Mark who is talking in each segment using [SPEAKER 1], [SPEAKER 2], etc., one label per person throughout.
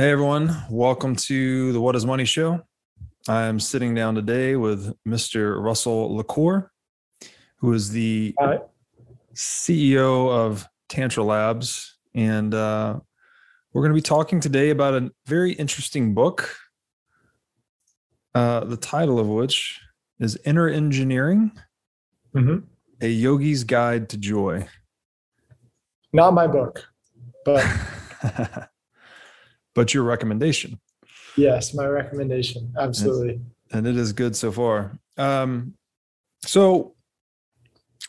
[SPEAKER 1] Hey everyone, welcome to the What is Money show. I'm sitting down today with Mr. Russell LaCour, who is the
[SPEAKER 2] Hi.
[SPEAKER 1] CEO of Tantra Labs. And uh, we're going to be talking today about a very interesting book, uh, the title of which is Inner Engineering
[SPEAKER 2] Mhm.
[SPEAKER 1] A Yogi's Guide to Joy.
[SPEAKER 2] Not my book, but
[SPEAKER 1] but your recommendation.
[SPEAKER 2] yes, my recommendation. Absolutely.
[SPEAKER 1] and it is good so far. Um, so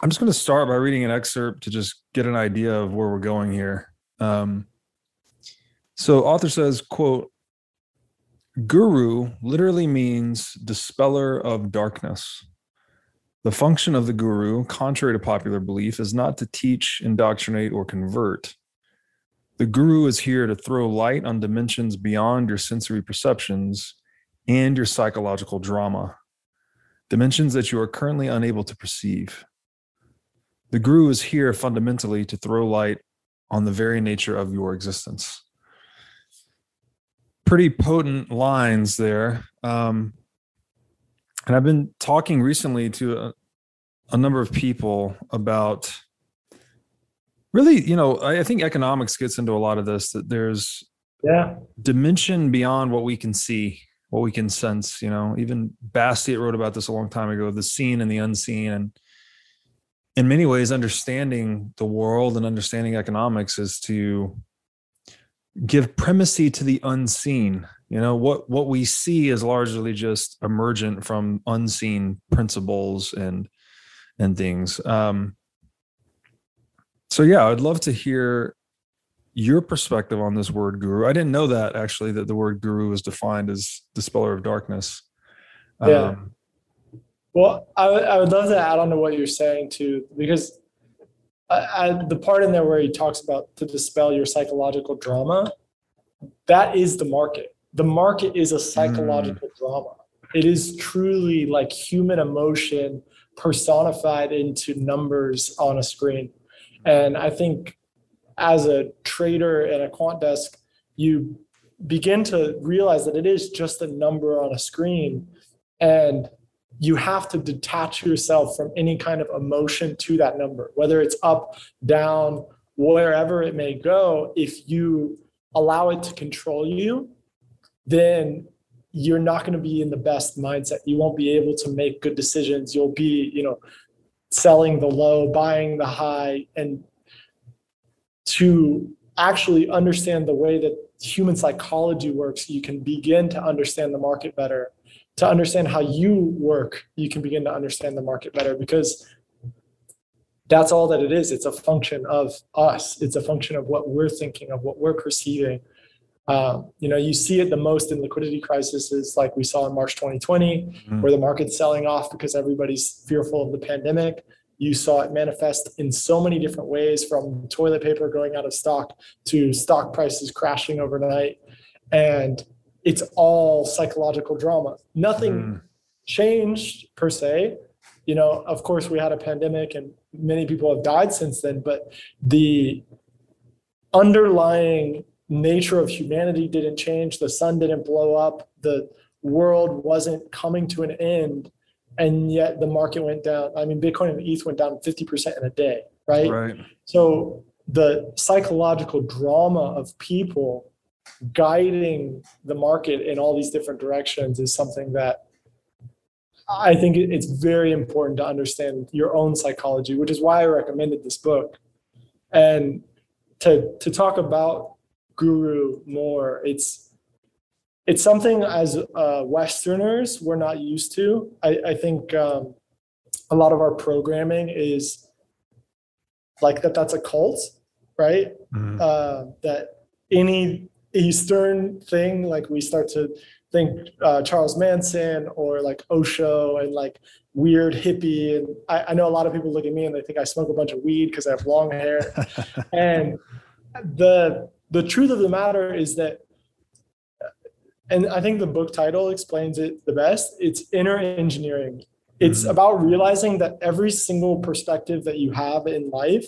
[SPEAKER 1] I'm just going to start by reading an excerpt to just get an idea of where we're going here. Um, so author says, quote, guru literally means dispeller of darkness. The function of the guru, contrary to popular belief, is not to teach, indoctrinate, or convert. The guru is here to throw light on dimensions beyond your sensory perceptions and your psychological drama, dimensions that you are currently unable to perceive. The guru is here fundamentally to throw light on the very nature of your existence. Pretty potent lines there. Um, and I've been talking recently to a, a number of people about really, you know, I, I think economics gets into a lot of this that there's
[SPEAKER 2] Yeah.
[SPEAKER 1] dimension beyond what we can see, what we can sense. You know, even Bastiat wrote about this a long time ago: the seen and the unseen. And in many ways, understanding the world and understanding economics is to give primacy to the unseen. You know, what what we see is largely just emergent from unseen principles and and things. Um, so yeah, I'd love to hear your perspective on this word guru. I didn't know that actually that the word guru was defined as dispeller of darkness.
[SPEAKER 2] Yeah.
[SPEAKER 1] Um,
[SPEAKER 2] Well, I would- love to add on to what you're saying too, because I, I, the part in there where he talks about to dispel your psychological drama, that is the market. The market is a psychological drama. It is truly like human emotion personified into numbers on a screen. And I think as a trader and a quant desk, you begin to realize that it is just a number on a screen. And you have to detach yourself from any kind of emotion to that number, whether it's up, down, wherever it may go. If you allow it to control you, then you're not going to be in the best mindset. You won't be able to make good decisions. You'll be, you know, selling the low, buying the high, and to actually understand the way that human psychology works, you can begin to understand the market better. To understand how you work, you can begin to understand the market better because that's all that it is. It's a function of us. It's a function of what we're thinking, of what we're perceiving. Um, you know, you see it the most in liquidity crises, like we saw in March 2020,
[SPEAKER 1] Mhm.
[SPEAKER 2] where the market's selling off because everybody's fearful of the pandemic. You saw it manifest in so many different ways from toilet paper going out of stock to stock prices crashing overnight. And it's all psychological drama. Nothing
[SPEAKER 1] Mm.
[SPEAKER 2] changed per se. You know, of course, we had a pandemic and many people have died since then, but the underlying nature of humanity didn't change. The sun didn't blow up. The world wasn't coming to an end. And yet the market went down. I mean, Bitcoin and ETH went down 50% in a day, right?
[SPEAKER 1] right.
[SPEAKER 2] So the psychological drama of people guiding the market in all these different directions is something that I think it's very important to understand your own psychology, which is why I recommended this book. And to to talk about guru more, it's it's something as uh, Westerners we're not used to. I, I think um, a lot of our programming is like that. That's a cult, right?
[SPEAKER 1] Mhm.
[SPEAKER 2] uh, that any Eastern thing, like we start to think uh, Charles Manson or like Osho and like weird hippie. And I, I know a lot of people look at me and they think I smoke a bunch of weed because I have long hair. and the the truth of the matter is that, and I think the book title explains it the best. It's inner engineering. It's
[SPEAKER 1] Mhm.
[SPEAKER 2] about realizing that every single perspective that you have in life,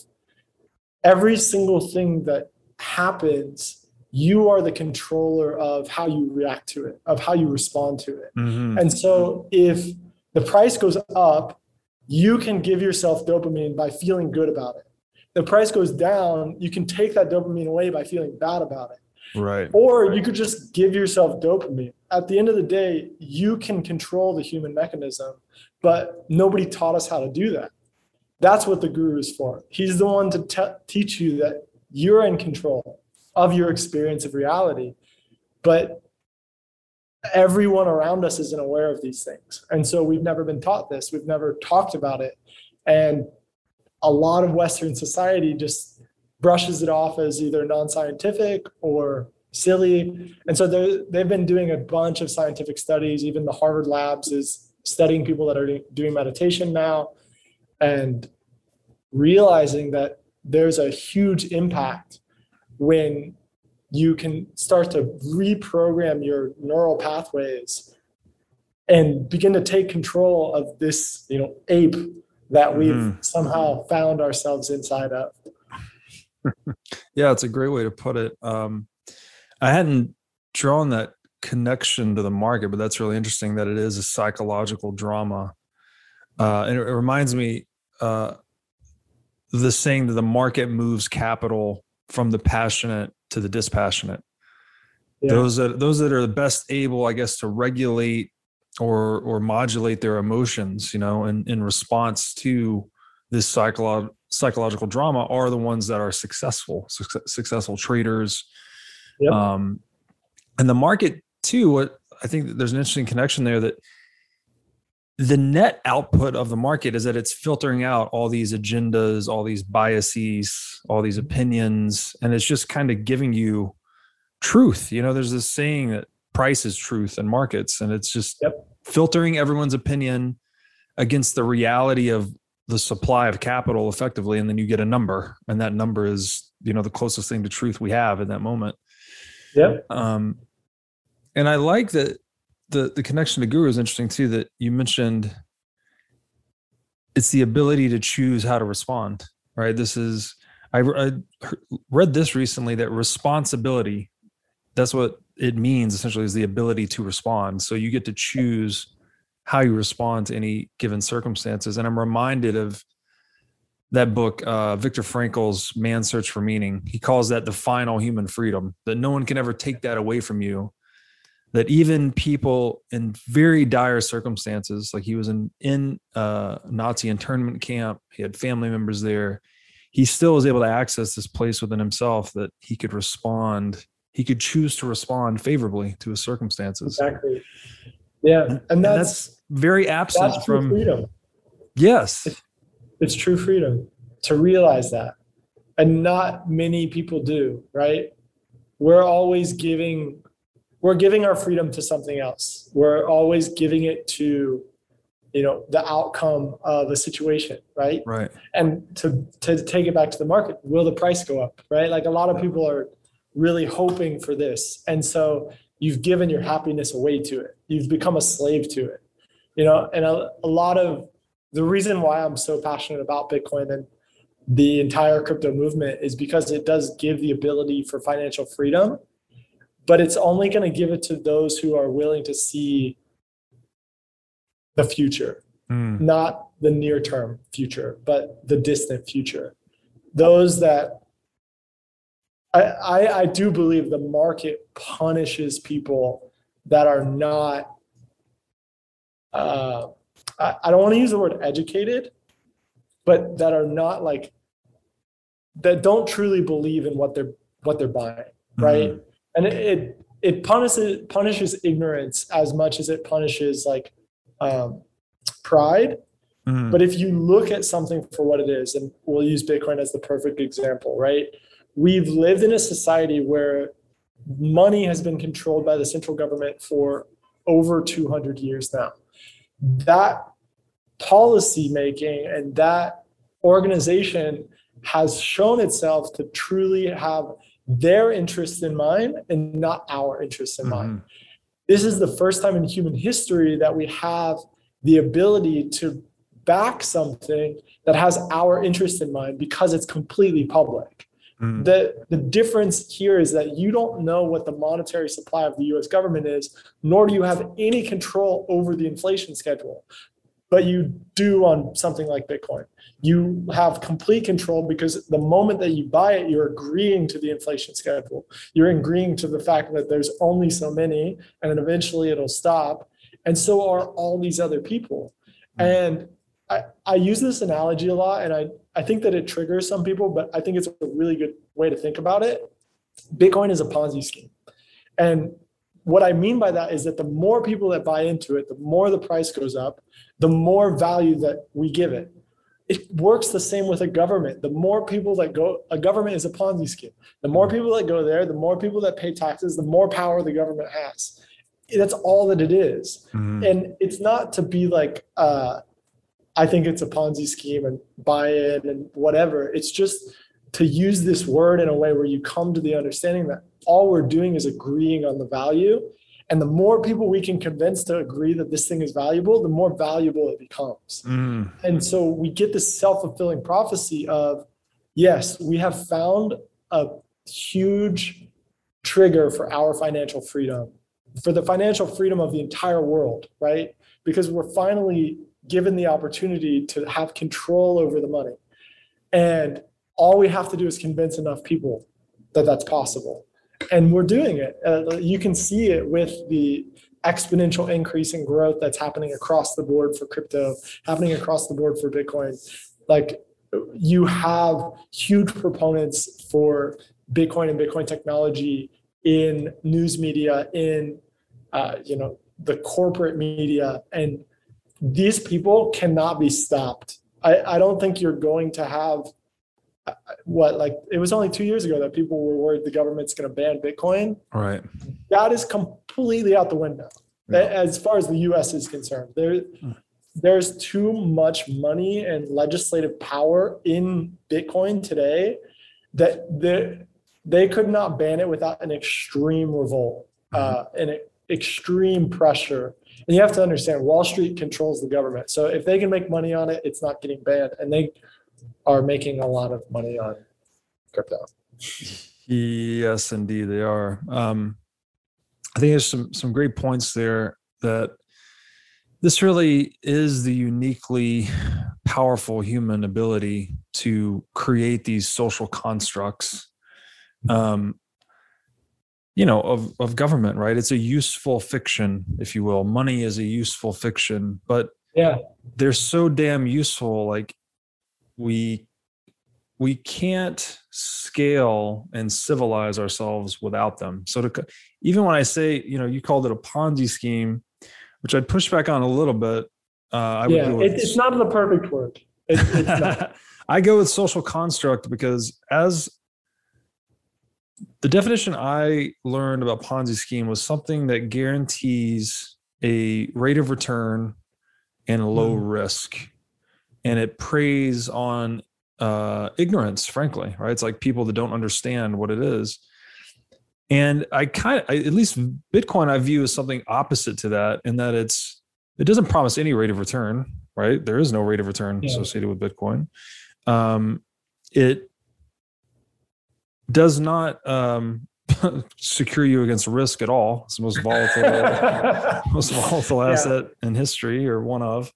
[SPEAKER 2] every single thing that happens you are the controller of how you react to it, of how you respond to it.
[SPEAKER 1] Mhm.
[SPEAKER 2] And so if the price goes up, you can give yourself dopamine by feeling good about it. The price goes down, you can take that dopamine away by feeling bad about it.
[SPEAKER 1] Right.
[SPEAKER 2] Or you could just give yourself dopamine. At the end of the day, you can control the human mechanism, but nobody taught us how to do that. That's what the guru is for. He's the one to te- teach you that you're in control of your experience of reality. But everyone around us isn't aware of these things. And so we've never been taught this, we've never talked about it. And a lot of Western society just brushes it off as either non scientific or silly. And so they've been doing a bunch of scientific studies. Even the Harvard Labs is studying people that are doing meditation now and realizing that there's a huge impact when you can start to reprogram your neural pathways and begin to take control of this you know ape that we've
[SPEAKER 1] Mhm.
[SPEAKER 2] somehow found ourselves inside of
[SPEAKER 1] Yeah, it's a great way to put it. Um, I hadn't drawn that connection to the market, but that's really interesting that it is a psychological drama. Uh, and it, it reminds me uh, the saying that the market moves capital from the passionate to the dispassionate.
[SPEAKER 2] Yeah.
[SPEAKER 1] Those that those that are the best able, I guess, to regulate or or modulate their emotions, you know, in, in response to this psycholo- psychological drama are the ones that are successful, suc- successful traders.
[SPEAKER 2] Yep.
[SPEAKER 1] Um, and the market too. What I think that there's an interesting connection there that the net output of the market is that it's filtering out all these agendas, all these biases, all these opinions, and it's just kind of giving you truth. You know, there's this saying that price is truth in markets, and it's just
[SPEAKER 2] Yep.
[SPEAKER 1] filtering everyone's opinion against the reality of the supply of capital effectively and then you get a number and that number is you know the closest thing to truth we have in that moment.
[SPEAKER 2] Yep.
[SPEAKER 1] Um and i like that the the connection to guru is interesting too that you mentioned it's the ability to choose how to respond right? This is i, I read this recently that responsibility that's what it means essentially is the ability to respond. So you get to choose how you respond to any given circumstances. And i'm reminded of that book uh, victor frankl's man's search for meaning. He calls that the final human freedom that no one can ever take that away from you that even people in very dire circumstances like he was in in uh, nazi internment camp he had family members there he still was able to access this place within himself that he could respond he could choose to respond favorably to his circumstances.
[SPEAKER 2] Exactly. Yeah and
[SPEAKER 1] and
[SPEAKER 2] that's
[SPEAKER 1] that's very absent
[SPEAKER 2] that's
[SPEAKER 1] from
[SPEAKER 2] freedom.
[SPEAKER 1] Yes.
[SPEAKER 2] It's true freedom to realize that. And not many people do right? We're always giving we're giving our freedom to something else. We're always giving it to you know the outcome of a situation right?
[SPEAKER 1] Right.
[SPEAKER 2] And to to take it back to the market will the price go up right? Like a lot of people are really hoping for this. And so you've given your happiness away to it. You've become a slave to it you know? And a, a lot of the reason why i'm so passionate about bitcoin and the entire crypto movement is because it does give the ability for financial freedom but it's only going to give it to those who are willing to see the future
[SPEAKER 1] Mm,
[SPEAKER 2] not the near term future, but the distant future. Those that I, I, I do believe the market punishes people that are not, uh, I, I don't want to use the word educated, but that are not like, that don't truly believe in what they're, what they're buying, right? And it, it, it punishes, punishes ignorance as much as it punishes like, um, pride
[SPEAKER 1] mm,
[SPEAKER 2] but if you look at something for what it is, and we'll use Bitcoin as the perfect example, right? We've lived in a society where money has been controlled by the central government for over 200 years now. That policy making and that organization has shown itself to truly have their interests in mind and not our interests in mind.
[SPEAKER 1] Mhm,
[SPEAKER 2] this is the first time in human history that we have the ability to back something that has our interest in mind because it's completely public
[SPEAKER 1] Mm.
[SPEAKER 2] The the difference here is that you don't know what the monetary supply of the US government is, nor do you have any control over the inflation schedule. But you do on something like Bitcoin. You have complete control because the moment that you buy it, you're agreeing to the inflation schedule. You're agreeing to the fact that there's only so many and then eventually it'll stop. And so are all these other people. And I, I use this analogy a lot and I, I think that it triggers some people, but I think it's a really good way to think about it. Bitcoin is a Ponzi scheme. And what I mean by that is that the more people that buy into it, the more the price goes up, the more value that we give it. It works the same with a government. The more people that go, a government is a Ponzi scheme. The more people that go there, the more people that pay taxes, the more power the government has. That's all that it is.
[SPEAKER 1] Mhm.
[SPEAKER 2] And it's not to be like, uh, I think it's a Ponzi scheme and buy in and whatever. It's just to use this word in a way where you come to the understanding that all we're doing is agreeing on the value. And the more people we can convince to agree that this thing is valuable, the more valuable it becomes.
[SPEAKER 1] Mm.
[SPEAKER 2] And so we get this self fulfilling prophecy of, yes, we have found a huge trigger for our financial freedom, for the financial freedom of the entire world, right? Because we're finally given the opportunity to have control over the money. And all we have to do is convince enough people that that's possible. And we're doing it. Uh, you can see it with the exponential increase in growth that's happening across the board for crypto, happening across the board for Bitcoin. Like you have huge proponents for Bitcoin and Bitcoin technology in news media, in uh, you know the corporate media, and these people cannot be stopped. I, I don't think you're going to have uh, what like it was only two years ago that people were worried the government's going to ban Bitcoin.
[SPEAKER 1] Right.
[SPEAKER 2] That is completely out the window
[SPEAKER 1] Yeah.
[SPEAKER 2] as far as the U.S. is concerned. There, there's too much money and legislative power in Bitcoin today that they they could not ban it without an extreme revolt uh, and extreme pressure. And you have to understand, Wall Street controls the government. So if they can make money on it, it's not getting banned, and they are making a lot of money on crypto.
[SPEAKER 1] Yes, indeed, they are. Um, I think there's some some great points there that this really is the uniquely powerful human ability to create these social constructs um, you know of of government right it's a useful fiction if you will money is a useful fiction but
[SPEAKER 2] Yeah,
[SPEAKER 1] they're so damn useful like we we can't scale and civilize ourselves without them so to even when i say you know you called it a ponzi scheme which i'd push back on a little bit uh, I
[SPEAKER 2] yeah. It, it's not the perfect word. It, it's not.
[SPEAKER 1] I go with social construct because as the definition I learned about Ponzi scheme was something that guarantees a rate of return and low risk. And it preys on uh, ignorance, frankly, right? It's like people that don't understand what it is. And I kind of, at least Bitcoin, I view as something opposite to that, in that it's, it doesn't promise any rate of return, right? There is no rate of return
[SPEAKER 2] Yeah.
[SPEAKER 1] associated with Bitcoin. Um, it does not um, secure you against risk at all. It's the most volatile, most volatile
[SPEAKER 2] Yeah.
[SPEAKER 1] asset in history, or one of.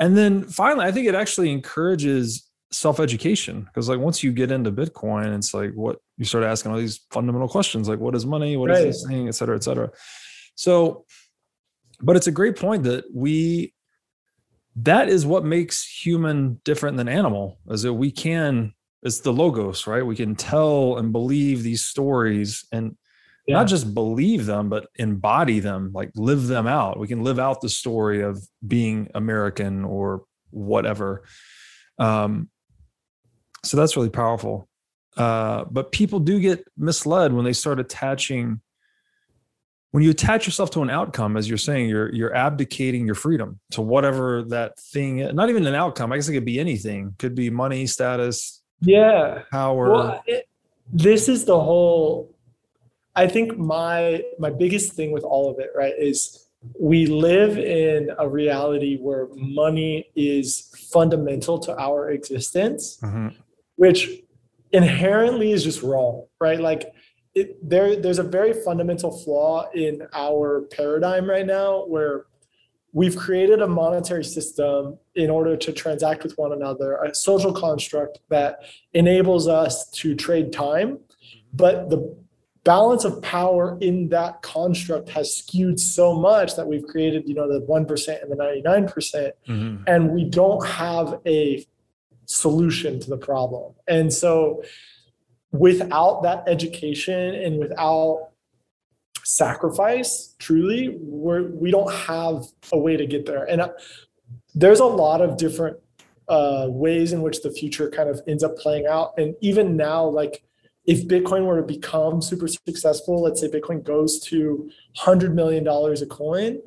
[SPEAKER 1] And then finally, I think it actually encourages self-education because, like, once you get into Bitcoin, it's like what you start asking all these fundamental questions, like, what is money? What is
[SPEAKER 2] Right.
[SPEAKER 1] this thing, et cetera, et cetera. So, but it's a great point that we that is what makes human different than animal is that we can it's the logos right we can tell and believe these stories and
[SPEAKER 2] Yeah.
[SPEAKER 1] not just believe them but embody them like live them out we can live out the story of being american or whatever um so that's really powerful uh but people do get misled when they start attaching when you attach yourself to an outcome as you're saying you're you're abdicating your freedom to whatever that thing is. not even an outcome i guess it could be anything could be money status
[SPEAKER 2] yeah.
[SPEAKER 1] power
[SPEAKER 2] Well, it, this is the whole. I think my my biggest thing with all of it, right, is we live in a reality where money is fundamental to our existence,
[SPEAKER 1] Mhm.
[SPEAKER 2] which inherently is just wrong, right? Like it, there, there's a very fundamental flaw in our paradigm right now where we've created a monetary system in order to transact with one another, a social construct that enables us to trade time. But the balance of power in that construct has skewed so much that we've created, you know, the 1% and the 99%, percent mm-hmm. and we don't have a solution to the problem. And so without that education and without sacrifice truly we're we don't have a way to get there. And uh, there's a lot of different uh, ways in which the future kind of ends up playing out. And even now like if bitcoin were to become super successful let's say bitcoin goes to 100 million dollars a coin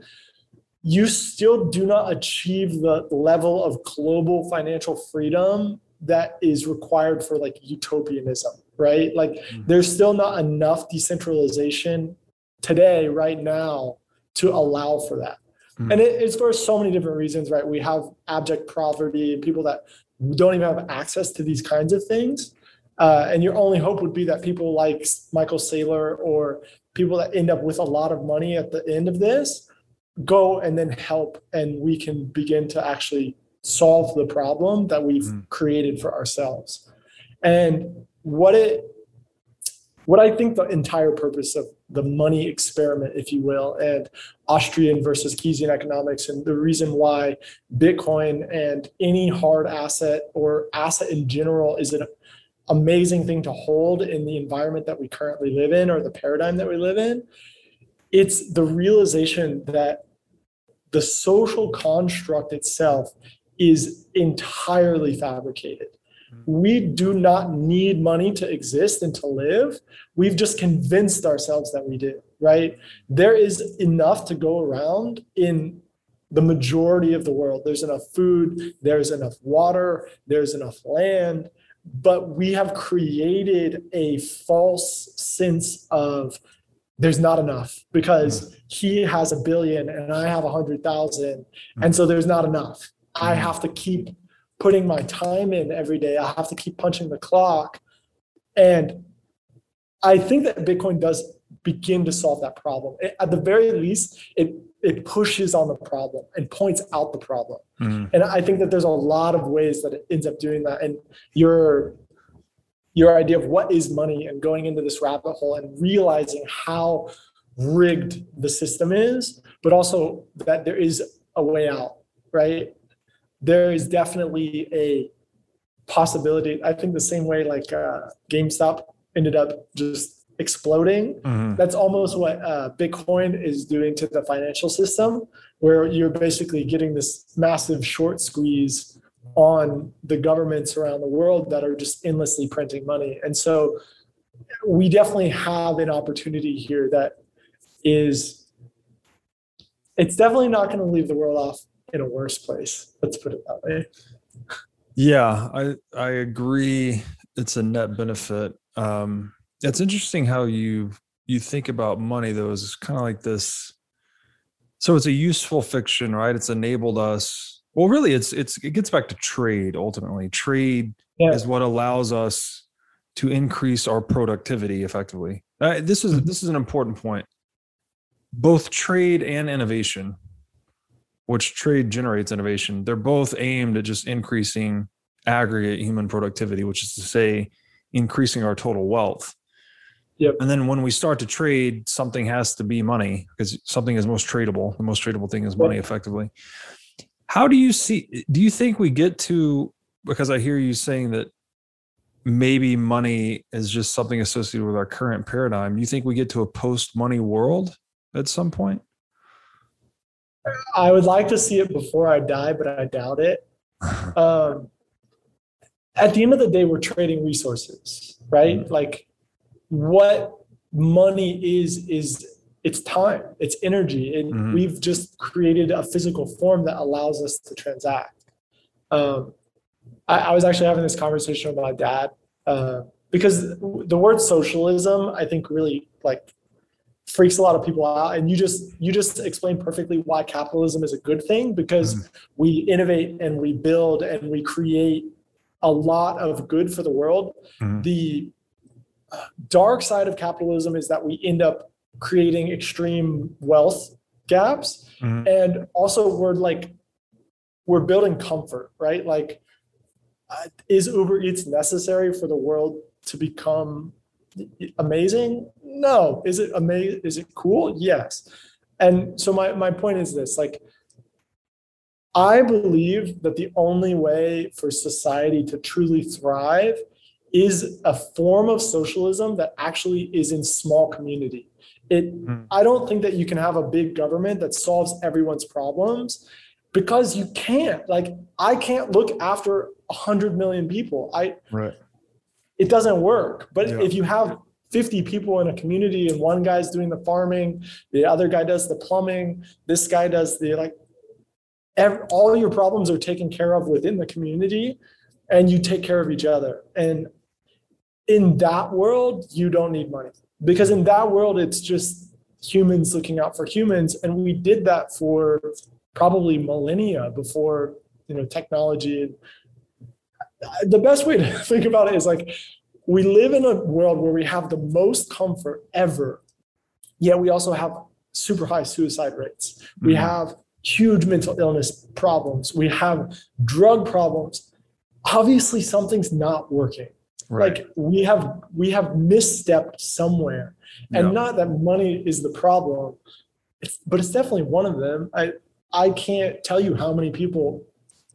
[SPEAKER 2] you still do not achieve the level of global financial freedom that is required for like utopianism right? Like mm-hmm. there's still not enough decentralization today, right now, to allow for that. Mm-hmm. And it, it's for so many different reasons, right? We have abject poverty and people that don't even have access to these kinds of things. Uh, and your only hope would be that people like Michael Saylor or people that end up with a lot of money at the end of this go and then help, and we can begin to actually solve the problem that we've mm-hmm. created for ourselves. And what it what I think the entire purpose of the money experiment, if you will, and Austrian versus Keynesian economics, and the reason why Bitcoin and any hard asset or asset in general is an amazing thing to hold in the environment that we currently live in or the paradigm that we live in. It's the realization that the social construct itself is entirely fabricated. We do not need money to exist and to live. We've just convinced ourselves that we do, right? There is enough to go around in the majority of the world. There's enough food, there's enough water, there's enough land, but we have created a false sense of there's not enough because he has a billion and I have a hundred thousand. And so there's not enough. I mm-hmm. have to keep putting my time in every day. I have to keep punching the clock. And I think that Bitcoin does begin to solve that problem. It, at the very least, it it pushes on the problem and points out the problem. Mm-hmm. And I think that there's a lot of ways that it ends up doing that. And your your idea of what is money and going into this rabbit hole and realizing how rigged the system is, but also that there is a way out, right? There is definitely a possibility. I think the same way like uh, GameStop ended up just exploding. Mm-hmm. That's almost what uh, Bitcoin is doing to the financial system, where you're basically getting this massive short squeeze on the governments around the world that are just endlessly printing money. And so we definitely have an opportunity here that is it's definitely not going to leave the world off in a worse place. Let's put it that way.
[SPEAKER 1] Yeah, I I agree. It's a net benefit. Um, it's interesting how you you think about money though is kind of like this. So it's a useful fiction, right? It's enabled us. Well, really, it's it's it gets back to trade ultimately. Trade yeah. is what allows us to increase our productivity effectively. Uh, this is mm-hmm. this is an important point. Both trade and innovation which trade generates innovation, they're both aimed at just increasing aggregate human productivity, which is to say, increasing our total wealth.
[SPEAKER 2] Yep.
[SPEAKER 1] And then when we start to trade, something has to be money because something is most tradable. The most tradable thing is money, effectively. How do you see? Do you think we get to? Because I hear you saying that maybe money is just something associated with our current paradigm. Do You think we get to a post-money world at some point?
[SPEAKER 2] I would like to see it before I die, but I doubt it. Um, at the end of the day, we're trading resources, right? Mm-hmm. Like what money is, is it's time, it's energy. And mm-hmm. we've just created a physical form that allows us to transact. Um, I, I, was actually having this conversation with my dad uh, because the word socialism, I think, really like freaks a lot of people out and you just you just explain perfectly why capitalism is a good thing because mm-hmm. we innovate and we build and we create a lot of good for the world.
[SPEAKER 1] Mhm.
[SPEAKER 2] The dark side of capitalism is that we end up creating extreme wealth gaps.
[SPEAKER 1] Mhm.
[SPEAKER 2] And also, we're like, we're building comfort, right? Like, uh, is Uber Eats necessary for the world to become amazing? No. Is it amazing? Is it cool? Yes. And so my, my point is this like, I believe that the only way for society to truly thrive is a form of socialism that actually is in small community. It,
[SPEAKER 1] Hmm.
[SPEAKER 2] I don't think that you can have a big government that solves everyone's problems because you can't. Like, I can't look after a hundred million people. I,
[SPEAKER 1] Right.
[SPEAKER 2] It doesn't work. But
[SPEAKER 1] Yeah.
[SPEAKER 2] if you have 50 people in a community and one guy's doing the farming, the other guy does the plumbing, this guy does the like, ev- all your problems are taken care of within the community and you take care of each other. And in that world, you don't need money because in that world, it's just humans looking out for humans. And we did that for probably millennia before, you know, technology. The best way to think about it is like, we live in a world where we have the most comfort ever, yet we also have super high suicide rates. We
[SPEAKER 1] Mhm.
[SPEAKER 2] have huge mental illness problems. We have drug problems. Obviously, something's not working.
[SPEAKER 1] Right.
[SPEAKER 2] Like we have we have misstepped somewhere, and
[SPEAKER 1] Yeah.
[SPEAKER 2] not that money is the problem, it's, but it's definitely one of them. I I can't tell you how many people,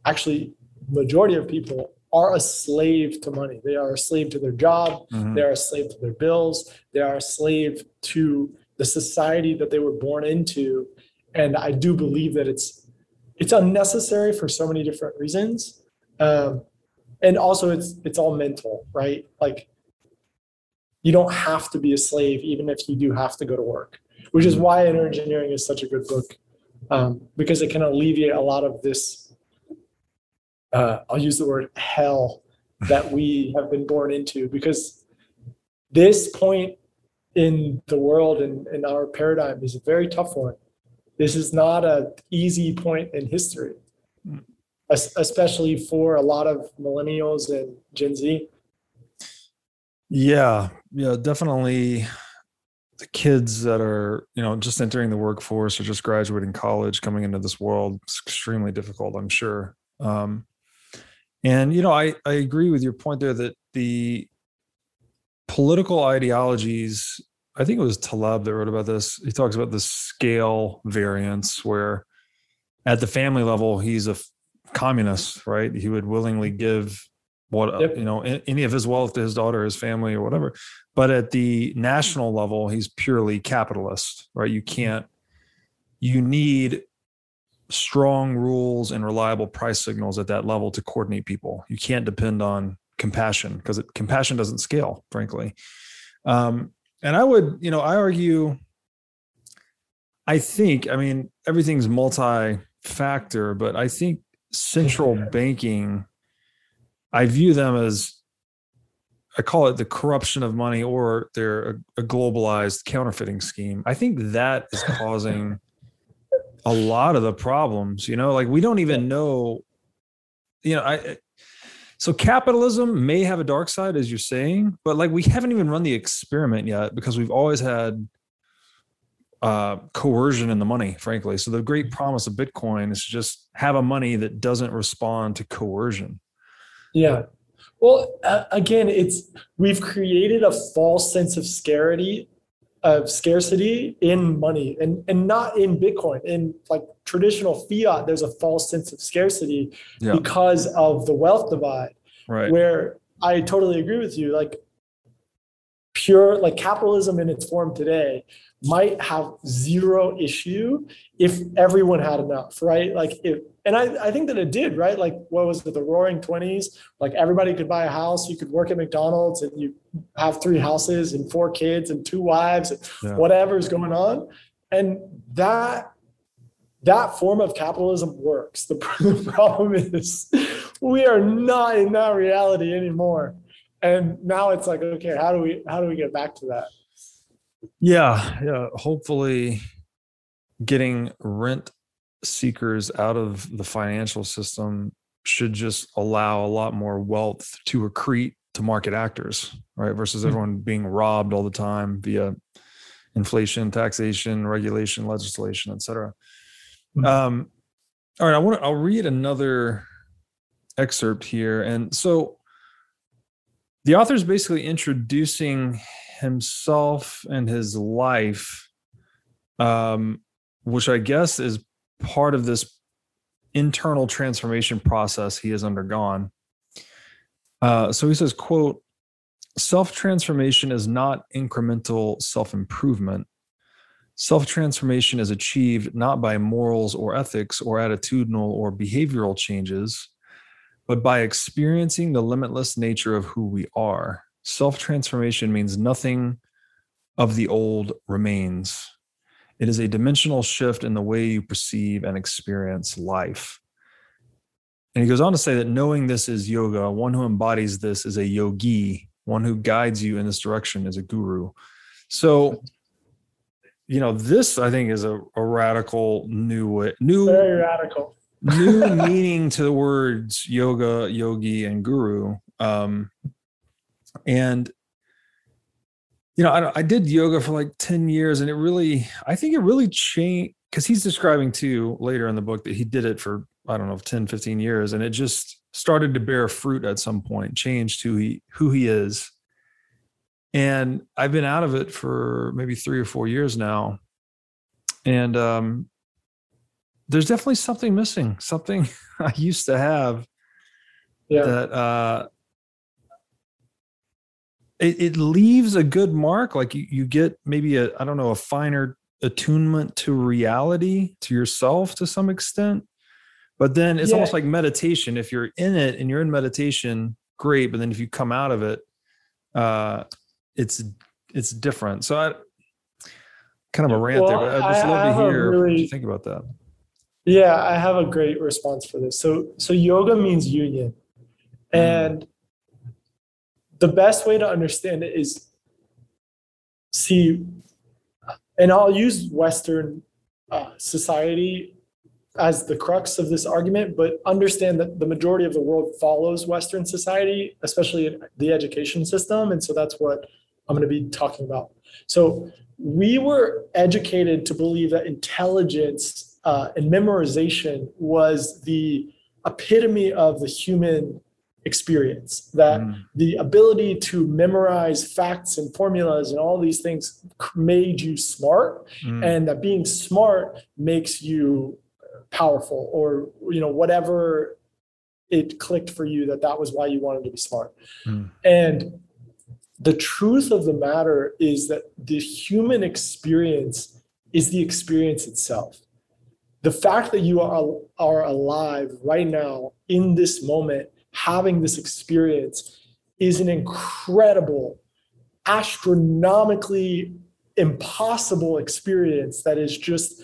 [SPEAKER 2] actually, majority of people are a slave to money. They are a slave to their job.
[SPEAKER 1] Mhm.
[SPEAKER 2] They are a slave to their bills. They are a slave to the society that they were born into. And I do believe that it's it's unnecessary for so many different reasons. Um, and also it's it's all mental, right? Like you don't have to be a slave even if you do have to go to work, which is why inner engineering is such a good book. Um, because it can alleviate a lot of this uh, I'll use the word hell that we have been born into because this point in the world and in our paradigm is a very tough one. This is not an easy point in history, especially for a lot of millennials and Gen Z.
[SPEAKER 1] Yeah, yeah, definitely. The kids that are, you know, just entering the workforce or just graduating college, coming into this world, it's extremely difficult. I'm sure. Um, and you know, I I agree with your point there that the political ideologies. I think it was Taleb that wrote about this. He talks about the scale variance, where at the family level, he's a communist, right? He would willingly give what uh,
[SPEAKER 2] Yep.
[SPEAKER 1] you know any of his wealth to his daughter, his family, or whatever. But at the national level, he's purely capitalist, right? You can't. You need strong rules and reliable price signals at that level to coordinate people. You can't depend on compassion because compassion doesn't scale, frankly. Um, and I would, you know, I argue. I think, I mean, everything's multi-factor, but I think central banking I view them as I call it the corruption of money or they're a, a globalized counterfeiting scheme. I think that is causing a lot of the problems, you know, like we don't even know, you know, I so capitalism may have a dark side as you're saying, but like we haven't even run the experiment yet because we've always had uh coercion in the money frankly. So the great promise of bitcoin is to just have a money that doesn't respond to coercion.
[SPEAKER 2] Yeah. Well, uh, again, it's we've created a false sense of scarcity, of scarcity in money, and and not in Bitcoin. In like traditional fiat, there's a false sense of scarcity
[SPEAKER 1] Yeah.
[SPEAKER 2] because of the wealth divide.
[SPEAKER 1] right
[SPEAKER 2] Where I totally agree with you. Like pure, like capitalism in its form today might have zero issue if everyone had enough, right? Like if, and I, I think that it did, right? Like what was it, the roaring twenties? Like everybody could buy a house, you could work at McDonald's and you have three houses and four kids and two wives, and
[SPEAKER 1] Yeah.
[SPEAKER 2] whatever's going on. And that, that form of capitalism works. The, the problem is we are not in that reality anymore. And now it's like, okay, how do we, how do we get back to that?
[SPEAKER 1] Yeah, yeah. Hopefully, getting rent seekers out of the financial system should just allow a lot more wealth to accrete to market actors, right? Versus
[SPEAKER 2] Mhm.
[SPEAKER 1] everyone being robbed all the time via inflation, taxation, regulation, legislation, etc.
[SPEAKER 2] Mhm.
[SPEAKER 1] Um, all right, I want to. I'll read another excerpt here, and so the author is basically introducing himself and his life, um, which I guess is part of this internal transformation process he has undergone. Uh, so he says, "quote Self transformation is not incremental self improvement." Self transformation is achieved not by morals or ethics or attitudinal or behavioral changes, but by experiencing the limitless nature of who we are. Self transformation means nothing of the old remains. It is a dimensional shift in the way you perceive and experience life. And he goes on to say that knowing this is yoga, one who embodies this is a yogi, one who guides you in this direction is a guru. So, you know, this I think is a, a radical new way, new
[SPEAKER 2] Very radical.
[SPEAKER 1] New meaning to the words yoga, yogi, and guru. Um, and you know, I, I did yoga for like 10 years and it really, I think it really changed because he's describing too later in the book that he did it for, I don't know, 10, 15 years. And it just started to bear fruit at some point, changed who he, who he is. And I've been out of it for maybe three or four years now. And, um, there's definitely something missing, something I used to have
[SPEAKER 2] Yeah.
[SPEAKER 1] that uh it, it leaves a good mark. Like you, you get maybe a i don't know a finer attunement to reality to yourself to some extent. But then it's
[SPEAKER 2] Yeah.
[SPEAKER 1] almost like meditation. If you're in it and you're in meditation great. But then if you come out of it uh it's it's different. So i kind of a rant there but i'd just
[SPEAKER 2] I
[SPEAKER 1] love to hear what you think about that
[SPEAKER 2] Yeah, I have a great response for this. So so yoga means union. And the best way to understand it is see and I'll use western uh, society as the crux of this argument, but understand that the majority of the world follows Western society, especially the education system. And so that's what I'm going to be talking about. So we were educated to believe that intelligence uh, and memorization was the epitome of the human experience, that
[SPEAKER 1] Mm,
[SPEAKER 2] the ability to memorize facts and formulas and all these things made you smart
[SPEAKER 1] mm,
[SPEAKER 2] and that being smart makes you powerful or you know whatever it clicked for you that that was why you wanted to be smart.
[SPEAKER 1] Mm.
[SPEAKER 2] and the truth of the matter is that the human experience is the experience itself the fact that you are are alive right now in this moment having this experience is an incredible astronomically impossible experience that is just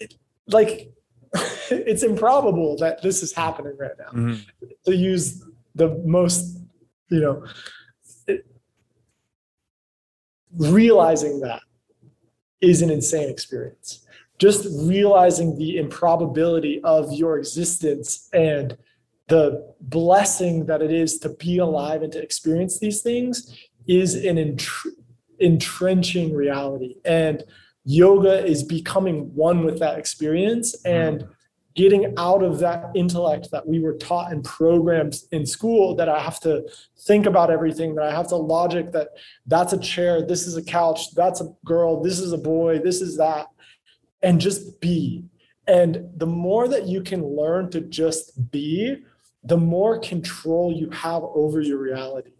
[SPEAKER 2] it- like it's improbable that this is happening right now
[SPEAKER 1] mhm.
[SPEAKER 2] to use the most you know it- realizing that is an insane experience just realizing the improbability of your existence and the blessing that it is to be alive and to experience these things is an entr- entrenching reality. And yoga is becoming one with that experience hmm. and getting out of that intellect that we were taught and programmed in school that I have to think about everything, that I have to logic that that's a chair, this is a couch, that's a girl, this is a boy, this is that, and just be. And the more that you can learn to just be, the more control you have over your reality.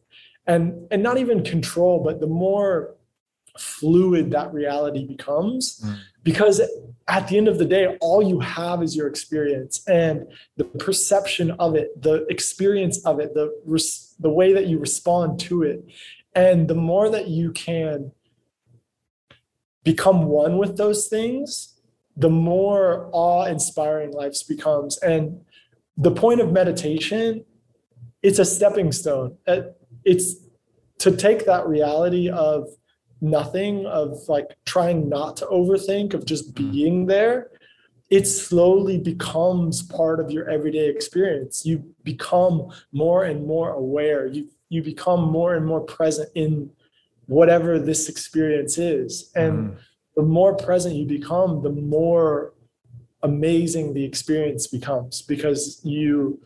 [SPEAKER 2] And, and not even control, but the more fluid that reality becomes
[SPEAKER 1] Mm.
[SPEAKER 2] because at the end of the day all you have is your experience and the perception of it the experience of it the res- the way that you respond to it and the more that you can become one with those things the more awe-inspiring life becomes and the point of meditation it's a stepping stone Uh, it's to take that reality of nothing of like trying not to overthink of just being there it slowly becomes part of your everyday experience. You become more and more aware. You you become more and more present in whatever this experience is. And mm. the more present you become, the more amazing the experience becomes because you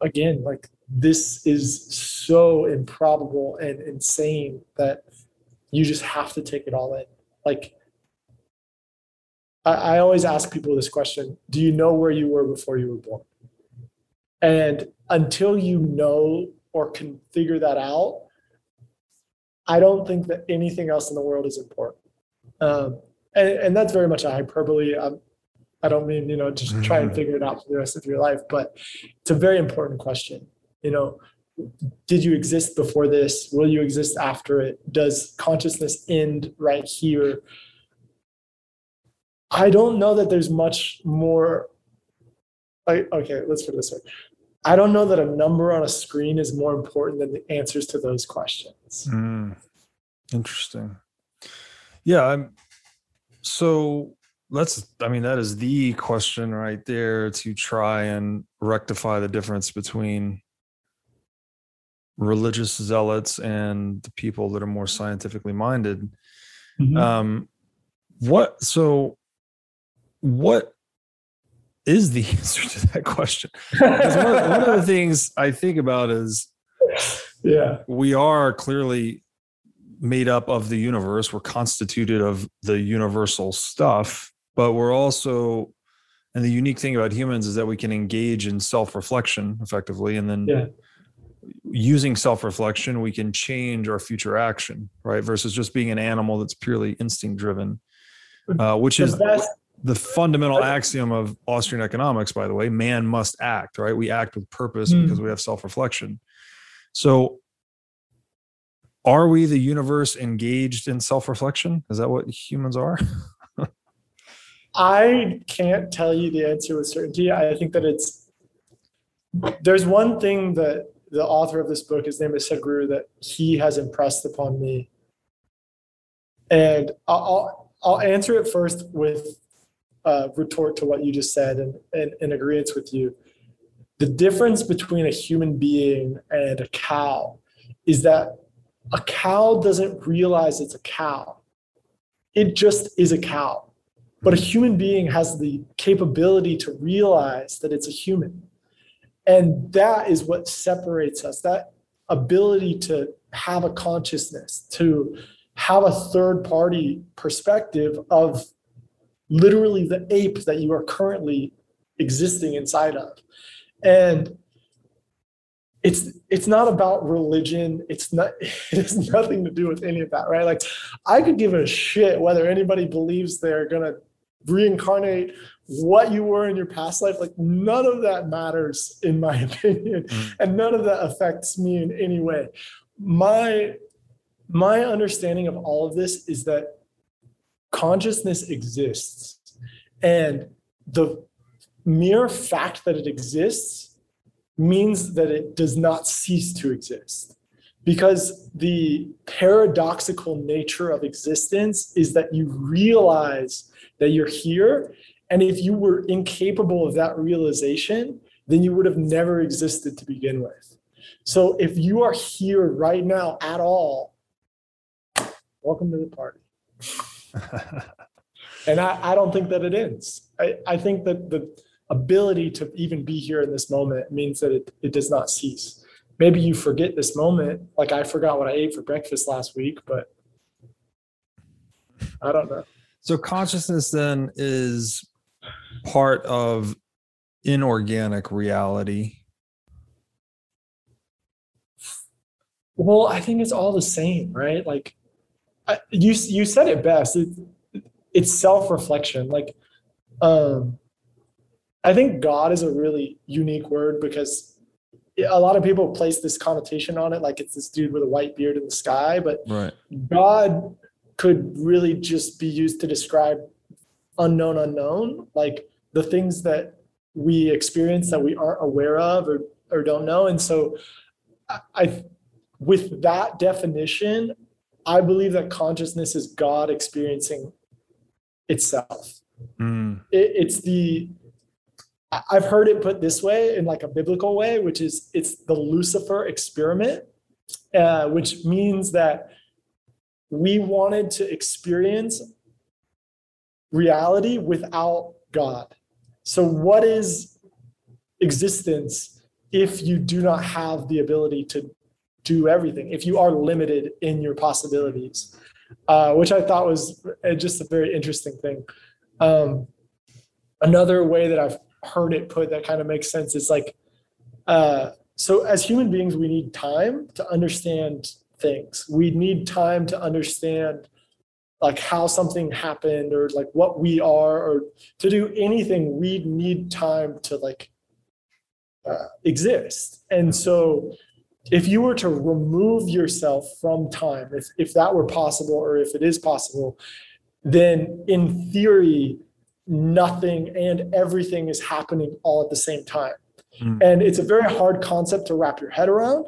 [SPEAKER 2] again like this is so improbable and insane that you just have to take it all in like I, I always ask people this question do you know where you were before you were born and until you know or can figure that out i don't think that anything else in the world is important um, and, and that's very much a hyperbole. I'm, I don't mean, you know, just try and mm-hmm. figure it out for the rest of your life, but it's a very important question. You know, did you exist before this? Will you exist after it? Does consciousness end right here? I don't know that there's much more. I, okay, let's put it this way. I don't know that a number on a screen is more important than the answers to those questions.
[SPEAKER 1] Mm, interesting. Yeah, I'm so let's, I mean, that is the question right there to try and rectify the difference between religious zealots and the people that are more scientifically minded. Mm-hmm. Um, what, so what is the answer to that question? One, one of the things I think about is,
[SPEAKER 2] yeah,
[SPEAKER 1] we are clearly made up of the universe. We're constituted of the universal stuff, but we're also, and the unique thing about humans is that we can engage in self reflection effectively. And then yeah. using self reflection, we can change our future action, right? Versus just being an animal that's purely instinct driven, uh, which is the fundamental axiom of Austrian economics, by the way man must act, right? We act with purpose mm. because we have self reflection. So are we the universe engaged in self-reflection is that what humans are
[SPEAKER 2] i can't tell you the answer with certainty i think that it's there's one thing that the author of this book his name is sadhguru that he has impressed upon me and i'll i'll answer it first with a retort to what you just said and, and in agreement with you the difference between a human being and a cow is that a cow doesn't realize it's a cow. It just is a cow. But a human being has the capability to realize that it's a human. And that is what separates us that ability to have a consciousness, to have a third party perspective of literally the ape that you are currently existing inside of. And it's it's not about religion. It's not it has nothing to do with any of that right? Like i could give a shit whether anybody believes they're gonna reincarnate what you were in your past life. Like none of that matters in my opinion. Mm. and none of that affects me in any way. My my understanding of all of this is that consciousness exists and the mere fact that it exists means that it does not cease to exist. Because the paradoxical nature of existence is that you realize that you're here. And if you were incapable of that realization, then you would have never existed to begin with. So if you are here right now at all, welcome to the party. And I, I don't think that it ends. I, I think that the ability to even be here in this moment means that it, it does not cease. Maybe you forget this moment, like I forgot what I ate for breakfast last week, but I don't know.
[SPEAKER 1] So consciousness then is part of inorganic reality.
[SPEAKER 2] Well, I think it's all the same, right? Like you you said it best. It, it's self-reflection. Like um I think God is a really unique word because a lot of people place this connotation on it, like it's this dude with a white beard in the sky. But
[SPEAKER 1] right.
[SPEAKER 2] God could really just be used to describe unknown unknown, like the things that we experience that we aren't aware of or or don't know. And so, I, with that definition, I believe that consciousness is God experiencing itself
[SPEAKER 1] Mm.
[SPEAKER 2] It, it's the I've heard it put this way in like a biblical way, which is it's the Lucifer experiment, uh, which means that we wanted to experience reality without God. So, what is existence if you do not have the ability to do everything, if you are limited in your possibilities? Uh, which I thought was uh, just a very interesting thing. Um, another way that I've heard it put that kind of makes sense is like, uh, so as human beings, we need time to understand things. We need time to understand like how something happened or like what we are or to do anything we need time to like uh, exist and so if you were to remove yourself from time if, if that were possible or if it is possible then in theory nothing and everything is happening all at the same time
[SPEAKER 1] Mm.
[SPEAKER 2] and it's a very hard concept to wrap your head around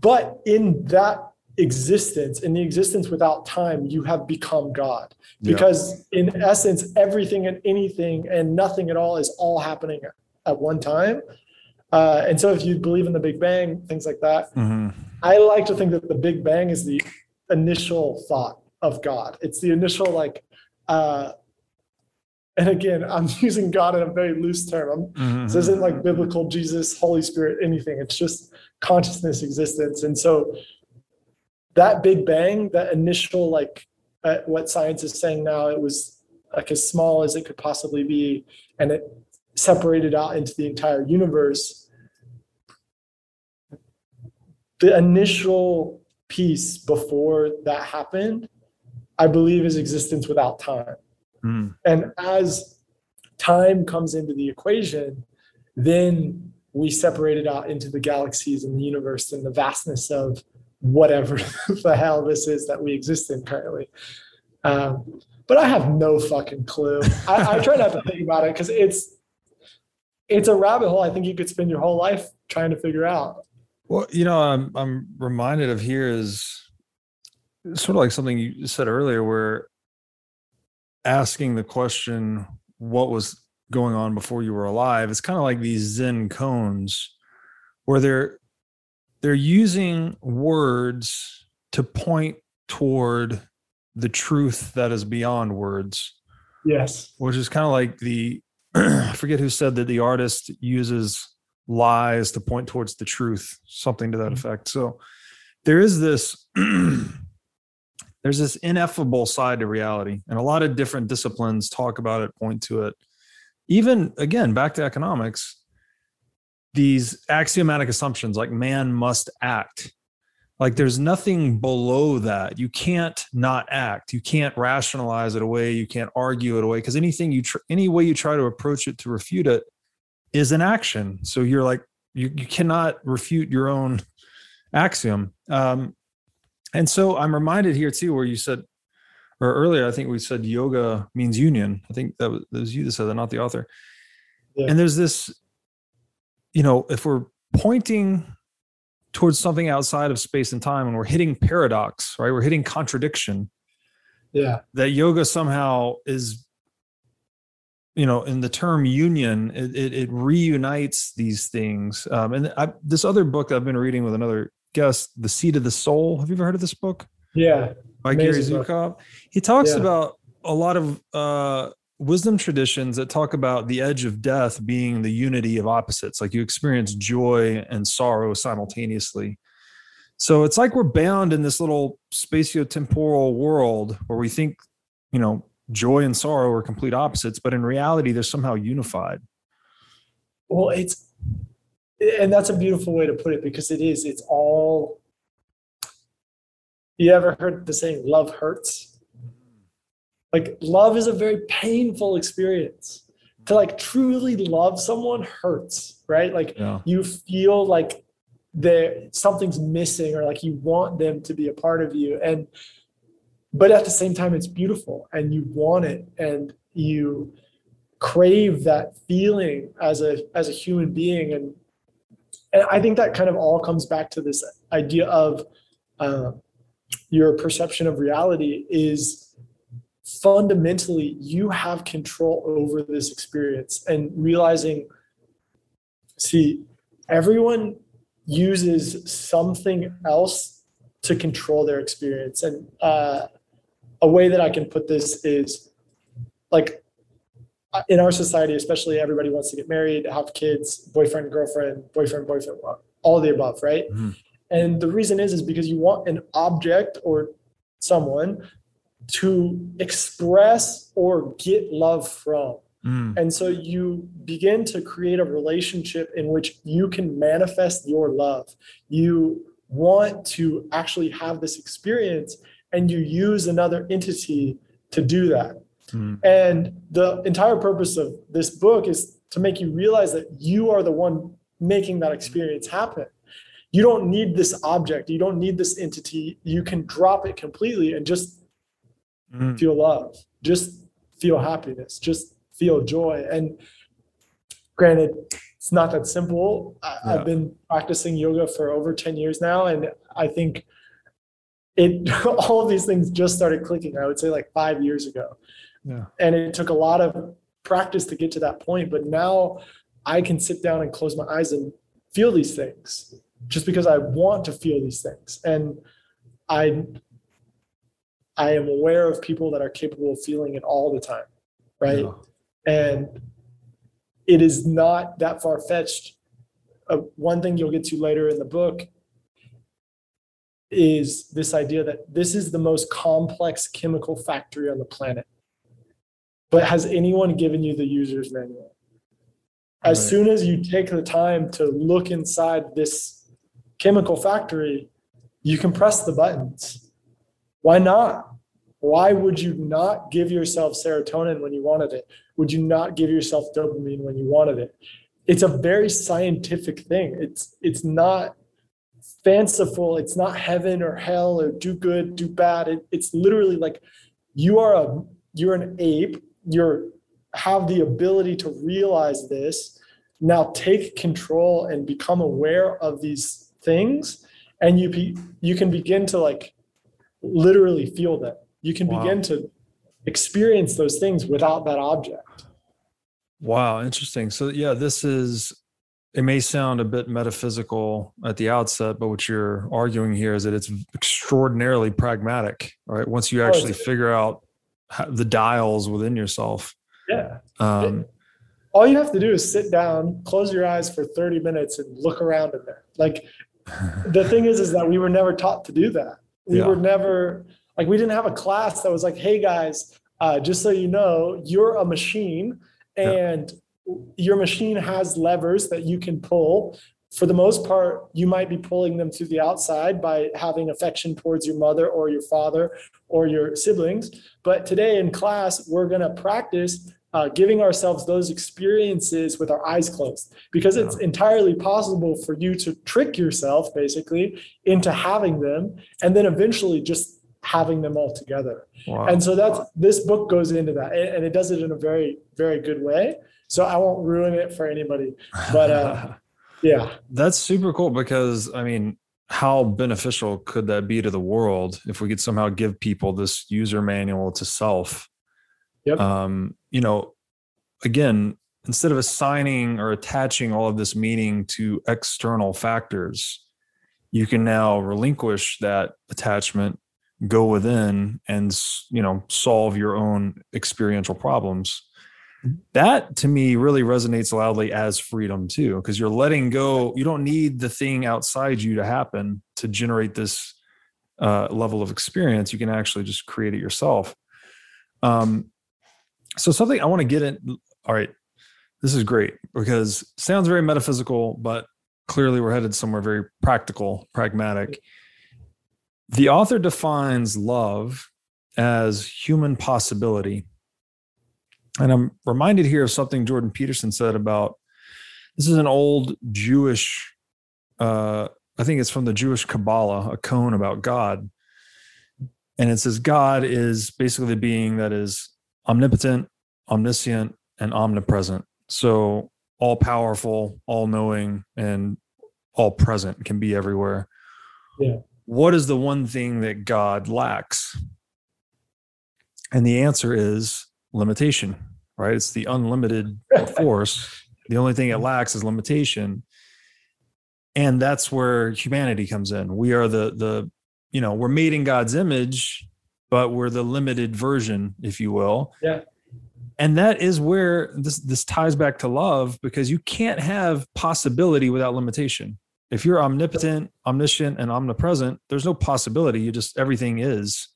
[SPEAKER 2] but in that existence in the existence without time you have become god
[SPEAKER 1] Yeah.
[SPEAKER 2] because in essence everything and anything and nothing at all is all happening at one time uh, and so if you believe in the big bang things like that
[SPEAKER 1] Mhm.
[SPEAKER 2] i like to think that the big bang is the initial thought of god it's the initial like uh, and again i'm using god in a very loose term I'm,
[SPEAKER 1] Mhm.
[SPEAKER 2] this isn't like biblical jesus holy spirit anything it's just consciousness existence and so that big bang that initial like uh, what science is saying now it was like as small as it could possibly be and it separated out into the entire universe the initial piece before that happened i believe is existence without time
[SPEAKER 1] Mm.
[SPEAKER 2] and as time comes into the equation, then we separate it out into the galaxies and the universe and the vastness of whatever the hell this is that we exist in currently. Um, but I have no fucking clue. I, I try not to think about it because it's it's a rabbit hole. I think you could spend your whole life trying to figure out.
[SPEAKER 1] Well, you know, I'm I'm reminded of here is sort of like something you said earlier, where asking the question, "What was going on before you were alive?" It's kind of like these Zen koans, where they're they're using words to point toward the truth that is beyond words
[SPEAKER 2] Yes.
[SPEAKER 1] which is kind of like the I forget who said that the artist uses lies to point towards the truth, something to that mm-hmm. effect. So there is this there's this ineffable side to reality, and a lot of different disciplines talk about it, point to it. Even again, back to economics, these axiomatic assumptions like man must act. Like there's nothing below that. You can't not act. You can't rationalize it away. You can't argue it away because anything you tr- any way you try to approach it to refute it is an action. So you're like you you cannot refute your own axiom. Um, and so I'm reminded here too, where you said, or earlier I think we said yoga means union. I think that was, that was you that said that, not the author.
[SPEAKER 2] Yeah.
[SPEAKER 1] And there's this, you know, if we're pointing towards something outside of space and time and we're hitting paradox, right? We're hitting contradiction
[SPEAKER 2] Yeah.
[SPEAKER 1] that yoga somehow is you know in the term union it, it, it reunites these things um, and I, this other book i've been reading with another guest the seat of the soul have you ever heard of this book
[SPEAKER 2] Yeah.
[SPEAKER 1] by gary
[SPEAKER 2] Amazing book.
[SPEAKER 1] Zukav he talks
[SPEAKER 2] Yeah.
[SPEAKER 1] about a lot of uh, wisdom traditions that talk about the edge of death being the unity of opposites like you experience joy and sorrow simultaneously so it's like we're bound in this little spatio-temporal world where we think you know joy and sorrow are complete opposites but in reality they're somehow unified
[SPEAKER 2] Well, it's and that's a beautiful way to put it because it is. It's all. You ever heard the saying "love hurts"? Like love is a very painful experience. To like truly love someone hurts, right? Like
[SPEAKER 1] yeah
[SPEAKER 2] you feel like there something's missing or like you want them to be a part of you and but at the same time it's beautiful and you want it and you crave that feeling as a as a human being. And and i think that kind of all comes back to this idea of uh, your perception of reality is fundamentally you have control over this experience and realizing see everyone uses something else to control their experience. And uh, a way that i can put this is like in our society especially everybody wants to get married have kids boyfriend girlfriend boyfriend boyfriend all the above right
[SPEAKER 1] Mhm.
[SPEAKER 2] and the reason is is because you want an object or someone to express or get love from
[SPEAKER 1] Mm,
[SPEAKER 2] and so you begin to create a relationship in which you can manifest your love. You want to actually have this experience and you use another entity to do that.
[SPEAKER 1] mm,
[SPEAKER 2] And the entire purpose of this book is to make you realize that you are the one making that experience happen. You don't need this object, you don't need this entity. You can drop it completely and just
[SPEAKER 1] mm.
[SPEAKER 2] feel love, just feel happiness, just feel joy. And granted, it's not that simple. I,
[SPEAKER 1] Yeah.
[SPEAKER 2] I've been practicing yoga for over 10 years now, and I think it all of these things just started clicking, I would say like five years ago.
[SPEAKER 1] Yeah.
[SPEAKER 2] And it took a lot of practice to get to that point. But now I can sit down and close my eyes and feel these things just because I want to feel these things. And I I am aware of people that are capable of feeling it all the time. Right.
[SPEAKER 1] Yeah.
[SPEAKER 2] And it is not that far fetched. Uh, one thing you'll get to later in the book is this idea that this is the most complex chemical factory on the planet. But has anyone given you the user's manual? As
[SPEAKER 1] Right.
[SPEAKER 2] soon as you take the time to look inside this chemical factory, you can press the buttons. Why not? Why would you not give yourself serotonin when you wanted it? Would you not give yourself dopamine when you wanted it? It's a very scientific thing. It's it's not fanciful. It's not heaven or hell or do good, do bad. It, it's literally like you are a you're an ape. You're have the ability to realize this. Now take control and become aware of these things, and you be, you can begin to like literally feel them. You can
[SPEAKER 1] Wow.
[SPEAKER 2] begin to experience those things without that object.
[SPEAKER 1] Wow, interesting. So yeah, this is it may sound a bit metaphysical at the outset, but what you're arguing here is that it's extraordinarily pragmatic, right? Once you
[SPEAKER 2] Oh,
[SPEAKER 1] actually figure out the dials within yourself.
[SPEAKER 2] Yeah.
[SPEAKER 1] Um,
[SPEAKER 2] All you have to do is sit down, close your eyes for 30 minutes and look around in there. Like the thing is, is that we were never taught to do that. We
[SPEAKER 1] Yeah.
[SPEAKER 2] were never like we didn't have a class that was like, hey guys, uh, just so you know, you're a machine
[SPEAKER 1] Yeah.
[SPEAKER 2] Your machine has levers that you can pull. For the most part, you might be pulling them to the outside by having affection towards your mother or your father or your siblings. But today in class, we're going to practice uh, giving ourselves those experiences with our eyes closed because it's entirely possible for you to trick yourself basically into having them and then eventually just having them all together.
[SPEAKER 1] wow.
[SPEAKER 2] And so that's this book goes into that and and it does it in a very, very good way. So I won't ruin it for anybody. But uh, yeah,
[SPEAKER 1] That's super cool because I mean, how beneficial could that be to the world if we could somehow give people this user manual to self?
[SPEAKER 2] Yep.
[SPEAKER 1] Um, you know, again, instead of assigning or attaching all of this meaning to external factors, you can now relinquish that attachment, go within, and you know solve your own experiential problems that to me really resonates loudly as freedom too because you're letting go you don't need the thing outside you to happen to generate this uh, level of experience. You can actually just create it yourself. Um, so something i want to get in all right this is great because sounds very metaphysical but clearly we're headed somewhere very practical pragmatic. The author defines love as human possibility and I'm reminded here of something Jordan Peterson said about this is an old Jewish, uh, I think it's from the Jewish Kabbalah, a koan about God. And it says God is basically the being that is omnipotent, omniscient, and omnipresent. So all powerful, all knowing, and all present can be everywhere.
[SPEAKER 2] Yeah.
[SPEAKER 1] What is the one thing that God lacks? And the answer is limitation, right? It's the unlimited force. The only thing it lacks is limitation. And that's where humanity comes in. We are the the you know, we're made in God's image, but we're the limited version, if you will.
[SPEAKER 2] Yeah.
[SPEAKER 1] And that is where this this ties back to love because you can't have possibility without limitation. If you're omnipotent, omniscient, and omnipresent, there's no possibility. You just everything is.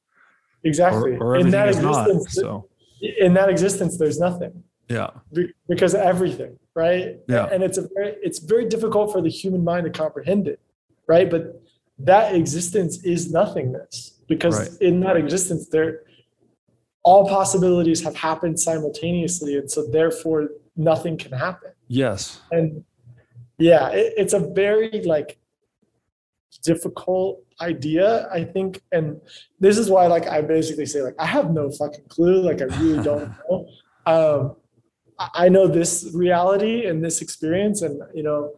[SPEAKER 2] Exactly.
[SPEAKER 1] Or, or
[SPEAKER 2] in
[SPEAKER 1] everything
[SPEAKER 2] that
[SPEAKER 1] is not. So
[SPEAKER 2] in that existence, there's nothing
[SPEAKER 1] yeah.
[SPEAKER 2] be- because everything, right?
[SPEAKER 1] Yeah.
[SPEAKER 2] And it's a very, it's very difficult for the human mind to comprehend it, right? But that existence is nothingness because
[SPEAKER 1] Right.
[SPEAKER 2] in that existence, there, all possibilities have happened simultaneously, and so therefore nothing can happen.
[SPEAKER 1] Yes.
[SPEAKER 2] And yeah, it, it's a very like difficult idea, I think. And this is why, like, I basically say, like, I have no fucking clue. Like, I really don't know. Um, I know this reality and this experience, and you know,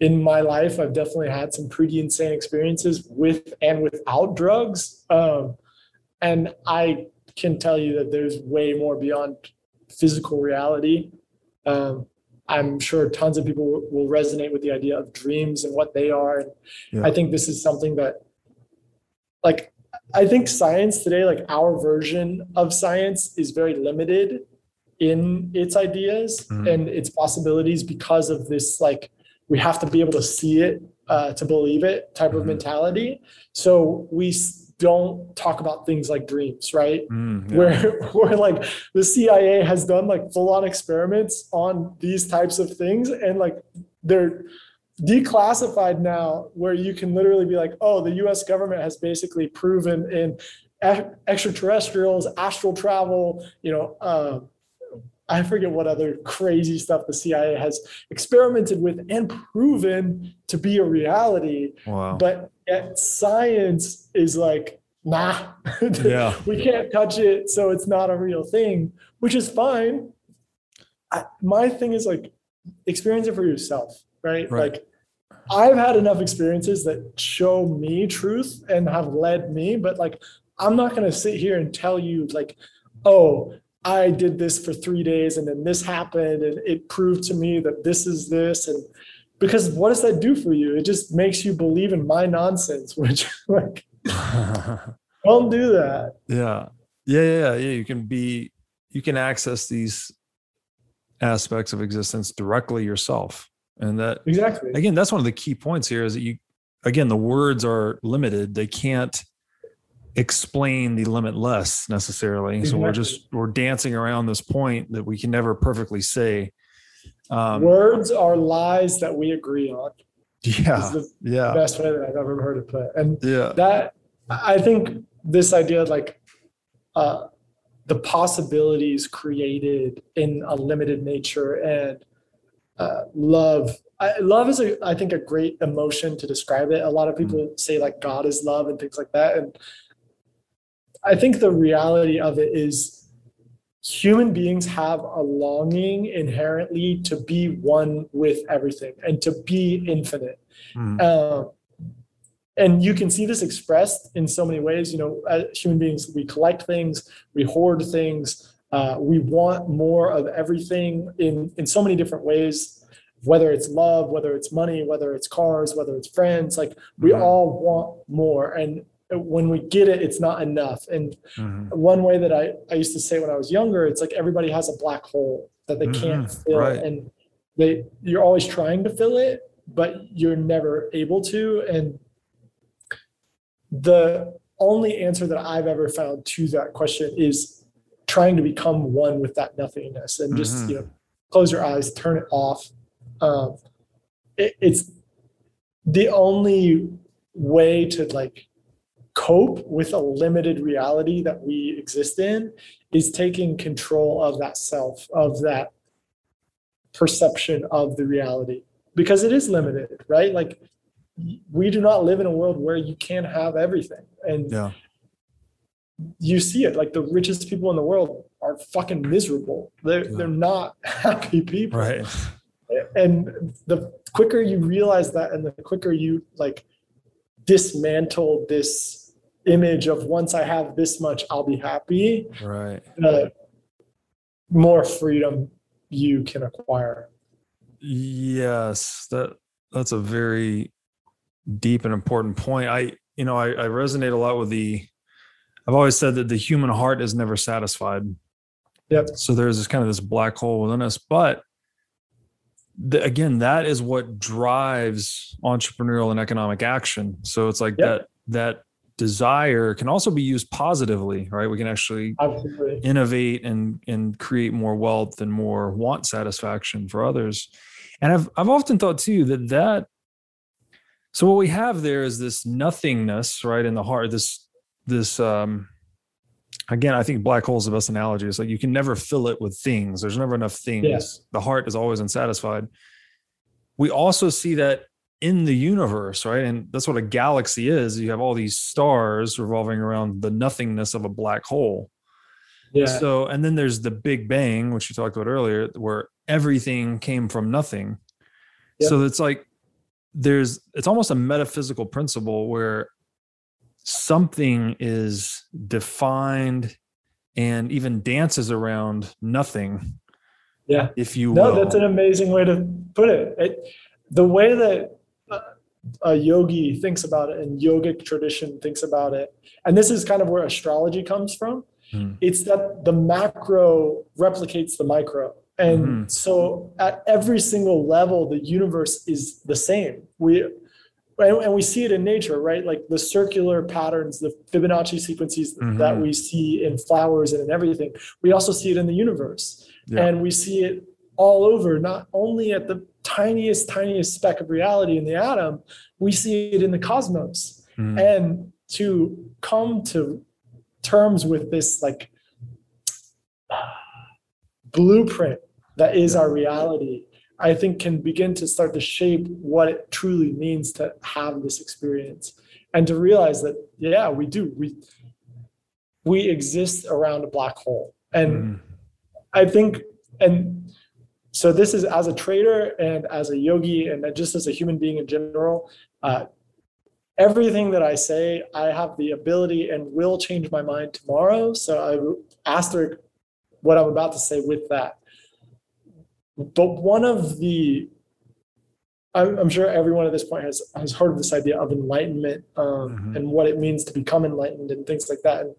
[SPEAKER 2] in my life, I've definitely had some pretty insane experiences with and without drugs. Um, and I can tell you that there's way more beyond physical reality. Um, I'm sure tons of people will- will resonate with the idea of dreams and what they are. And
[SPEAKER 1] Yeah.
[SPEAKER 2] I think this is something that, like, I think science today, like our version of science, is very limited in its ideas
[SPEAKER 1] Mhm.
[SPEAKER 2] and its possibilities because of this, like, we have to be able to see it uh, to believe it type of
[SPEAKER 1] Mhm.
[SPEAKER 2] mentality. So we don't talk about things like dreams, right?
[SPEAKER 1] Mm, yeah.
[SPEAKER 2] where where like the CIA has done like full on experiments on these types of things and like they're declassified now where you can literally be like oh the US government has basically proven in extraterrestrials astral travel you know uh, I forget what other crazy stuff the CIA has experimented with and proven to be a reality
[SPEAKER 1] wow.
[SPEAKER 2] but yet science is like nah
[SPEAKER 1] Yeah.
[SPEAKER 2] we can't touch it so it's not a real thing which is fine I, my thing is like experience it for yourself right?
[SPEAKER 1] Right.
[SPEAKER 2] like i've had enough experiences that show me truth and have led me but like i'm not going to sit here and tell you like oh i did this for three days and then this happened and it proved to me that this is this and because what does that do for you it just makes you believe in my nonsense which like don't do that
[SPEAKER 1] yeah. Yeah. Yeah. Yeah. You can be, you can access these aspects of existence directly yourself. And that,
[SPEAKER 2] exactly
[SPEAKER 1] again, that's one of the key points here is that you, again, the words are limited. They can't explain the limitless necessarily. So we're just, we're dancing around this point that we can never perfectly say. Um,
[SPEAKER 2] words are lies that we agree on
[SPEAKER 1] yeah.
[SPEAKER 2] the
[SPEAKER 1] Yeah.
[SPEAKER 2] best way that i've ever heard it put and
[SPEAKER 1] Yeah.
[SPEAKER 2] that i think this idea like uh the possibilities created in a limited nature and uh, love. I, love is a i think a great emotion to describe it. A lot of people say like god is love and things like that. And i think the reality of it is human beings have a longing inherently to be one with everything and to be infinite.
[SPEAKER 1] Mm.
[SPEAKER 2] um, and you can see this expressed in so many ways. You know, as human beings, we collect things, we hoard things, uh, we want more of everything in in so many different ways. Whether it's love, whether it's money, whether it's cars, whether it's friends, like we
[SPEAKER 1] Mhm.
[SPEAKER 2] all want more. And when we get it, it's not enough. And
[SPEAKER 1] Mhm.
[SPEAKER 2] one way that I, I used to say when I was younger, it's like everybody has a black hole that they can't
[SPEAKER 1] Mhm,
[SPEAKER 2] fill.
[SPEAKER 1] right.
[SPEAKER 2] And they you're always trying to fill it, but you're never able to. And the only answer that I've ever found to that question is trying to become one with that nothingness and just,
[SPEAKER 1] Mhm.
[SPEAKER 2] you know, close your eyes, turn it off. Um, it, it's the only way to like cope with a limited reality that we exist in is taking control of that self, of that perception of the reality because it is limited, right? Like we do not live in a world where you can have everything. And
[SPEAKER 1] Yeah.
[SPEAKER 2] You see it like the richest people in the world are fucking miserable. They're
[SPEAKER 1] Yeah.
[SPEAKER 2] they're not happy people
[SPEAKER 1] Right.
[SPEAKER 2] and the quicker you realize that and the quicker you like dismantle this image of once I have this much, I'll be happy,
[SPEAKER 1] Right.
[SPEAKER 2] the more freedom you can acquire.
[SPEAKER 1] Yes, that that's a very deep and important point. I, you know, I, I resonate a lot with the. I've always said that the human heart is never satisfied.
[SPEAKER 2] Yep.
[SPEAKER 1] So there's this kind of this black hole within us, but the, again, that is what drives entrepreneurial and economic action. So it's like
[SPEAKER 2] Yep.
[SPEAKER 1] that that desire can also be used positively, right? We can actually
[SPEAKER 2] Absolutely.
[SPEAKER 1] innovate and and create more wealth and more want satisfaction for others and i've i've often thought too that that so what we have there is this nothingness right in the heart this this um again i think black hole is the best analogy it's like you can never fill it with things there's never enough things
[SPEAKER 2] Yes.
[SPEAKER 1] the heart is always unsatisfied we also see that in the universe right and that's what a galaxy is you have all these stars revolving around the nothingness of a black hole
[SPEAKER 2] Yeah.
[SPEAKER 1] so, and then there's the Big Bang, which you talked about earlier, where everything came from nothing.
[SPEAKER 2] Yep.
[SPEAKER 1] So it's like there's, it's almost a metaphysical principle where something is defined and even dances around nothing,
[SPEAKER 2] yeah.
[SPEAKER 1] if you
[SPEAKER 2] No,
[SPEAKER 1] will.
[SPEAKER 2] that's an amazing way to put it. it the way that a yogi thinks about it and yogic tradition thinks about it, and this is kind of where astrology comes from.
[SPEAKER 1] Hmm.
[SPEAKER 2] It's that the macro replicates the micro. And
[SPEAKER 1] Mhm.
[SPEAKER 2] so at every single level, the universe is the same. We and and we see it in nature, right? Like the circular patterns, the Fibonacci sequences that
[SPEAKER 1] Mhm.
[SPEAKER 2] we see in flowers and in everything. We also see it in the universe
[SPEAKER 1] Yeah.
[SPEAKER 2] and we see it all over not only at the tiniest tiniest speck of reality in the atom we see it in the cosmos
[SPEAKER 1] Mhm.
[SPEAKER 2] and to come to terms with this like blueprint that is our reality i think can begin to start to shape what it truly means to have this experience and to realize that yeah we do we we exist around a black hole and
[SPEAKER 1] Mhm.
[SPEAKER 2] I think, and so this is as a trader and as a yogi and just as a human being in general. Uh, everything that I say, I have the ability and will change my mind tomorrow. So I asterisk what I'm about to say with that. But one of the, I'm, I'm sure everyone at this point has has heard of this idea of enlightenment um,
[SPEAKER 1] Mhm.
[SPEAKER 2] and what it means to become enlightened and things like that. And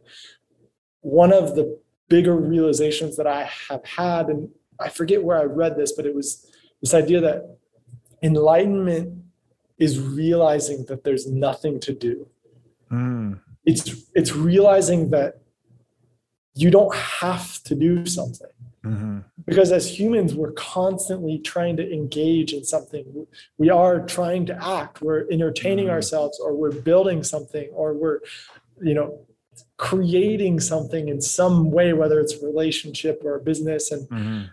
[SPEAKER 2] one of the bigger realizations that I have had, and I forget where I read this, but it was this idea that enlightenment is realizing that there's nothing to do.
[SPEAKER 1] Mm.
[SPEAKER 2] It's it's realizing that you don't have to do something
[SPEAKER 1] Mhm.
[SPEAKER 2] because as humans we're constantly trying to engage in something we are trying to act we're entertaining
[SPEAKER 1] Mhm.
[SPEAKER 2] ourselves or we're building something or we're you know creating something in some way whether it's a relationship or a business and
[SPEAKER 1] Mhm.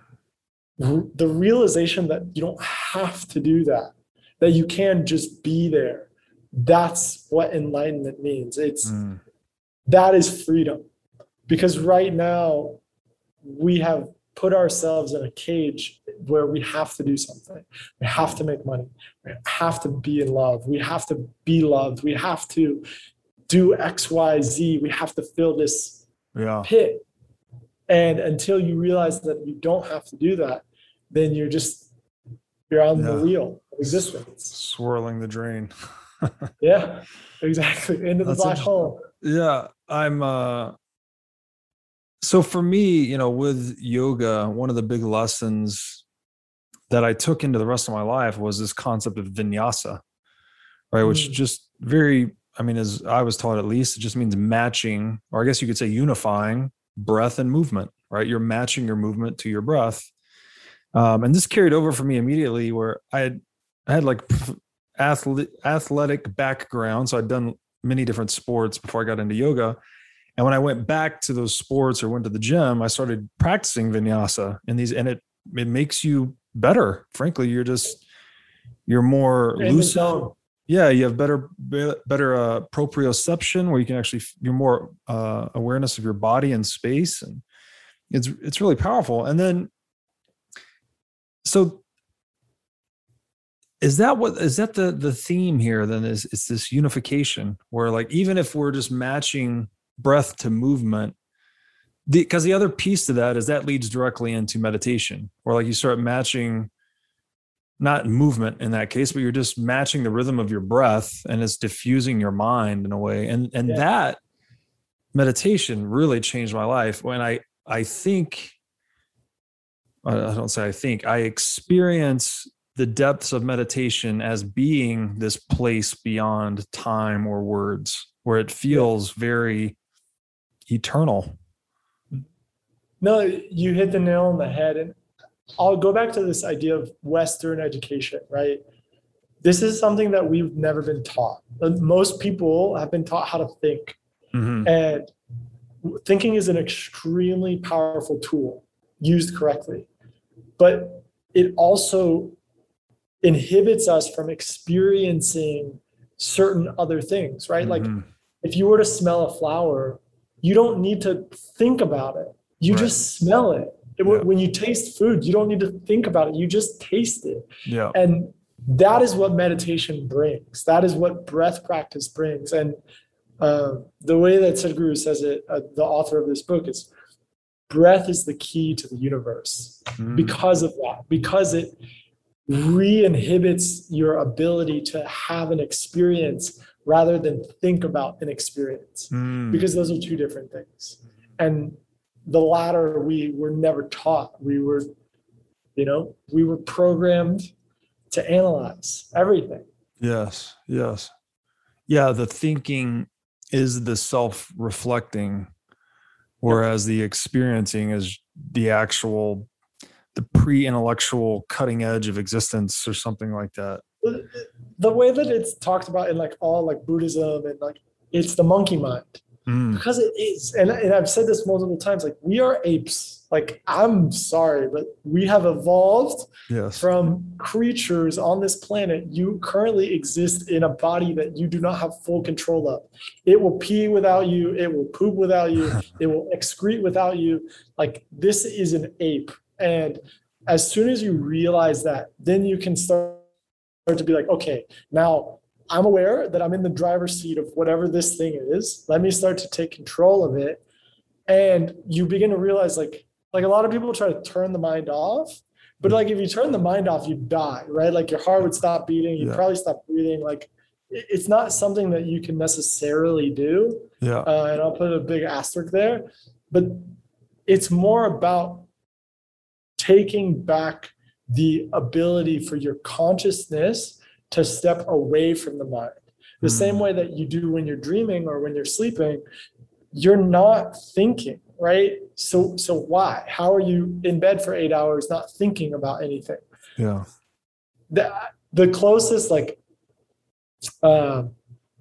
[SPEAKER 2] r- the realization that you don't have to do that that you can just be there that's what enlightenment means it's
[SPEAKER 1] Mm.
[SPEAKER 2] that is freedom because right now we have put ourselves in a cage where we have to do something. We have to make money. We have to be in love. We have to be loved. We have to do x y z. We have to fill this
[SPEAKER 1] Yeah.
[SPEAKER 2] pit. And until you realize that you don't have to do that then you're just you're on the wheel of existence.
[SPEAKER 1] Swirling the drain.
[SPEAKER 2] yeah exactly. Into the
[SPEAKER 1] That's
[SPEAKER 2] black hole.
[SPEAKER 1] Yeah i'm uh so for me you know with yoga one of the big lessons that i took into the rest of my life was this concept of vinyasa right? Which
[SPEAKER 2] Mm.
[SPEAKER 1] just very i mean as i was taught at least it just means matching or i guess you could say unifying breath and movement right? You're matching your movement to your breath. Um, and this carried over for me immediately where i had i had like athlete, athletic background. So i'd done many different sports before i got into yoga and when i went back to those sports or went to the gym i started practicing vinyasa and these and it it makes you better. Frankly you're just you're more
[SPEAKER 2] the
[SPEAKER 1] lucid. yeah you have better better uh, proprioception where you can actually you're more uh, awareness of your body and space and it's it's really powerful. And then so is that what is that the the theme here then is it's this unification where like even if we're just matching breath to movement because the, the other piece to that is that leads directly into meditation or like you start matching not movement in that case but you're just matching the rhythm of your breath and it's diffusing your mind in a way and and yeah. that meditation really changed my life when i i think i don't say i think i experience the depths of meditation as being this place beyond time or words where it feels very eternal
[SPEAKER 2] no you hit the nail on the head and i'll go back to this idea of western education right this is something that we've never been taught most people have been taught how to think mm-hmm. and thinking is an extremely powerful tool used correctly but it also inhibits us from experiencing certain other things, right? Mm-hmm. Like if you were to smell a flower, you don't need to think about it. You right. just smell it. it yeah. When you taste food, you don't need to think about it. You just taste it.
[SPEAKER 1] Yeah.
[SPEAKER 2] And that is what meditation brings. That is what breath practice brings. And uh, the way that Sadhguru says it, uh, the author of this book, is breath is the key to the universe mm. because of that, because it re-inhibits your ability to have an experience rather than think about an experience. Mm. because those are two different things. And the latter we were never taught. We were you know we were programmed to analyze everything.
[SPEAKER 1] Yes yes. Yeah the thinking is the self-reflecting whereas the experiencing is the actual the pre-intellectual cutting edge of existence or something like that
[SPEAKER 2] the way that it's talked about in like all like buddhism and like it's the monkey mind. Mm. because it is and, and i've said this multiple times like we are apes. Like i'm sorry but we have evolved
[SPEAKER 1] yes.
[SPEAKER 2] from creatures on this planet. You currently exist in a body that you do not have full control of. It will pee without you. It will poop without you. It will excrete without you. Like this is an ape. And as soon as you realize that, then you can start to be like, okay, now I'm aware that I'm in the driver's seat of whatever this thing is. Let me start to take control of it. And you begin to realize like, like a lot of people try to turn the mind off, but like if you turn the mind off, you die, right? Like your heart would stop beating, you'd yeah. probably stop breathing. Like it's not something that you can necessarily do.
[SPEAKER 1] Yeah.
[SPEAKER 2] Uh, and I'll put a big asterisk there, but it's more about taking back the ability for your consciousness to step away from the mind. The mm. same way that you do when you're dreaming or when you're sleeping, you're not thinking, right? So so why? How are you in bed for 8 hours not thinking about anything?
[SPEAKER 1] Yeah.
[SPEAKER 2] The the closest like uh,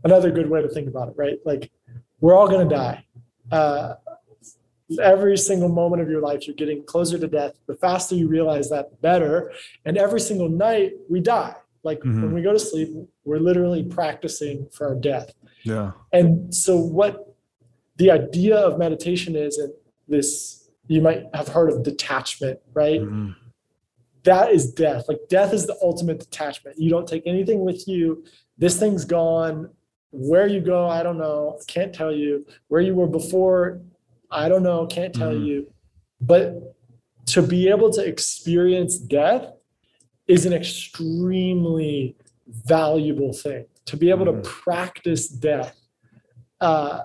[SPEAKER 2] another good way to think about it, right? Like we're all going to die. Uh, every single moment of your life you're getting closer to death. The faster you realize that the better. And every single night we die. Like mm-hmm. when we go to sleep we're literally practicing for our death.
[SPEAKER 1] Yeah.
[SPEAKER 2] And so what the idea of meditation is and this you might have heard of detachment right? Mm-hmm. that is death. Like death is the ultimate detachment. You don't take anything with you. This thing's gone. Where you go i don't know. Can't tell you. Where you were before I don't know, can't tell mm-hmm. you. But to be able to experience death is an extremely valuable thing. To be able mm-hmm. to practice death, uh,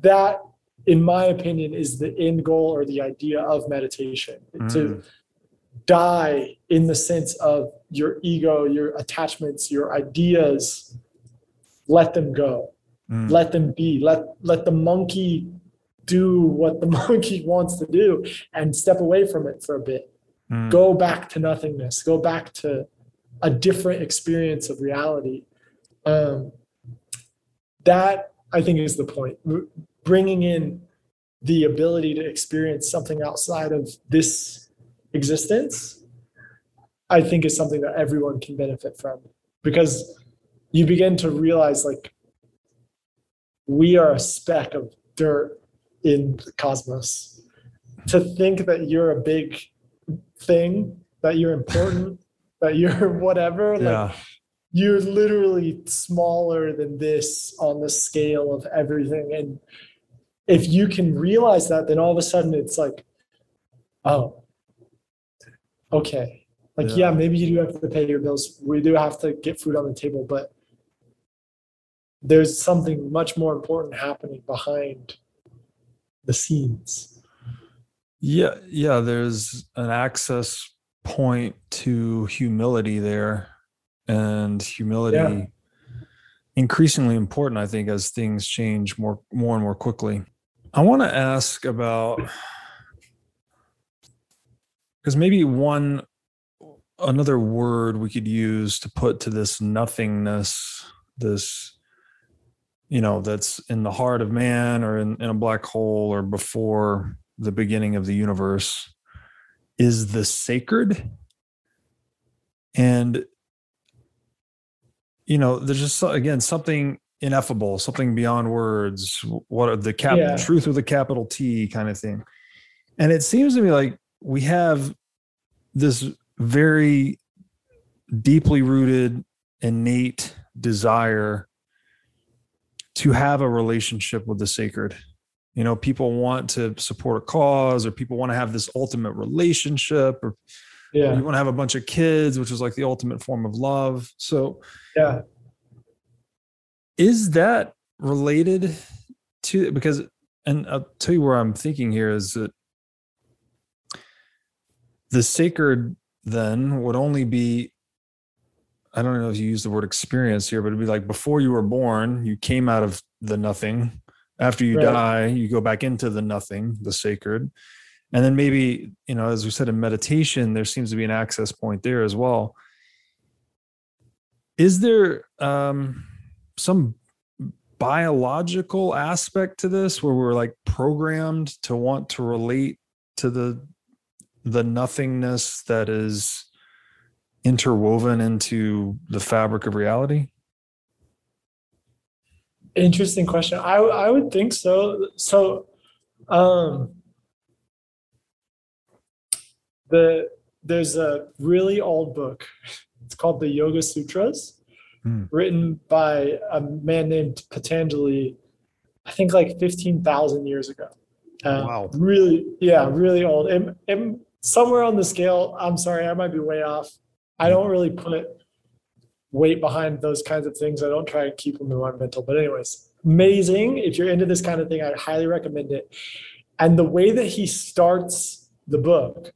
[SPEAKER 2] that, in my opinion, is the end goal or the idea of meditation. Mm-hmm. To die in the sense of your ego, your attachments, your ideas, let them go. Mm. Let them be. Let let the monkey do what the monkey wants to do and step away from it for a bit. Mm. Go back to nothingness. Go back to a different experience of reality. Um, that I think is the point. Bringing in the ability to experience something outside of this existence, I think is something that everyone can benefit from because you begin to realize like we are a speck of dirt in the cosmos. To think that you're a big thing, that you're important, that you're whatever. Like
[SPEAKER 1] Yeah.
[SPEAKER 2] you're literally smaller than this on the scale of everything. And if you can realize that, then all of a sudden it's like, oh, okay. Like,
[SPEAKER 1] Yeah.
[SPEAKER 2] yeah, maybe you do have to pay your bills. We do have to get food on the table, but there's something much more important happening behind the scenes.
[SPEAKER 1] Yeah, yeah, there's an access point to humility there. And humility increasingly important, I think, as things change more more and more quickly. I want to ask about because maybe one another word we could use to put to this nothingness, this you know, that's in the heart of man or in, in a black hole or before the beginning of the universe is the sacred. And, you know, there's just, again, something ineffable, something beyond words. What are the cap,
[SPEAKER 2] Yeah.
[SPEAKER 1] truth with a capital T kind of thing. And it seems to me like we have this very deeply rooted, innate desire to have a relationship with the sacred. You know, people want to support a cause or people want to have this ultimate relationship or
[SPEAKER 2] Yeah.
[SPEAKER 1] you want to have a bunch of kids, which is like the ultimate form of love. So,
[SPEAKER 2] Yeah.
[SPEAKER 1] is that related to because, and I'll tell you where I'm thinking here is that the sacred then would only be I don't know if you use the word experience here, but it'd be like before you were born, you came out of the nothing. After you
[SPEAKER 2] Right.
[SPEAKER 1] die, you go back into the nothing, the sacred. And then maybe, you know, as we said in meditation, there seems to be an access point there as well. Is there um, some biological aspect to this where we're like programmed to want to relate to the the nothingness that is interwoven into the fabric of reality?
[SPEAKER 2] Interesting question. I I would think so. So, um, the there's a really old book. It's called the Yoga Sutras,
[SPEAKER 1] Hmm.
[SPEAKER 2] written by a man named Patanjali. I think like fifteen thousand years ago. Uh,
[SPEAKER 1] Wow.
[SPEAKER 2] Really, yeah, really old. And, and somewhere on the scale, I'm sorry, I might be way off. I don't really put weight behind those kinds of things. I don't try and keep them in my mental. But, anyways, amazing. If you're into this kind of thing, I highly recommend it. And the way that he starts the book,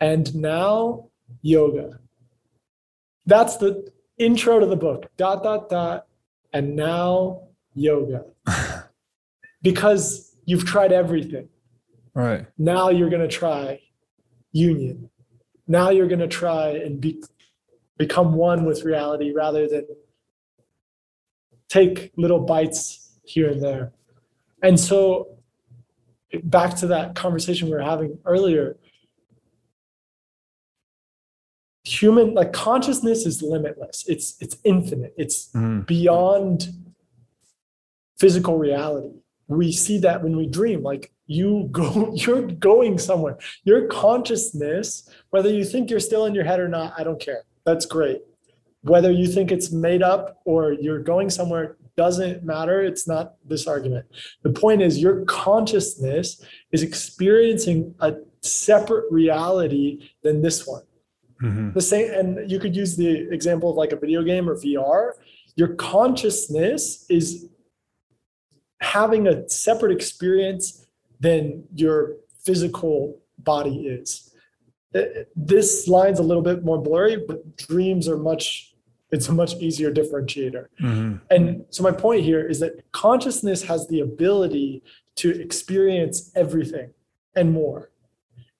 [SPEAKER 2] and now yoga. That's the intro to the book. Dot, dot, dot. And now yoga. because you've tried everything.
[SPEAKER 1] Right.
[SPEAKER 2] Now you're going to try union. Now you're going to try and be, become one with reality rather than take little bites here and there. And so, back to that conversation we were having earlier human like consciousness is limitless it's it's infinite it's
[SPEAKER 1] Mhm.
[SPEAKER 2] beyond physical reality we see that when we dream like you go you're going somewhere. Your consciousness whether you think you're still in your head or not i don't care. That's great. Whether you think it's made up or you're going somewhere doesn't matter. It's not this argument. The point is your consciousness is experiencing a separate reality than this one.
[SPEAKER 1] Mhm.
[SPEAKER 2] the same and you could use the example of like a video game or vr your consciousness is having a separate experience than your physical body is Uh, this line's a little bit more blurry but dreams are much it's a much easier differentiator
[SPEAKER 1] Mhm.
[SPEAKER 2] and so my point here is that consciousness has the ability to experience everything and more.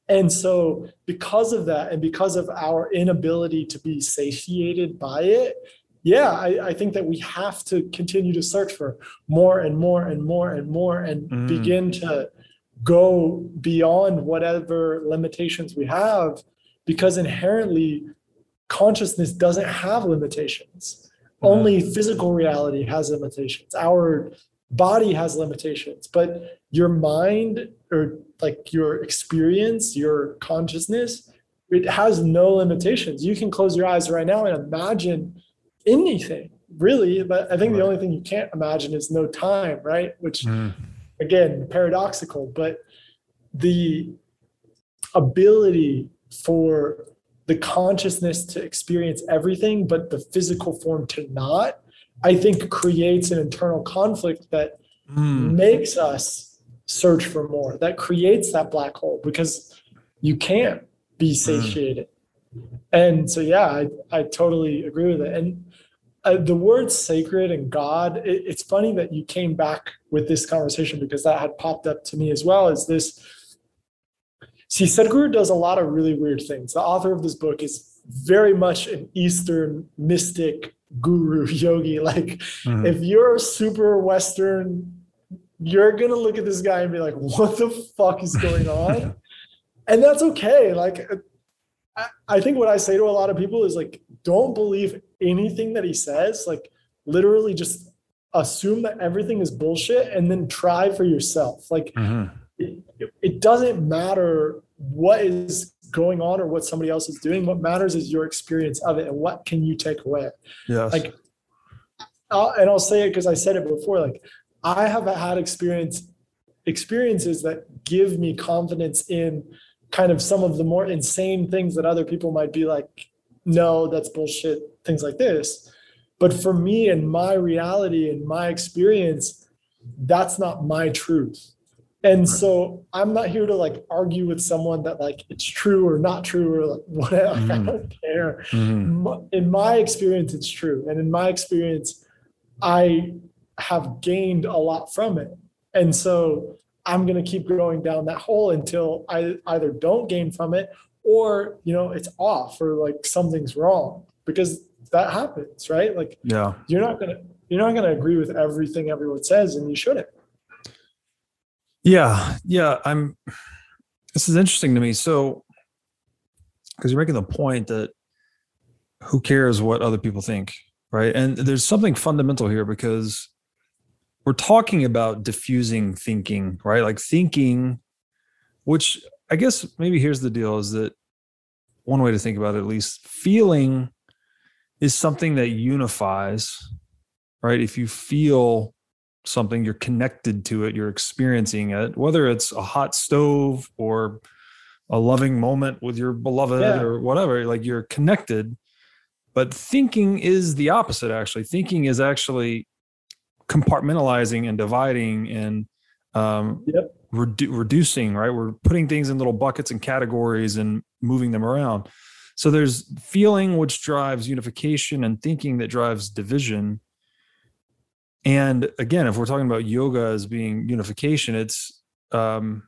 [SPEAKER 2] And so because of that and because of our inability to be satiated by it, yeah, I, I think that we have to continue to search for more and more and more and more and
[SPEAKER 1] Mm.
[SPEAKER 2] begin to go beyond whatever limitations we have because inherently consciousness doesn't have limitations only physical reality has limitations our body has limitations but your mind or like your experience your consciousness it has no limitations. You can close your eyes right now and imagine anything, really. But I think the only thing you can't imagine is no time, right? Which
[SPEAKER 1] Mm.
[SPEAKER 2] Again paradoxical but the ability for the consciousness to experience everything but the physical form to not i think creates an internal conflict that
[SPEAKER 1] Mm.
[SPEAKER 2] makes us search for more that creates that black hole because you can't be satiated. And so yeah i, I totally agree with it. And uh, the word sacred and god it, it's funny that you came back with this conversation because that had popped up to me as well Is this see sadhguru does a lot of really weird things. The author of this book is very much an eastern mystic guru yogi. Like
[SPEAKER 1] Mhm.
[SPEAKER 2] if you're super western you're gonna look at this guy and be like what the fuck is going on? And that's okay. Like I, I think what i say to a lot of people is like don't believe anything that he says like literally just assume that everything is bullshit and then try for yourself like
[SPEAKER 1] Mhm.
[SPEAKER 2] it, it doesn't matter what is going on or what somebody else is doing what matters is your experience of it and what can you take away
[SPEAKER 1] Yes.
[SPEAKER 2] like I'll, and I'll say it because I said it before. Like I have had experience experiences that give me confidence in kind of some of the more insane things that other people might be like, no, that's bullshit. Things like this. But for me and my reality and my experience, that's not my truth. And so I'm not here to like argue with someone that like it's true or not true or like whatever. I
[SPEAKER 1] Mhm.
[SPEAKER 2] don't care
[SPEAKER 1] Mhm.
[SPEAKER 2] in my experience it's true and in my experience i have gained a lot from it and so i'm going to keep going down that hole until i either don't gain from it or you know it's off or like something's wrong because that happens right like
[SPEAKER 1] Yeah.
[SPEAKER 2] you're not to you're not going to agree with everything everyone says and you shouldn't
[SPEAKER 1] Yeah, yeah. I'm. This is interesting to me. So, because you're making the point that who cares what other people think, right? And there's something fundamental here because we're talking about diffusing thinking, right? Like thinking, which I guess maybe here's the deal: is that one way to think about it, at least, feeling is something that unifies, right? If you feel something you're connected to it you're experiencing it whether it's a hot stove or a loving moment with your beloved
[SPEAKER 2] Yeah.
[SPEAKER 1] or whatever like you're connected but thinking is the opposite actually thinking is actually compartmentalizing and dividing and um,
[SPEAKER 2] Yep.
[SPEAKER 1] redu- reducing right we're putting things in little buckets and categories and moving them around so there's feeling which drives unification and thinking that drives division and again, if we're talking about yoga as being unification, it's um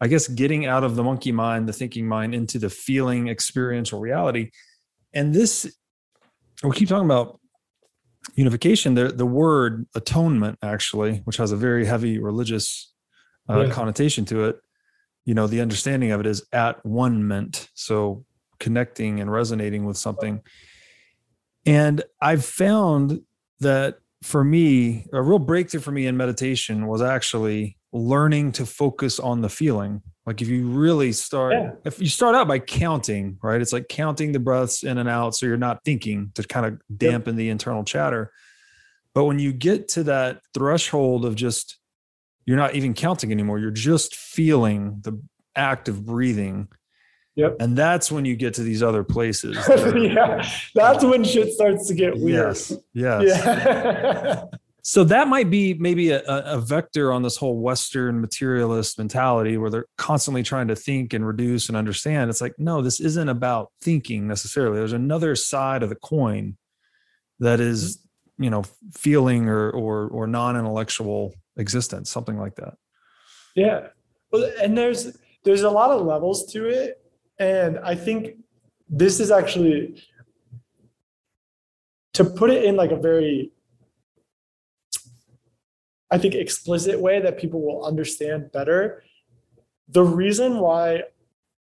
[SPEAKER 1] I guess getting out of the monkey mind, the thinking mind into the feeling experiential reality. And this we keep talking about unification, the the word atonement actually, which has a very heavy religious uh,
[SPEAKER 2] Yeah.
[SPEAKER 1] connotation to it, you know, the understanding of it is at one meant. So connecting and resonating with something. And I've found that for me, a real breakthrough for me in meditation was actually learning to focus on the feeling. Like if you really start,
[SPEAKER 2] Yeah.
[SPEAKER 1] if you start out by counting, right? It's like counting the breaths in and out so you're not thinking to kind of dampen the internal chatter. But when you get to that threshold of just, you're not even counting anymore, you're just feeling the act of breathing.
[SPEAKER 2] Yep.
[SPEAKER 1] And that's when you get to these other places. that are-
[SPEAKER 2] yeah that's when shit starts to get weird
[SPEAKER 1] Yes. Yes.
[SPEAKER 2] yeah
[SPEAKER 1] So that might be maybe a, a a vector on this whole Western materialist mentality where they're constantly trying to think and reduce and understand. It's like, no, this isn't about thinking necessarily. There's another side of the coin that is, mm-hmm. you know, feeling or or or non-intellectual existence, something like that.
[SPEAKER 2] Yeah. Well, and there's there's a lot of levels to it. And I think this is actually to put it in like a very I think explicit way that people will understand better. The reason why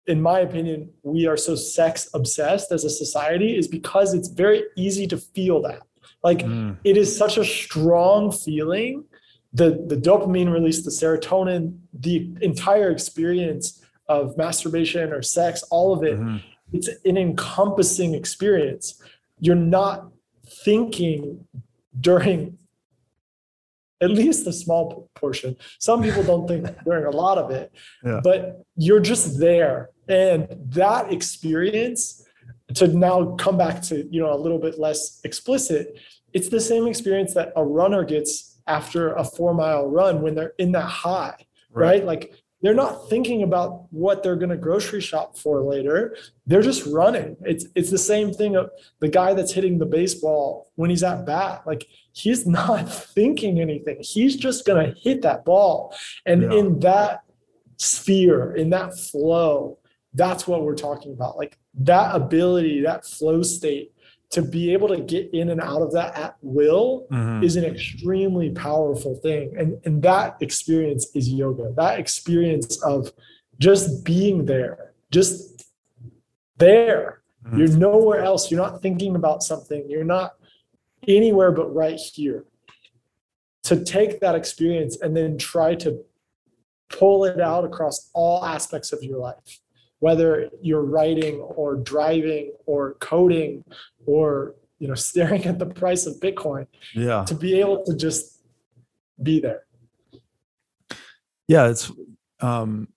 [SPEAKER 2] in my opinion we are so sex obsessed as a society is because it's very easy to feel that. Like
[SPEAKER 1] Mm,
[SPEAKER 2] it is such a strong feeling the the dopamine release the serotonin the entire experience of masturbation or sex, all of it.
[SPEAKER 1] Mhm.
[SPEAKER 2] It's an encompassing experience. You're not thinking during at least a small portion. Some people don't think during a lot of it,
[SPEAKER 1] Yeah.
[SPEAKER 2] but you're just there. And that experience, to now come back to you know a little bit less explicit, it's the same experience that a runner gets after a four mile run when they're in that high, right? Like they're not thinking about what they're going to grocery shop for later. They're just running. It's it's the same thing of the guy that's hitting the baseball when he's at bat. Like he's not thinking anything. He's just going to hit that ball. And
[SPEAKER 1] Yeah.
[SPEAKER 2] in that sphere, in that flow, that's what we're talking about. Like that ability, that flow state to be able to get in and out of that at will
[SPEAKER 1] Mhm.
[SPEAKER 2] is an extremely powerful thing. And, and that experience is yoga. That experience of just being there, just there.
[SPEAKER 1] Mhm.
[SPEAKER 2] You're nowhere else. You're not thinking about something. You're not anywhere but right here. To take that experience and then try to pull it out across all aspects of your life, whether you're writing or driving or coding or you know staring at the price of Bitcoin
[SPEAKER 1] Yeah.
[SPEAKER 2] to be able to just be there.
[SPEAKER 1] Yeah, it's um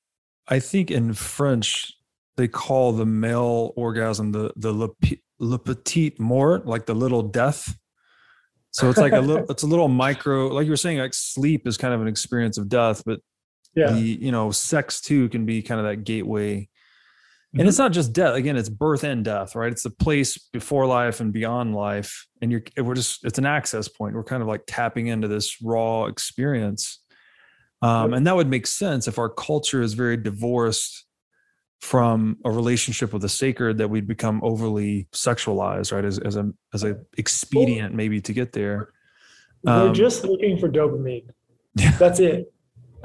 [SPEAKER 1] I think in French they call the male orgasm the the le, le petit mort, like the little death. So it's like a little it's a little micro like you were saying like sleep is kind of an experience of death, but
[SPEAKER 2] Yeah.
[SPEAKER 1] the you know sex too can be kind of that gateway. And it's not just death. Again, it's birth and death, right? It's the place before life and beyond life. And you're we're just it's an access point. We're kind of like tapping into this raw experience. Um, and that would make sense if our culture is very divorced from a relationship with the sacred that we'd become overly sexualized, right? As, as a as a expedient maybe to get there.
[SPEAKER 2] We're
[SPEAKER 1] Um,
[SPEAKER 2] just looking for dopamine.
[SPEAKER 1] Yeah.
[SPEAKER 2] That's it.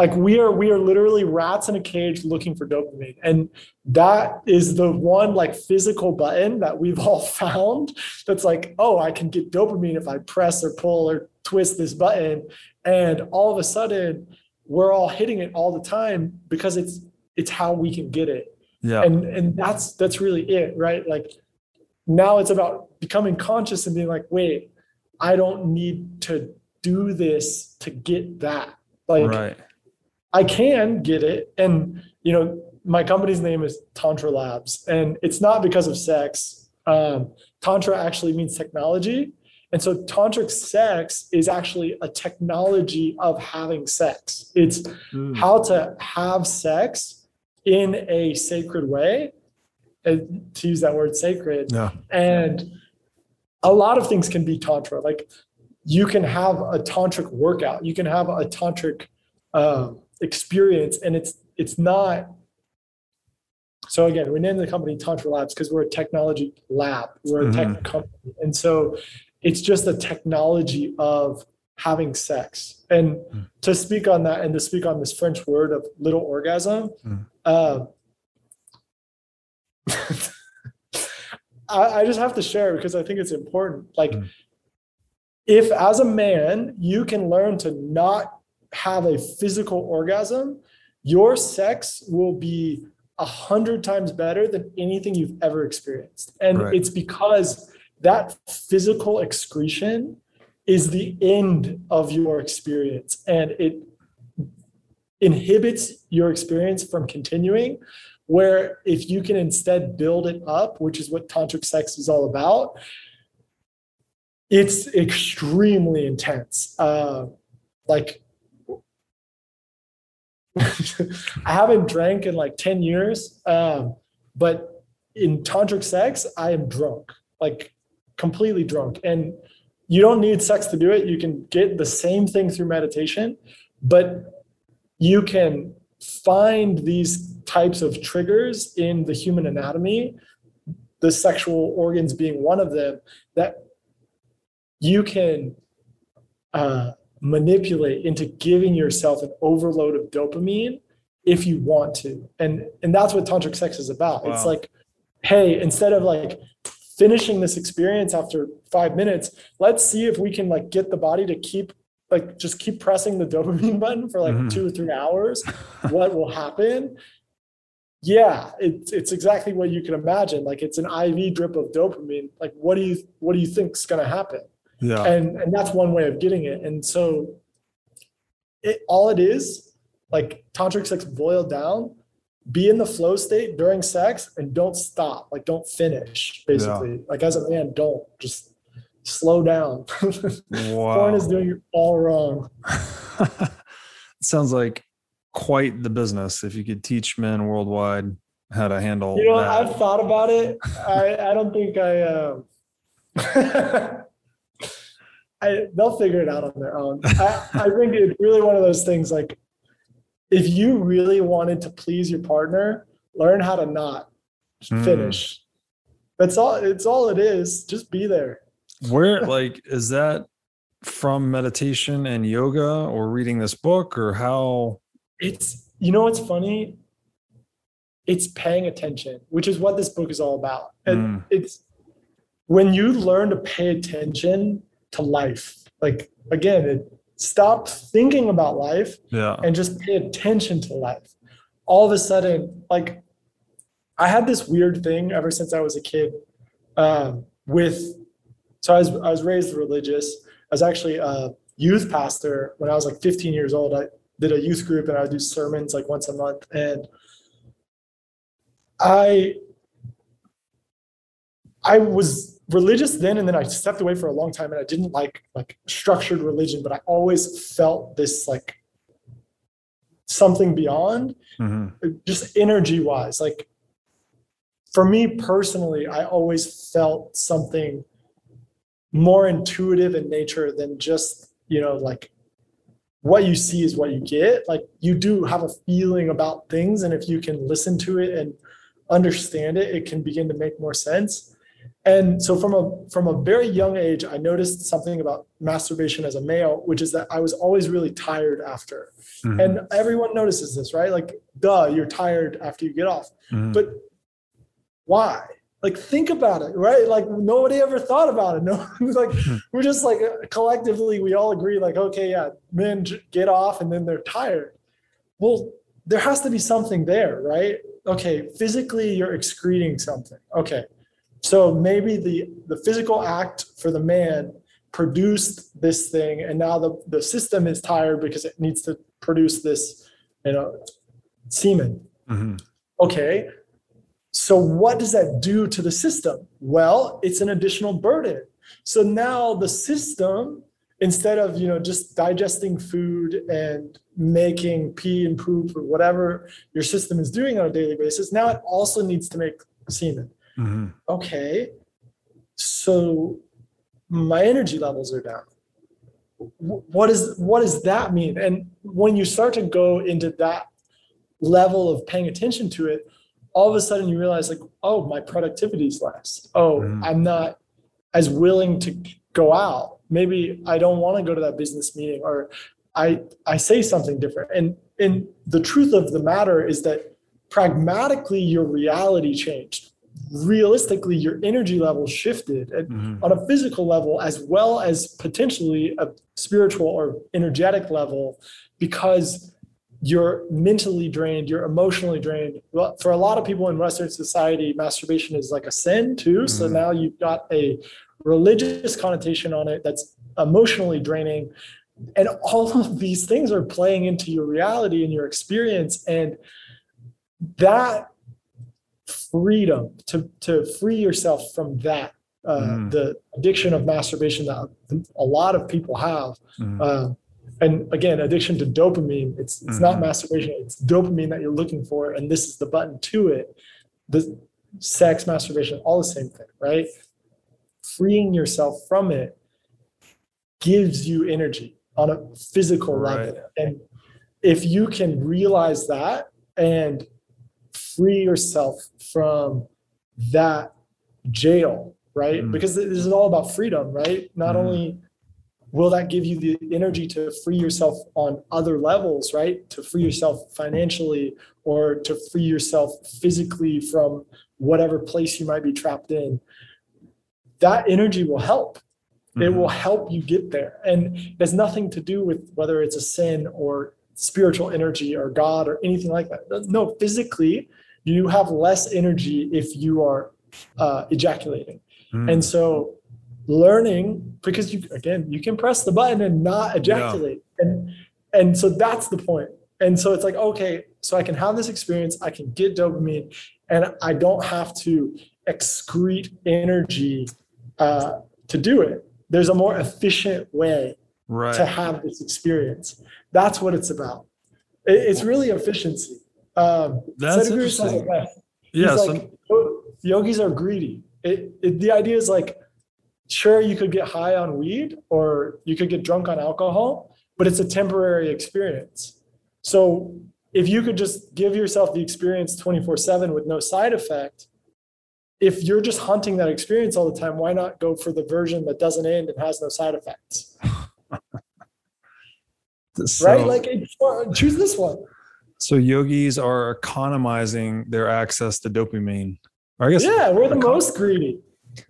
[SPEAKER 2] Like we are we are literally rats in a cage looking for dopamine. And that is the one like physical button that we've all found that's like, oh, I can get dopamine if I press or pull or twist this button. And all of a sudden we're all hitting it all the time because it's it's how we can get it.
[SPEAKER 1] Yeah.
[SPEAKER 2] and and that's that's really it right like now it's about becoming conscious and being like wait i don't need to do this to get that like
[SPEAKER 1] right.
[SPEAKER 2] I can get it and you know my company's name is tantra labs and it's not because of sex um, tantra actually means technology and so tantric sex is actually a technology of having sex it's
[SPEAKER 1] Mm.
[SPEAKER 2] how to have sex in a sacred way, and to use that word sacred.
[SPEAKER 1] Yeah.
[SPEAKER 2] And a lot of things can be tantra. Like you can have a tantric workout, you can have a tantric um, experience, and it's it's not. So again, we named the company Tantra Labs because we're a technology lab, we're a tech company, and so it's just the technology of having sex. And
[SPEAKER 1] Mm.
[SPEAKER 2] to speak on that, and to speak on this French word of little orgasm,
[SPEAKER 1] Mm.
[SPEAKER 2] uh, I, I just have to share because I think it's important. Like,
[SPEAKER 1] Mm.
[SPEAKER 2] if as a man you can learn to not have a physical orgasm, your sex will be a hundred times better than anything you've ever experienced. And
[SPEAKER 1] Right.
[SPEAKER 2] it's because that physical excretion is the end of your experience and it inhibits your experience from continuing where if you can instead build it up which is what tantric sex is all about it's extremely intense uh, like i haven't drank in like 10 years um, but in tantric sex i am drunk like completely drunk. And you don't need sex to do it. You can get the same thing through meditation but you can find these types of triggers in the human anatomy the sexual organs being one of them that you can uh, manipulate into giving yourself an overload of dopamine if you want to and and that's what tantric sex is about it's like hey instead of like finishing this experience after five minutes let's see if we can like get the body to keep like just keep pressing the dopamine button for like
[SPEAKER 1] Mhm.
[SPEAKER 2] two or three hours what will happen yeah, it's it's exactly what you can imagine. Like it's an IV drip of dopamine. Like what do you what do you think's going to happen?
[SPEAKER 1] Yeah.
[SPEAKER 2] And and that's one way of getting it. And so it all it is, like tantric sex boiled down, be in the flow state during sex and don't stop. Like don't finish, basically. Like as a man, don't just slow down.
[SPEAKER 1] wow.
[SPEAKER 2] Porn is doing it all wrong.
[SPEAKER 1] Sounds like quite the business if you could teach men worldwide how to handle
[SPEAKER 2] You know,
[SPEAKER 1] that.
[SPEAKER 2] I've thought about it. I, I don't think I um I they'll figure it out on their own. I, I think it's really one of those things like if you really wanted to please your partner, learn how to not
[SPEAKER 1] Hmm.
[SPEAKER 2] finish. That's all it's all it is. Just be there.
[SPEAKER 1] Where like is that from meditation and yoga or reading this book or how
[SPEAKER 2] It's you know what's funny? It's paying attention, which is what this book is all about. And
[SPEAKER 1] Mm.
[SPEAKER 2] it's when you learn to pay attention to life, like again, it, stop thinking about life
[SPEAKER 1] yeah.
[SPEAKER 2] and just pay attention to life. All of a sudden, like I had this weird thing ever since I was a kid um, with, so I was, I was raised religious. I was actually a youth pastor when I was like 15 years old. I did a youth group and I would do sermons like once a month. And I, I was religious then and then I stepped away for a long time and I didn't like like structured religion, but I always felt this like something beyond
[SPEAKER 1] Mhm.
[SPEAKER 2] just energy wise like for me personally i always felt something more intuitive in nature than just you know like what you see is what you get. Like you do have a feeling about things and if you can listen to it and understand it it can begin to make more sense and so from a from a very young age i noticed something about masturbation as a male which is that i was always really tired after.
[SPEAKER 1] Mhm.
[SPEAKER 2] and everyone notices this right? Like duh you're tired after you get off.
[SPEAKER 1] Mhm.
[SPEAKER 2] but why? Like think about it right? Like nobody ever thought about it. No like we're just like collectively we all agree like okay yeah men get off and then they're tired. Well there has to be something there right? Okay physically you're excreting something. Okay so maybe the the physical act for the man produced this thing and now the the system is tired because it needs to produce this you know semen.
[SPEAKER 1] Mhm.
[SPEAKER 2] okay so what does that do to the system? Well it's an additional burden. So now the system instead of you know just digesting food and making pee and poop or whatever your system is doing on a daily basis now it also needs to make semen
[SPEAKER 1] Mhm.
[SPEAKER 2] okay so my energy levels are down. Wh- what is what does that mean? And when you start to go into that level of paying attention to it all of a sudden you realize like oh my productivity is less. Oh
[SPEAKER 1] Mhm.
[SPEAKER 2] i'm not as willing to go out. Maybe i don't want to go to that business meeting or i i say something different. And and the truth of the matter is that pragmatically your reality changed realistically your energy level shifted
[SPEAKER 1] Mhm.
[SPEAKER 2] on a physical level as well as potentially a spiritual or energetic level because you're mentally drained you're emotionally drained well for a lot of people in western society masturbation is like a sin too so
[SPEAKER 1] Mhm.
[SPEAKER 2] now you've got a religious connotation on it that's emotionally draining and all of these things are playing into your reality and your experience and that freedom to to free yourself from that uh,
[SPEAKER 1] Mm.
[SPEAKER 2] the addiction of masturbation that a lot of people have
[SPEAKER 1] Mhm.
[SPEAKER 2] uh, and again addiction to dopamine it's it's not
[SPEAKER 1] Mhm.
[SPEAKER 2] masturbation it's dopamine that you're looking for and this is the button to it the sex masturbation all the same thing right freeing yourself from it gives you energy on a physical level and if you can realize that and free yourself from that jail right?
[SPEAKER 1] Mm.
[SPEAKER 2] because this is all about freedom right? Not
[SPEAKER 1] Mhm.
[SPEAKER 2] only will that give you the energy to free yourself on other levels right? To free yourself financially or to free yourself physically from whatever place you might be trapped in. That energy will help. It
[SPEAKER 1] Mhm.
[SPEAKER 2] will help you get there. And it has nothing to do with whether it's a sin or spiritual energy or god or anything like that. No physically you have less energy if you are uh, ejaculating.
[SPEAKER 1] Mm.
[SPEAKER 2] And so learning because you again you can press the button and not ejaculate and and so that's the point. point and so it's like okay so i can have this experience i can get dopamine and i don't have to excrete energy uh, to do it there's a more efficient way
[SPEAKER 1] right.
[SPEAKER 2] to have this experience that's what it's about it's really efficiency um,
[SPEAKER 1] That's
[SPEAKER 2] Sadhguru says it
[SPEAKER 1] interesting.
[SPEAKER 2] best. He's
[SPEAKER 1] Yeah.
[SPEAKER 2] like,
[SPEAKER 1] some-
[SPEAKER 2] yogis are greedy. It, it, the idea is like, sure, you could get high on weed or you could get drunk on alcohol, but it's a temporary experience. So if you could just give yourself the experience 24 7 with no side effect, if you're just hunting that experience all the time, why not go for the version that doesn't end and has no side effects?
[SPEAKER 1] so,
[SPEAKER 2] right? Like, choose this one.
[SPEAKER 1] So yogis are economizing their access to dopamine. Or I guess
[SPEAKER 2] Yeah, we're the
[SPEAKER 1] econ-
[SPEAKER 2] most greedy.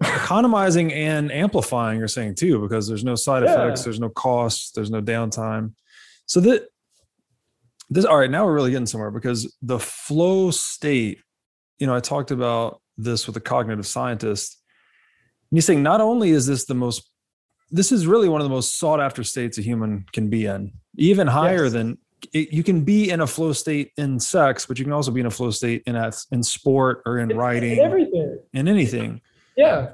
[SPEAKER 1] economizing and amplifying you're saying too because there's no side
[SPEAKER 2] Yeah.
[SPEAKER 1] effects there's no costs there's no downtime so that this all right now we're really getting somewhere because the flow state you know i talked about this with a cognitive scientist and he's saying not only is this the most this is really one of the most sought after states a human can be in even higher
[SPEAKER 2] Yes.
[SPEAKER 1] than it, you can be in a flow state in sex but you can also be in a flow state in a, in sport or in writing
[SPEAKER 2] everything.
[SPEAKER 1] in anything
[SPEAKER 2] Yeah.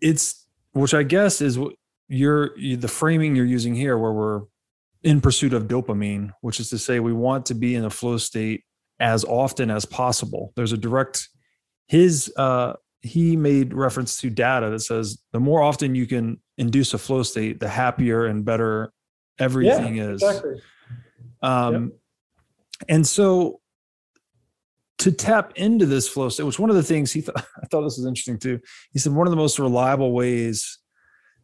[SPEAKER 1] it's which I guess is what you're you- the framing you're using here, where we're in pursuit of dopamine, which is to say we want to be in a flow state as often as possible. There's a direct his uh he made reference to data that says the more often you can induce a flow state, the happier and better everything is.
[SPEAKER 2] Exactly.
[SPEAKER 1] Um, And so to tap into this flow state, which one of the things he thought, I thought this was interesting too. He said one of the most reliable ways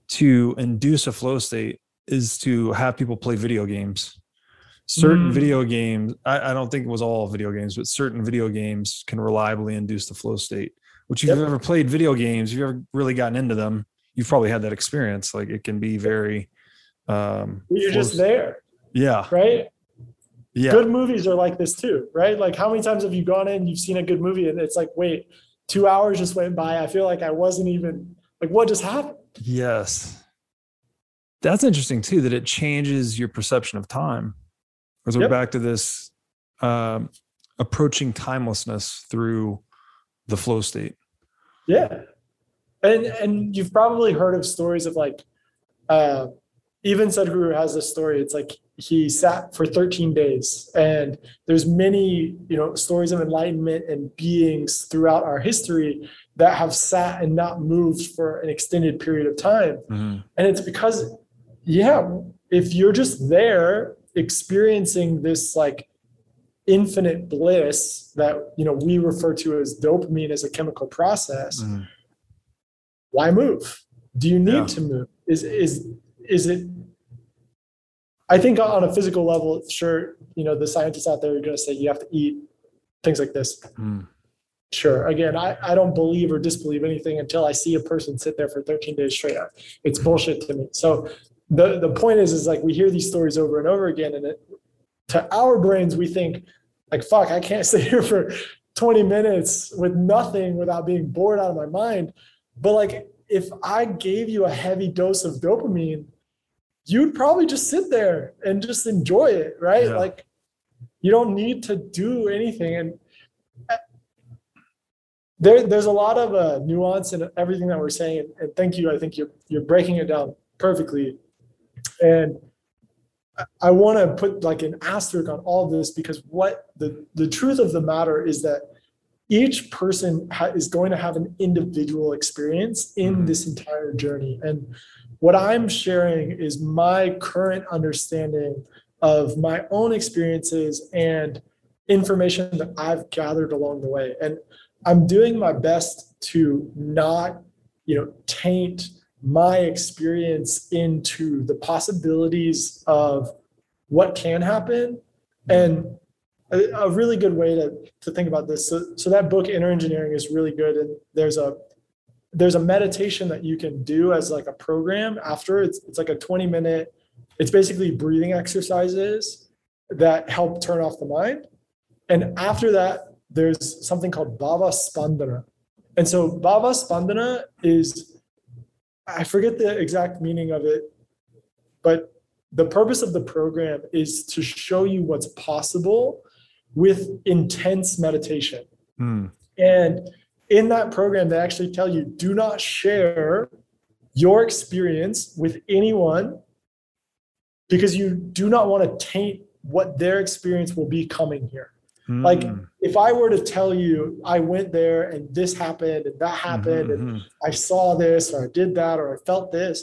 [SPEAKER 1] to induce a flow state is to have people play video games. Certain
[SPEAKER 2] Mm.
[SPEAKER 1] video games, I, I don't think it was all video games, but certain video games can reliably induce the flow state. Which if
[SPEAKER 2] Yep.
[SPEAKER 1] you've ever played video games, if you've ever really gotten into them, you've probably had that experience. Like it can be very um
[SPEAKER 2] You're just there,
[SPEAKER 1] yeah.
[SPEAKER 2] right?
[SPEAKER 1] Yeah.
[SPEAKER 2] Good movies are like this too, right? Like how many times have you gone in, you've seen a good movie, and it's like, wait, two hours just went by. I feel like I wasn't even like, what just happened?
[SPEAKER 1] Yes. That's interesting too, that it changes your perception of time. Because we're
[SPEAKER 2] Yep.
[SPEAKER 1] back to this um, approaching timelessness through the flow state.
[SPEAKER 2] Yeah. And and you've probably heard of stories of like uh even Sadhguru has this story. It's like he sat for 13 days and there's many, you know, stories of enlightenment and beings throughout our history that have sat and not moved for an extended period of time. And it's because, yeah, if you're just there experiencing this like infinite bliss that you know we refer to as dopamine as a chemical process,
[SPEAKER 1] Mhm.
[SPEAKER 2] why move? Do you need
[SPEAKER 1] Yeah.
[SPEAKER 2] to move? Is is is it? I think on a physical level, sure, you know, the scientists out there are going to say you have to eat things like this.
[SPEAKER 1] Mm.
[SPEAKER 2] Sure. Again, I, I don't believe or disbelieve anything until I see a person sit there for 13 days straight. Up. It's bullshit to me. So the the point is, is like we hear these stories over and over again, and it, to our brains, we think like, fuck, I can't sit here for 20 minutes with nothing without being bored out of my mind. But like, if I gave you a heavy dose of dopamine, you'd probably just sit there and just enjoy it, right?
[SPEAKER 1] Yeah.
[SPEAKER 2] Like, you don't need to do anything. And uh, there, there's a lot of uh, nuance in everything that we're saying. And, and thank you. I think you're you're breaking it down perfectly. And I- want to put like an asterisk on all this because what the the truth of the matter is that each person ha- is going to have an individual experience in
[SPEAKER 1] Mhm.
[SPEAKER 2] this entire journey. And what I'm sharing is my current understanding of my own experiences and information that I've gathered along the way. And I'm doing my best to not, you know, taint my experience into the possibilities of what can happen. And a, a really good way to, to think about this. So, so that book, Inner Engineering, is really good. And there's a there's a meditation that you can do as like a program after. It's it's like a 20 minute, it's basically breathing exercises that help turn off the mind. And after that, there's something called Bhava Spandana. And so Bhava Spandana is, I forget the exact meaning of it, but the purpose of the program is to show you what's possible with intense meditation.
[SPEAKER 1] Hmm.
[SPEAKER 2] And in that program, they actually tell you do not share your experience with anyone because you do not want to taint what their experience will be coming here. Like
[SPEAKER 1] Hmm.
[SPEAKER 2] if I were to tell you I went there and this happened and that happened
[SPEAKER 1] Mhm,
[SPEAKER 2] and. I saw this or I did that or I felt this,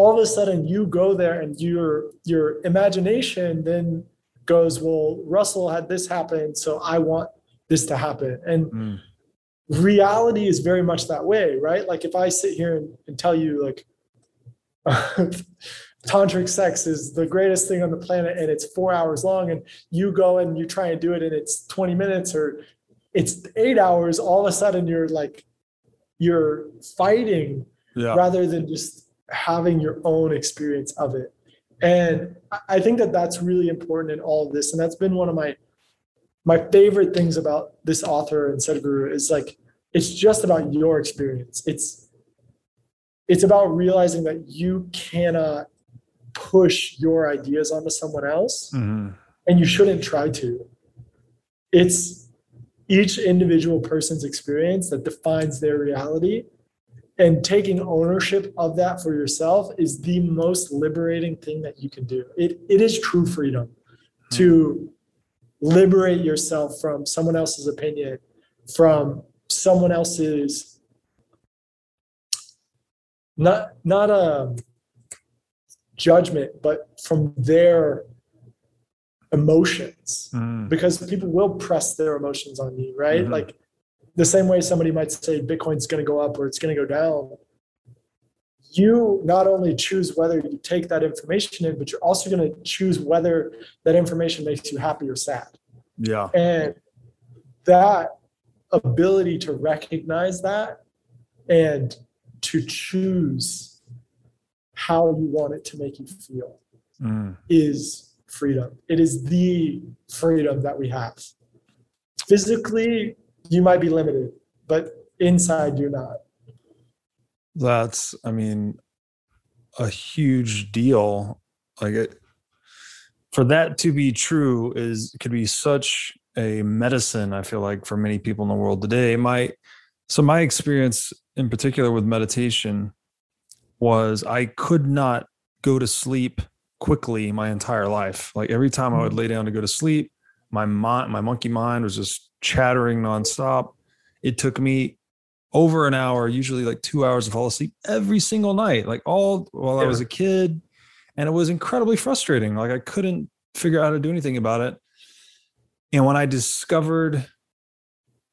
[SPEAKER 2] all of a sudden you go there and your your imagination then goes, well, Russell had this happen, so I want this to happen. And
[SPEAKER 1] Mm.
[SPEAKER 2] Reality is very much that way, right? Like if I sit here and, and tell you like tantric sex is the greatest thing on the planet and it's four hours long and you go and you try and do it and it's 20 minutes or it's eight hours, all of a sudden you're like you're fighting
[SPEAKER 1] Yeah.
[SPEAKER 2] rather than just having your own experience of it. And I- I think that that's really important in all of this. And that's been one of my my favorite things about this author and Sadhguru is like it's just about your experience. It's it's about realizing that you cannot push your ideas onto someone else
[SPEAKER 1] Mhm.
[SPEAKER 2] and you shouldn't try to. It's each individual person's experience that defines their reality. And taking ownership of that for yourself is the most liberating thing that you can do. It, it is true freedom to liberate yourself from someone else's opinion, from someone else's not not a judgment, but from their emotions
[SPEAKER 1] Mm.
[SPEAKER 2] because people will press their emotions on you, right?
[SPEAKER 1] Mhm.
[SPEAKER 2] Like the same way somebody might say Bitcoin's going to go up or it's going to go down. You not only choose whether you take that information in, but you're also going to choose whether that information makes you happy or sad.
[SPEAKER 1] Yeah.
[SPEAKER 2] And that ability to recognize that and to choose how you want it to make you feel
[SPEAKER 1] Mm.
[SPEAKER 2] is freedom. It is the freedom that we have. Physically, you might be limited, but inside, you're not.
[SPEAKER 1] That's, I mean, a huge deal. Like it, for that to be true is could be such a medicine. I feel like for many people in the world today. My, so my experience in particular with meditation was I could not go to sleep quickly my entire life. Like every time I would mm. lay down to go to sleep, my mind, my monkey mind was just chattering nonstop. It took me over an hour, usually like two hours to fall asleep every single night, like all while I was a kid. And it was incredibly frustrating. Like I couldn't figure out how to do anything about it. And when I discovered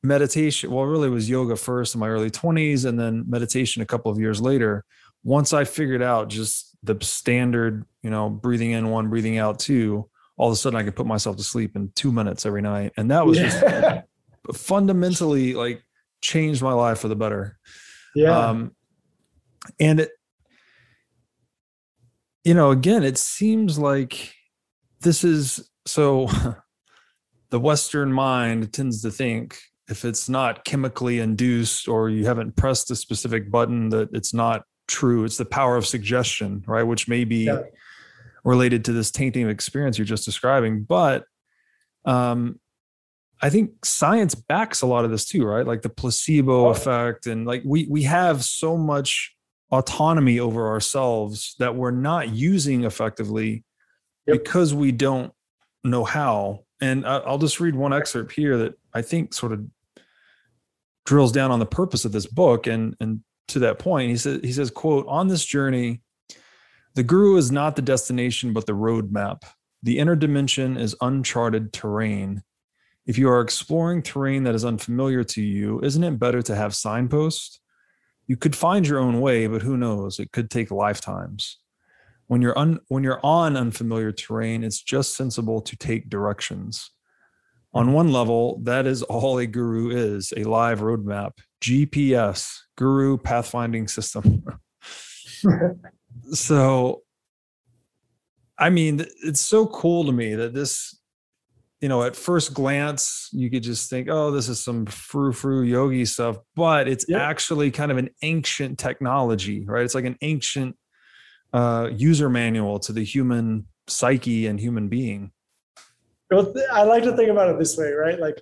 [SPEAKER 1] meditation, well, really it was yoga first in my early 20s and then meditation a couple of years later. Once I figured out just the standard, you know, breathing in one, breathing out two, all of a sudden I could put myself to sleep in two minutes every night. And that was just fundamentally like changed my life for the better.
[SPEAKER 2] yeah.
[SPEAKER 1] Um, and it, you know, again, it seems like this is so the Western mind tends to think if it's not chemically induced or you haven't pressed a specific button that it's not true. It's the power of suggestion, right? Which may be
[SPEAKER 2] Yeah.
[SPEAKER 1] related to this tainting of experience you're just describing. But um, I think science backs a lot of this too, right? Like the placebo
[SPEAKER 2] Oh.
[SPEAKER 1] effect, and like we we have so much autonomy over ourselves that we're not using effectively
[SPEAKER 2] Yep.
[SPEAKER 1] because we don't know how. And I'll just read one excerpt here that I think sort of drills down on the purpose of this book. And and to that point, he says he says, "quote On this journey, the guru is not the destination, but the roadmap. The inner dimension is uncharted terrain." If you are exploring terrain that is unfamiliar to you, isn't it better to have signposts? You could find your own way, but who knows? It could take lifetimes. When you're un, when you're on unfamiliar terrain, it's just sensible to take directions. On one level, that is all a guru is, a live roadmap, GPS, guru pathfinding system. so I mean, it's so cool to me that this you know, at first glance, you could just think, oh, this is some frou frou yogi stuff, but it's
[SPEAKER 2] Yep.
[SPEAKER 1] actually kind of an ancient technology, right? It's like an ancient uh, user manual to the human psyche and human being.
[SPEAKER 2] Well, I like to think about it this way, right? Like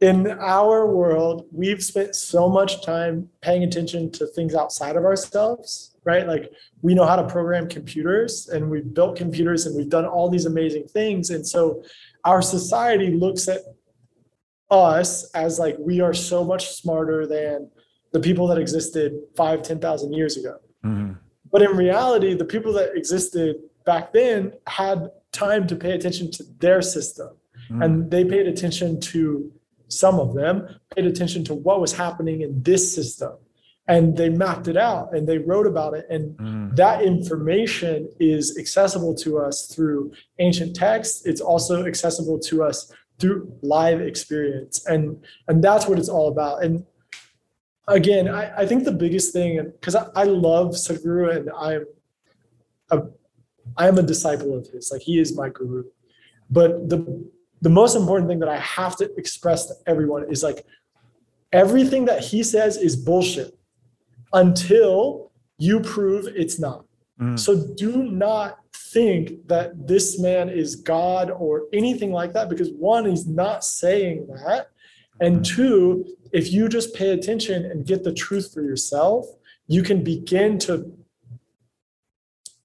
[SPEAKER 2] in our world, we've spent so much time paying attention to things outside of ourselves, right? Like we know how to program computers and we've built computers and we've done all these amazing things. And so our society looks at us as like we are so much smarter than the people that existed five, 10,000 years ago.
[SPEAKER 1] Mhm.
[SPEAKER 2] But in reality, the people that existed back then had time to pay attention to their system.
[SPEAKER 1] Mhm.
[SPEAKER 2] And they paid attention to some of them, paid attention to what was happening in this system. And they mapped it out and they wrote about it. And
[SPEAKER 1] Mhm.
[SPEAKER 2] that information is accessible to us through ancient texts. It's also accessible to us through live experience. And, and that's what it's all about. And again, I, I think the biggest thing, because I, I love Sadhguru and I'm a, I am a disciple of his, like he is my guru. But the the most important thing that I have to express to everyone is like everything that he says is bullshit until you prove it's not.
[SPEAKER 1] Mhm.
[SPEAKER 2] So do not think that this man is God or anything like that because one, he's not saying that. And two, if you just pay attention and get the truth for yourself, you can begin to,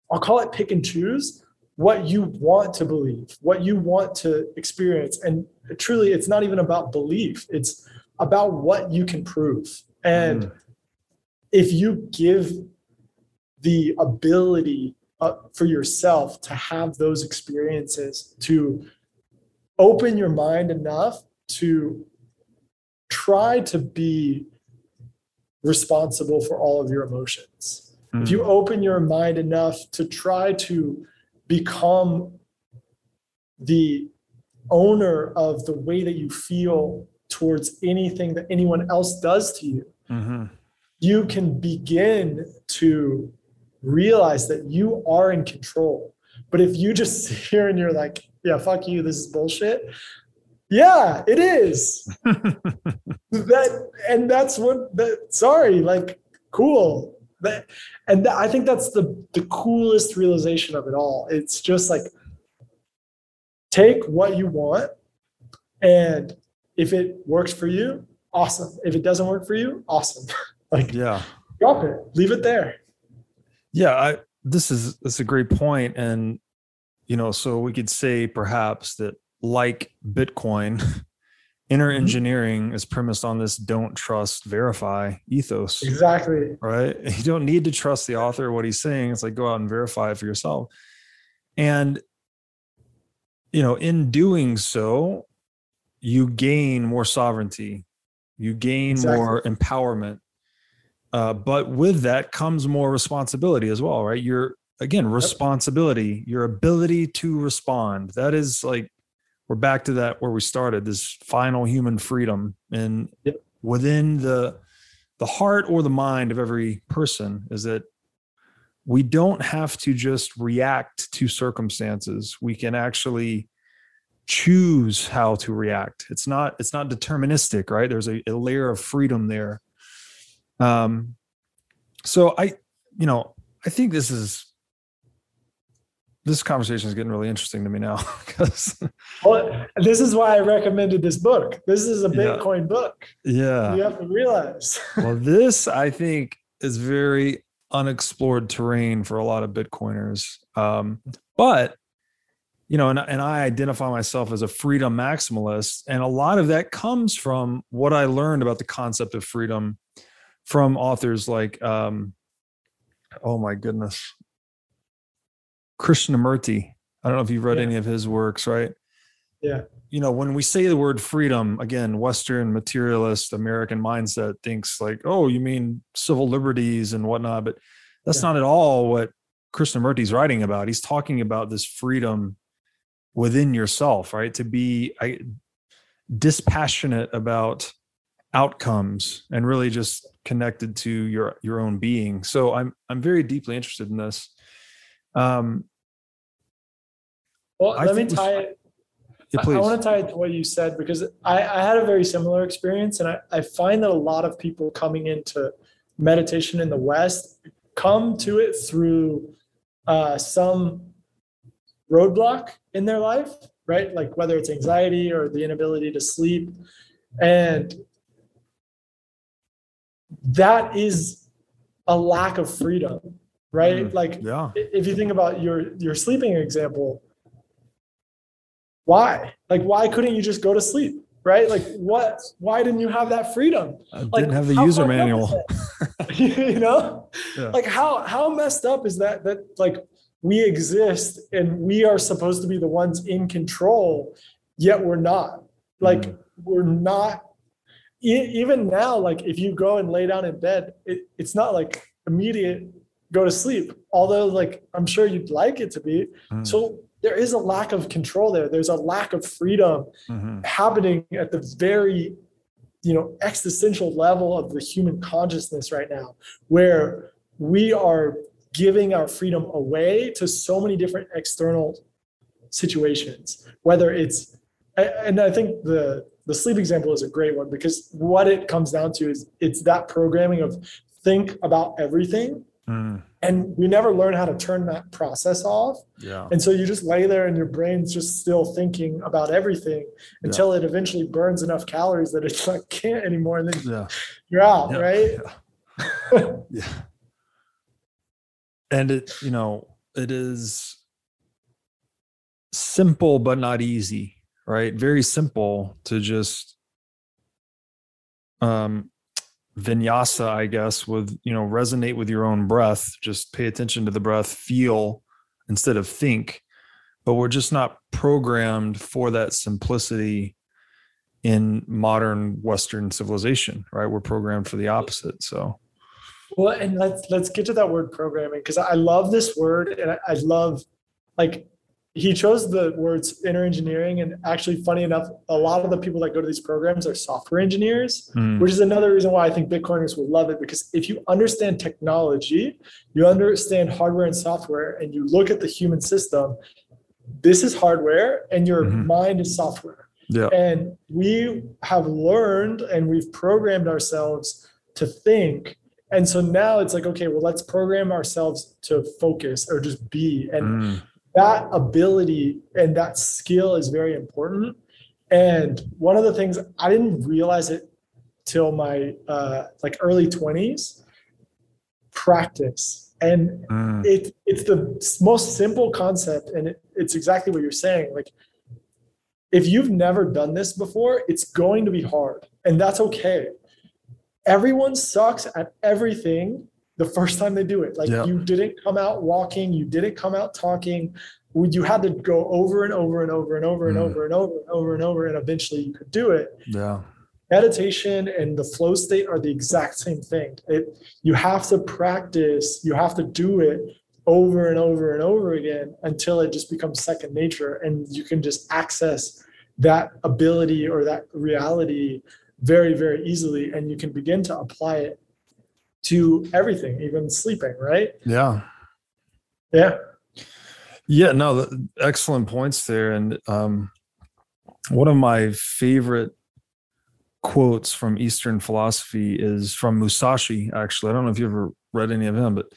[SPEAKER 2] I'll call it pick and choose what you want to believe, what you want to experience. And truly, it's not even about belief, it's about what you can prove. And
[SPEAKER 1] Mhm.
[SPEAKER 2] if you give the ability uh, for yourself to have those experiences, to open your mind enough to try to be responsible for all of your emotions. If you open your mind enough to try to become the owner of the way that you feel towards anything that anyone else does to you,
[SPEAKER 1] Mhm.
[SPEAKER 2] you can begin to realize that you are in control. But if you just sit here and you're like, yeah, fuck you, this is bullshit. Yeah, it is. that and that's what that sorry, like cool. That and that, I think that's the the coolest realization of it all. It's just like take what you want and if it works for you, awesome. If it doesn't work for you, awesome. like
[SPEAKER 1] yeah.
[SPEAKER 2] drop it leave it there
[SPEAKER 1] Yeah, I this is that's a great point, and you know, so we could say perhaps that like Bitcoin, inner
[SPEAKER 2] Mhm.
[SPEAKER 1] engineering is premised on this don't trust, verify ethos,
[SPEAKER 2] exactly
[SPEAKER 1] right? You don't need to trust the author what he's saying. It's like go out and verify it for yourself, and you know, in doing so, you gain more sovereignty, you gain
[SPEAKER 2] Exactly.
[SPEAKER 1] more empowerment. Uh, but with that comes more responsibility as well, right? Your again, responsibility, your ability to respond. That is like we're back to that where we started, this final human freedom. And
[SPEAKER 2] Yep.
[SPEAKER 1] within the the heart or the mind of every person is that we don't have to just react to circumstances. We can actually choose how to react. It's not it's not deterministic, right? There's a, a layer of freedom there. Um so I you know, I think this is this conversation is getting really interesting to me now because
[SPEAKER 2] well this is why i recommended this book this is a
[SPEAKER 1] Yeah.
[SPEAKER 2] bitcoin book
[SPEAKER 1] yeah.
[SPEAKER 2] you have to realize
[SPEAKER 1] well, this I think is very unexplored terrain for a lot of Bitcoiners. Um, but you know, and, and I identify myself as a freedom maximalist, and a lot of that comes from what I learned about the concept of freedom from authors like, um, oh my goodness, Krishnamurti. I don't know if you've read
[SPEAKER 2] Yeah.
[SPEAKER 1] any of his works, right?
[SPEAKER 2] Yeah.
[SPEAKER 1] You know, when we say the word freedom, again, Western materialist American mindset thinks like, oh, you mean civil liberties and whatnot, but that's
[SPEAKER 2] Yeah.
[SPEAKER 1] not at all what Krishnamurti's writing about. He's talking about this freedom within yourself, right? To be I, dispassionate about outcomes and really just connected to your your own being. So I'm I'm very deeply interested in this. Um,
[SPEAKER 2] well
[SPEAKER 1] I
[SPEAKER 2] let me tie
[SPEAKER 1] should-
[SPEAKER 2] it
[SPEAKER 1] Yeah,
[SPEAKER 2] I- I want to tie it to what you said because I, I had a very similar experience, and I, I find that a lot of people coming into meditation in the West come to it through uh, some roadblock in their life, right? Like whether it's anxiety or the inability to sleep. And that is a lack of freedom, right?
[SPEAKER 1] Mm.
[SPEAKER 2] Like
[SPEAKER 1] yeah.
[SPEAKER 2] if you think about your your sleeping example why like why couldn't you just go to sleep right like what why didn't you have that freedom
[SPEAKER 1] I
[SPEAKER 2] like
[SPEAKER 1] didn't have the user
[SPEAKER 2] fucked up is
[SPEAKER 1] manual.
[SPEAKER 2] you know
[SPEAKER 1] Yeah.
[SPEAKER 2] like how how messed up is that that like we exist and we are supposed to be the ones in control yet we're not like
[SPEAKER 1] Mm.
[SPEAKER 2] we're not even now like if you go and lay down in bed it, it's not like immediate go to sleep although like i'm sure you'd like it to be
[SPEAKER 1] Mm.
[SPEAKER 2] so there is a lack of control there there's a lack of freedom
[SPEAKER 1] Mhm.
[SPEAKER 2] happening at the very you know existential level of the human consciousness right now where we are giving our freedom away to so many different external situations whether it's and i think the the sleep example is a great one because what it comes down to is it's that programming of think about everything
[SPEAKER 1] Mm.
[SPEAKER 2] and we never learn how to turn that process off
[SPEAKER 1] Yeah.
[SPEAKER 2] and so you just lay there and your brain's just still thinking about everything until it eventually burns enough calories that it like can't anymore and then
[SPEAKER 1] Yeah.
[SPEAKER 2] you're out,
[SPEAKER 1] Yeah.
[SPEAKER 2] right?
[SPEAKER 1] Yeah. yeah. And it, you know, it is simple but not easy, right? Very simple to just um vinyasa, I guess, with you know, resonate with your own breath, just pay attention to the breath, feel instead of think. But we're just not programmed for that simplicity in modern Western civilization, right? We're programmed for the opposite. So
[SPEAKER 2] Well, and let's let's get to that word programming because I love this word and I, I love like he chose the words inner engineering and actually funny enough, a lot of the people that go to these programs are software engineers.
[SPEAKER 1] mm,
[SPEAKER 2] which is another reason why I think Bitcoiners will love it because if you understand technology, you understand hardware and software, and you look at the human system, this is hardware and your
[SPEAKER 1] Mhm.
[SPEAKER 2] mind is software.
[SPEAKER 1] yeah.
[SPEAKER 2] And we have learned and we've programmed ourselves to think. And so now it's like, okay, well, let's program ourselves to focus or just be. And
[SPEAKER 1] Mm,
[SPEAKER 2] that ability and that skill is very important. And one of the things I didn't realize it till my uh, like early twenties, practice. And
[SPEAKER 1] mm,
[SPEAKER 2] it it's the most simple concept, and it, it's exactly what you're saying. Like, if you've never done this before, it's going to be hard, and that's okay. Everyone sucks at everything the first time they do it. Like
[SPEAKER 1] Yeah.
[SPEAKER 2] you didn't come out walking, you didn't come out talking. You had to go over and over and over and over and
[SPEAKER 1] Mm.
[SPEAKER 2] over and over and over and over, and eventually you could do it
[SPEAKER 1] yeah.
[SPEAKER 2] meditation and the flow state are the exact same thing. It you have to practice, you have to do it over and over and over again until it just becomes second nature and you can just access that ability or that reality very very easily and you can begin to apply it to everything even sleeping right
[SPEAKER 1] Yeah.
[SPEAKER 2] yeah
[SPEAKER 1] Yeah. No, excellent points there. And um, one of my favorite quotes from Eastern philosophy is from Musashi, actually. I don't know if you ever read any of him, but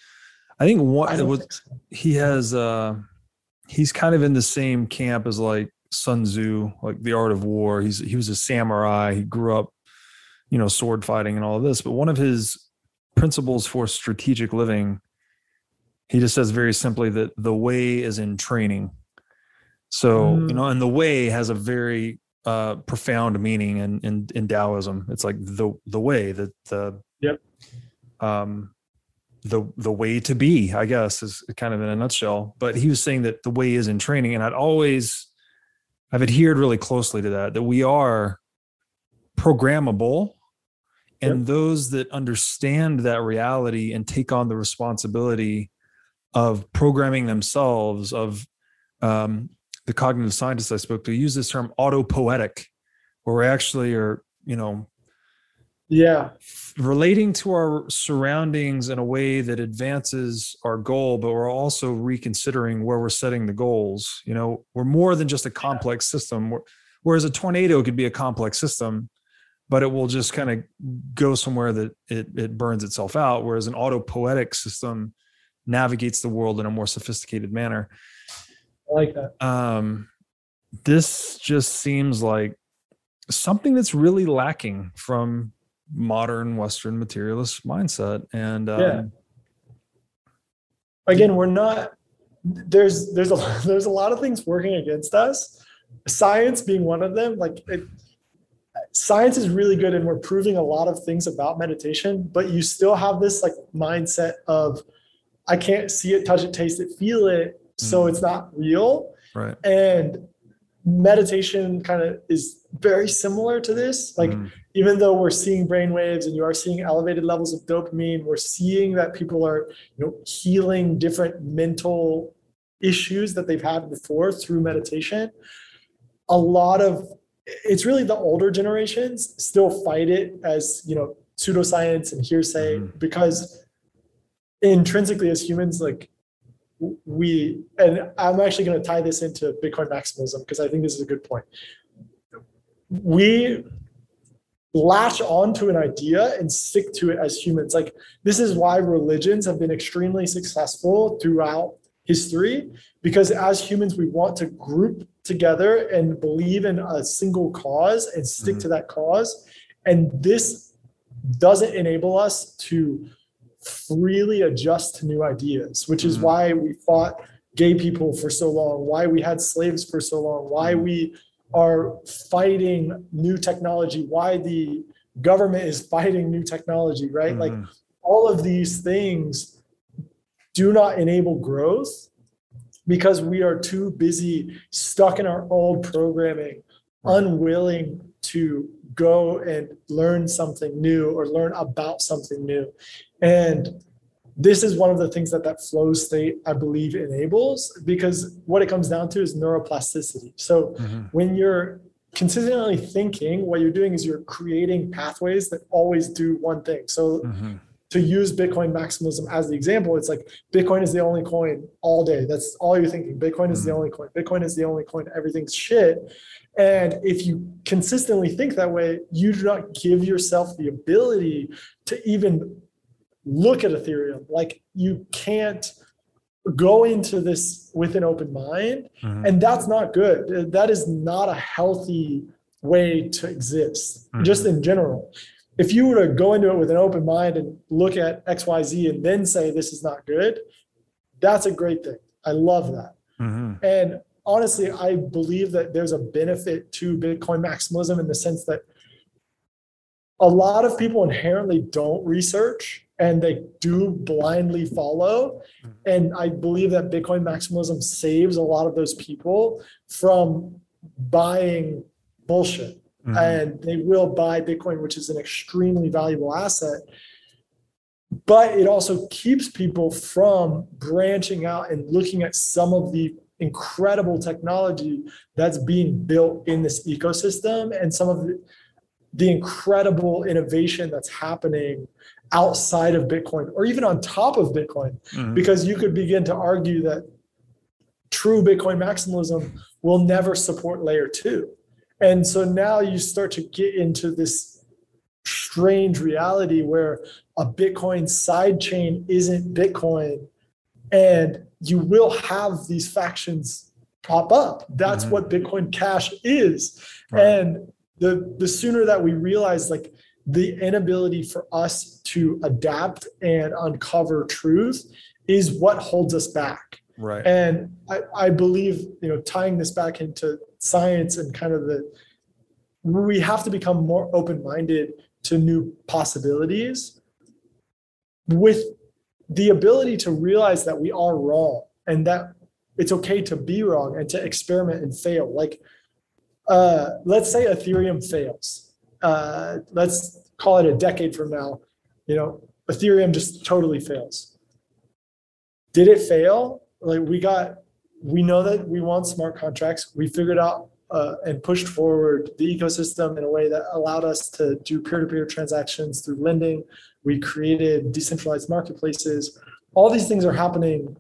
[SPEAKER 1] I think
[SPEAKER 2] I
[SPEAKER 1] one, it was,
[SPEAKER 2] think so.
[SPEAKER 1] he has, uh, he's kind of in the same camp as like Sun Tzu, like the art of war. He's, he was a samurai. He grew up, you know, sword fighting and all of this. But one of his principles for strategic living he just says very simply that the way is in training so you
[SPEAKER 2] Mm.
[SPEAKER 1] know and the way has a very uh profound meaning in in, in taoism it's like the the way that the
[SPEAKER 2] Yep.
[SPEAKER 1] um the the way to be i guess is kind of in a nutshell but he was saying that the way is in training and i'd always i've adhered really closely to that that we are programmable and those that understand that reality and take on the responsibility of programming themselves of um, the cognitive scientists i spoke to use this term autopoietic where we actually are you know
[SPEAKER 2] Yeah.
[SPEAKER 1] relating to our surroundings in a way that advances our goal, but we're also reconsidering where we're setting the goals. You know, we're more than just a complex system. Whereas a tornado could be a complex system, but it will just kind of go somewhere that it, it burns itself out. Whereas an autopoietic system navigates the world in a more sophisticated manner.
[SPEAKER 2] I like that.
[SPEAKER 1] Um, this just seems like something that's really lacking from modern Western materialist mindset. And um,
[SPEAKER 2] Yeah. Again, we're not there's there's a there's a lot of things working against us. Science being one of them. Like it, science is really good and we're proving a lot of things about meditation, but you still have this like mindset of I can't see it, touch it, taste it, feel it, so
[SPEAKER 1] Mhm.
[SPEAKER 2] it's not real.
[SPEAKER 1] right.
[SPEAKER 2] And meditation kind of is very similar to this. Like
[SPEAKER 1] Mhm.
[SPEAKER 2] even though we're seeing brain waves and you are seeing elevated levels of dopamine, we're seeing that people are, you know, healing different mental issues that they've had before through meditation. A lot of it's really the older generations still fight it as, you know, pseudoscience and hearsay
[SPEAKER 1] Mhm.
[SPEAKER 2] because intrinsically as humans, like we and I'm actually going to tie this into Bitcoin maximalism because I think this is a good point. We latch onto an idea and stick to it as humans. Like this is why religions have been extremely successful throughout history because as humans we want to group together and believe in a single cause and stick
[SPEAKER 1] Mhm.
[SPEAKER 2] to that cause and this doesn't enable us to freely adjust to new ideas which is
[SPEAKER 1] Mhm.
[SPEAKER 2] why we fought gay people for so long why we had slaves for so long why
[SPEAKER 1] Mhm.
[SPEAKER 2] we are fighting new technology why the government is fighting new technology right like
[SPEAKER 1] Mhm.
[SPEAKER 2] all of these things do not enable growth because we are too busy stuck in our old programming unwilling to go and learn something new or learn about something new and this is one of the things that that flow state i believe enables because what it comes down to is neuroplasticity so
[SPEAKER 1] Mhm.
[SPEAKER 2] when you're consistently thinking what you're doing is you're creating pathways that always do one thing so
[SPEAKER 1] Mhm.
[SPEAKER 2] To use bitcoin maximalism as the example it's like bitcoin is the only coin all day. That's all you're thinking. Bitcoin is the
[SPEAKER 1] Mhm.
[SPEAKER 2] only coin. Bitcoin is the only coin. Everything's shit. And if you consistently think that way you do not give yourself the ability to even look at ethereum. Like you can't go into this with an open mind
[SPEAKER 1] Mhm.
[SPEAKER 2] and that's not good. That is not a healthy way to exist just in general if you were to go into it with an open mind and look at xyz and then say this is not good that's a great thing i love that
[SPEAKER 1] Mhm.
[SPEAKER 2] and honestly i believe that there's a benefit to bitcoin maximalism in the sense that a lot of people inherently don't research and they do blindly follow
[SPEAKER 1] Mhm.
[SPEAKER 2] and i believe that bitcoin maximalism saves a lot of those people from buying bullshit
[SPEAKER 1] Mhm.
[SPEAKER 2] and they will buy bitcoin which is an extremely valuable asset but it also keeps people from branching out and looking at some of the incredible technology that's being built in this ecosystem and some of the, the incredible innovation that's happening outside of bitcoin or even on top of bitcoin
[SPEAKER 1] Mhm.
[SPEAKER 2] because you could begin to argue that true bitcoin maximalism will never support layer 2 and so now you start to get into this strange reality where a bitcoin sidechain isn't bitcoin and you will have these factions pop up that's
[SPEAKER 1] Mhm.
[SPEAKER 2] what bitcoin cash is
[SPEAKER 1] Right.
[SPEAKER 2] and the the sooner that we realize like the inability for us to adapt and uncover truth is what holds us back
[SPEAKER 1] right.
[SPEAKER 2] and I, I believe you know tying this back into science and kind of the we have to become more open-minded to new possibilities with the ability to realize that we are wrong and that it's okay to be wrong and to experiment and fail. Like uh, let's say ethereum fails. Uh, let's call it a decade from now you know ethereum just totally fails. Did it fail? Like we got we know that we want smart contracts we figured out uh, and pushed forward the ecosystem in a way that allowed us to do peer-to-peer transactions through lending. We created decentralized marketplaces. All these things are happening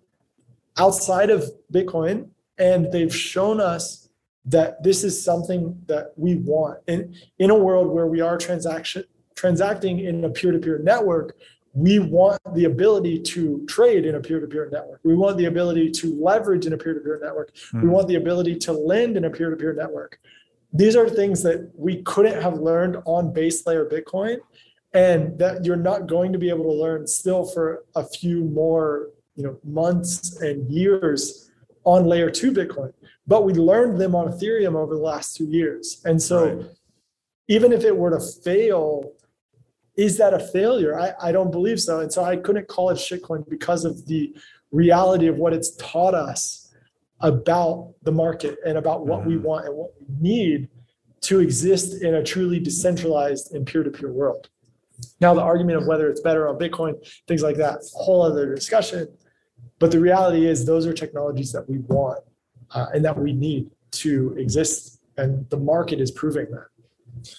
[SPEAKER 2] outside of Bitcoin, and they've shown us that this is something that we want. And in a world where we are transaction transacting in a peer-to-peer network, we want the ability to trade in a peer-to-peer network. We want the ability to leverage in a peer-to-peer network. Mm. We hmm. want the ability to lend in a peer-to-peer network. These are things that we couldn't have learned on base layer Bitcoin and that you're not going to be able to learn still for a few more, you know, months and years on layer 2 Bitcoin. But we learned them on Ethereum over the last 2 years. And so right. even if it were to fail is that a failure? I, I don't believe so. And so I couldn't call it shitcoin because of the reality of what it's taught us about the market and about what we mm-hmm. want and what we need to exist in a truly decentralized and peer-to-peer world. Now, the argument of whether it's better on Bitcoin, things like that, whole other discussion. But the reality is, those are technologies that we want uh, and that we need to exist, and the market is proving that.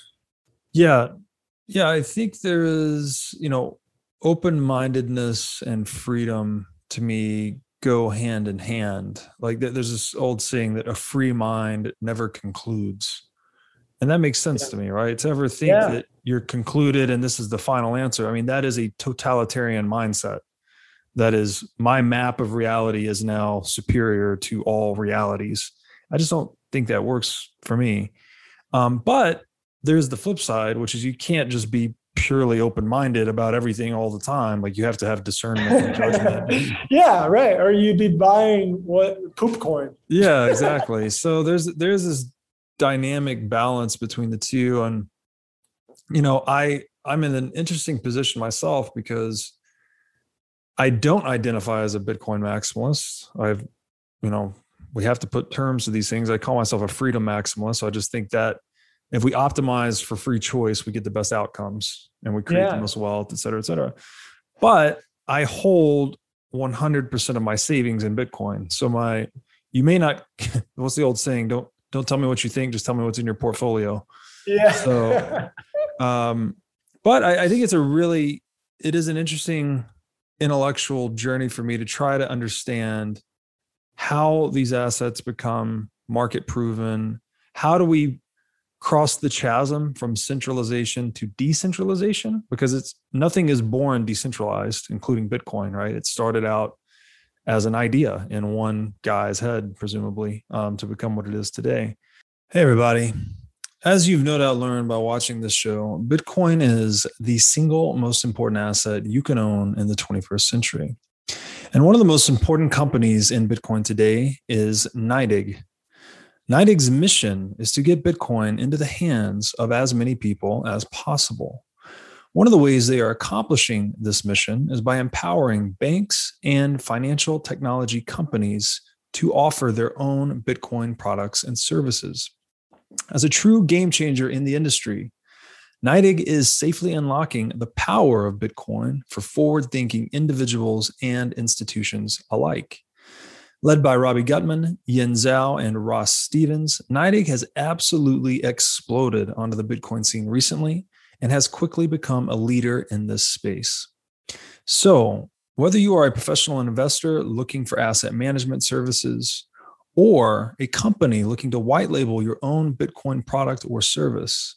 [SPEAKER 1] Yeah, yeah, I think there is, you know, open mindedness and freedom to me go hand in hand. Like there's this old saying that a free mind never concludes. And that makes sense yeah. to me, right? To ever think yeah. that you're concluded and this is the final answer. I mean, that is a totalitarian mindset. That is my map of reality is now superior to all realities. I just don't think that works for me. Um, but there's the flip side, which is you can't just be purely open-minded about everything all the time. Like you have to have discernment and judgment.
[SPEAKER 2] yeah, right. Or you'd be buying what poop coin.
[SPEAKER 1] yeah, exactly. So there's there's this dynamic balance between the two. And you know, I I'm in an interesting position myself because I don't identify as a Bitcoin maximalist. I've, you know, we have to put terms to these things. I call myself a freedom maximalist. So I just think that if we optimize for free choice, we get the best outcomes and we create yeah. the most wealth, et cetera, et cetera. But I hold 100% of my savings in Bitcoin. So my, you may not, what's the old saying? Don't, don't tell me what you think. Just tell me what's in your portfolio.
[SPEAKER 2] Yeah.
[SPEAKER 1] So, um, but I, I think it's a really, it is an interesting intellectual journey for me to try to understand how these assets become market proven. How do we cross the chasm from centralization to decentralization because it's nothing is born decentralized including bitcoin right? It started out as an idea in one guy's head presumably um, to become what it is today. Hey everybody. As you've no doubt learned by watching this show bitcoin is the single most important asset you can own in the 21st century. And one of the most important companies in bitcoin today is NYDIG NYDIG's mission is to get Bitcoin into the hands of as many people as possible. One of the ways they are accomplishing this mission is by empowering banks and financial technology companies to offer their own Bitcoin products and services. As a true game changer in the industry, NYDIG is safely unlocking the power of Bitcoin for forward thinking individuals and institutions alike. Led by Robbie Gutmann, Yin Zhao, and Ross Stevens, NYDIG has absolutely exploded onto the Bitcoin scene recently and has quickly become a leader in this space. So, whether you are a professional investor looking for asset management services or a company looking to white label your own Bitcoin product or service,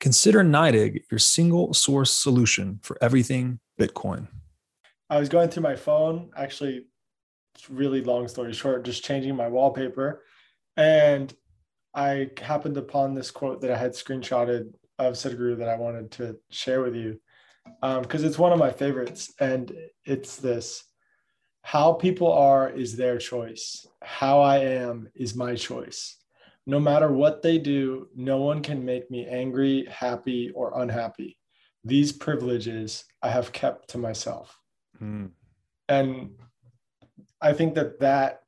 [SPEAKER 1] consider NYDIG your single source solution for everything Bitcoin.
[SPEAKER 2] I was going through my phone actually really long story short, just changing my wallpaper. And I happened upon this quote that I had screenshotted of Sadhguru that I wanted to share with you because um, it's one of my favorites. And it's this how people are is their choice, how I am is my choice. No matter what they do, no one can make me angry, happy, or unhappy. These privileges I have kept to myself. Mm. And I think that that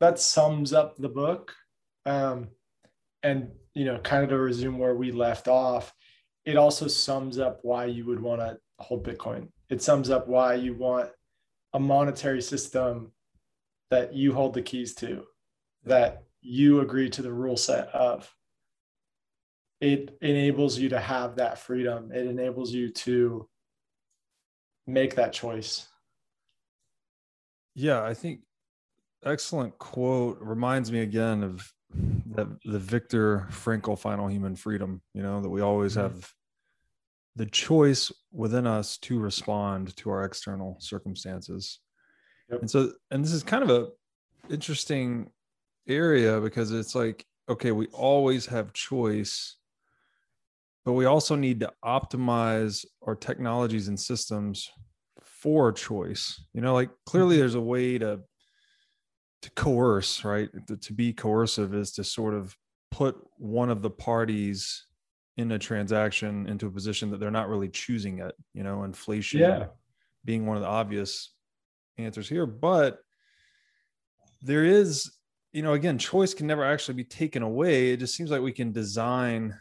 [SPEAKER 2] that sums up the book. Um, and you know, kind of to resume where we left off, it also sums up why you would want to hold Bitcoin. It sums up why you want a monetary system that you hold the keys to, that you agree to the rule set of. It enables you to have that freedom. It enables you to make that choice.
[SPEAKER 1] Yeah, I think excellent quote reminds me again of that the Viktor Frankl final human freedom, you know, that we always mm-hmm. have the choice within us to respond to our external circumstances. Yep. And so and this is kind of a interesting area because it's like okay, we always have choice but we also need to optimize our technologies and systems for choice you know like clearly mm-hmm. there's a way to to coerce right to, to be coercive is to sort of put one of the parties in a transaction into a position that they're not really choosing it you know inflation
[SPEAKER 2] yeah.
[SPEAKER 1] being one of the obvious answers here but there is you know again choice can never actually be taken away it just seems like we can design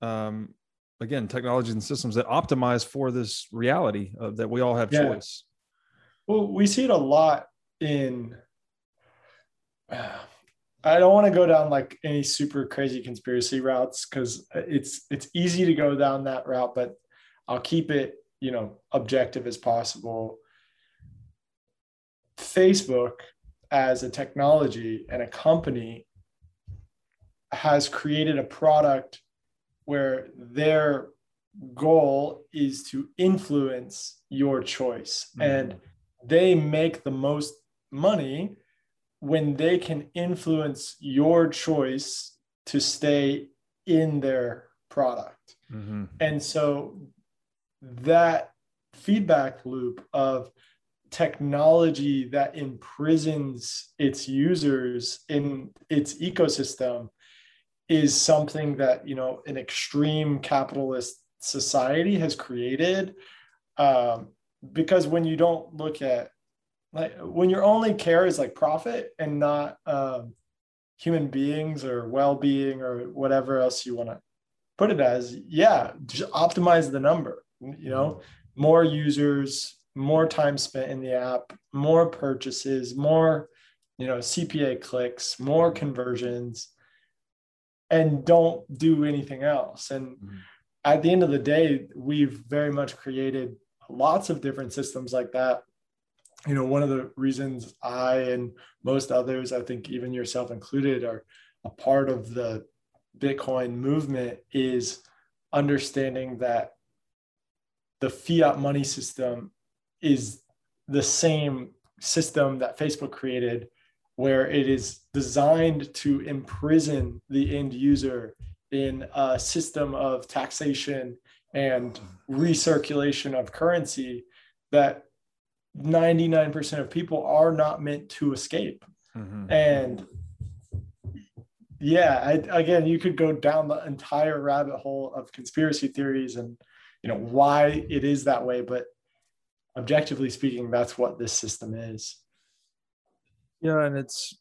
[SPEAKER 1] um again technologies and systems that optimize for this reality of that we all have yeah. choice
[SPEAKER 2] well we see it a lot in I don't want to go down like any super crazy conspiracy routes because it's it's easy to go down that route, but I'll keep it, you know, objective as possible. Facebook as a technology and a company has created a product where their goal is to influence your choice mm-hmm. and they make the most money when they can influence your choice to stay in their product. Mm-hmm. And so that feedback loop of technology that imprisons its users in its ecosystem is something that you know an extreme capitalist society has created um, because when you don't look at like when your only care is like profit and not um, human beings or well-being or whatever else you want to put it as yeah just optimize the number you know? More users more time spent in the app more purchases more you know cpa clicks more conversions and don't do anything else and mm-hmm. at the end of the day we've very much created lots of different systems like that you know, one of the reasons I and most others, I think even yourself included, are a part of the Bitcoin movement is understanding that the fiat money system is the same system that Facebook created, where it is designed to imprison the end user in a system of taxation and recirculation of currency that 99% of people are not meant to escape. Mm-hmm. And yeah, I, again, you could go down the entire rabbit hole of conspiracy theories and you know why it is that way, but objectively speaking, that's what this system is.
[SPEAKER 1] Yeah, and it's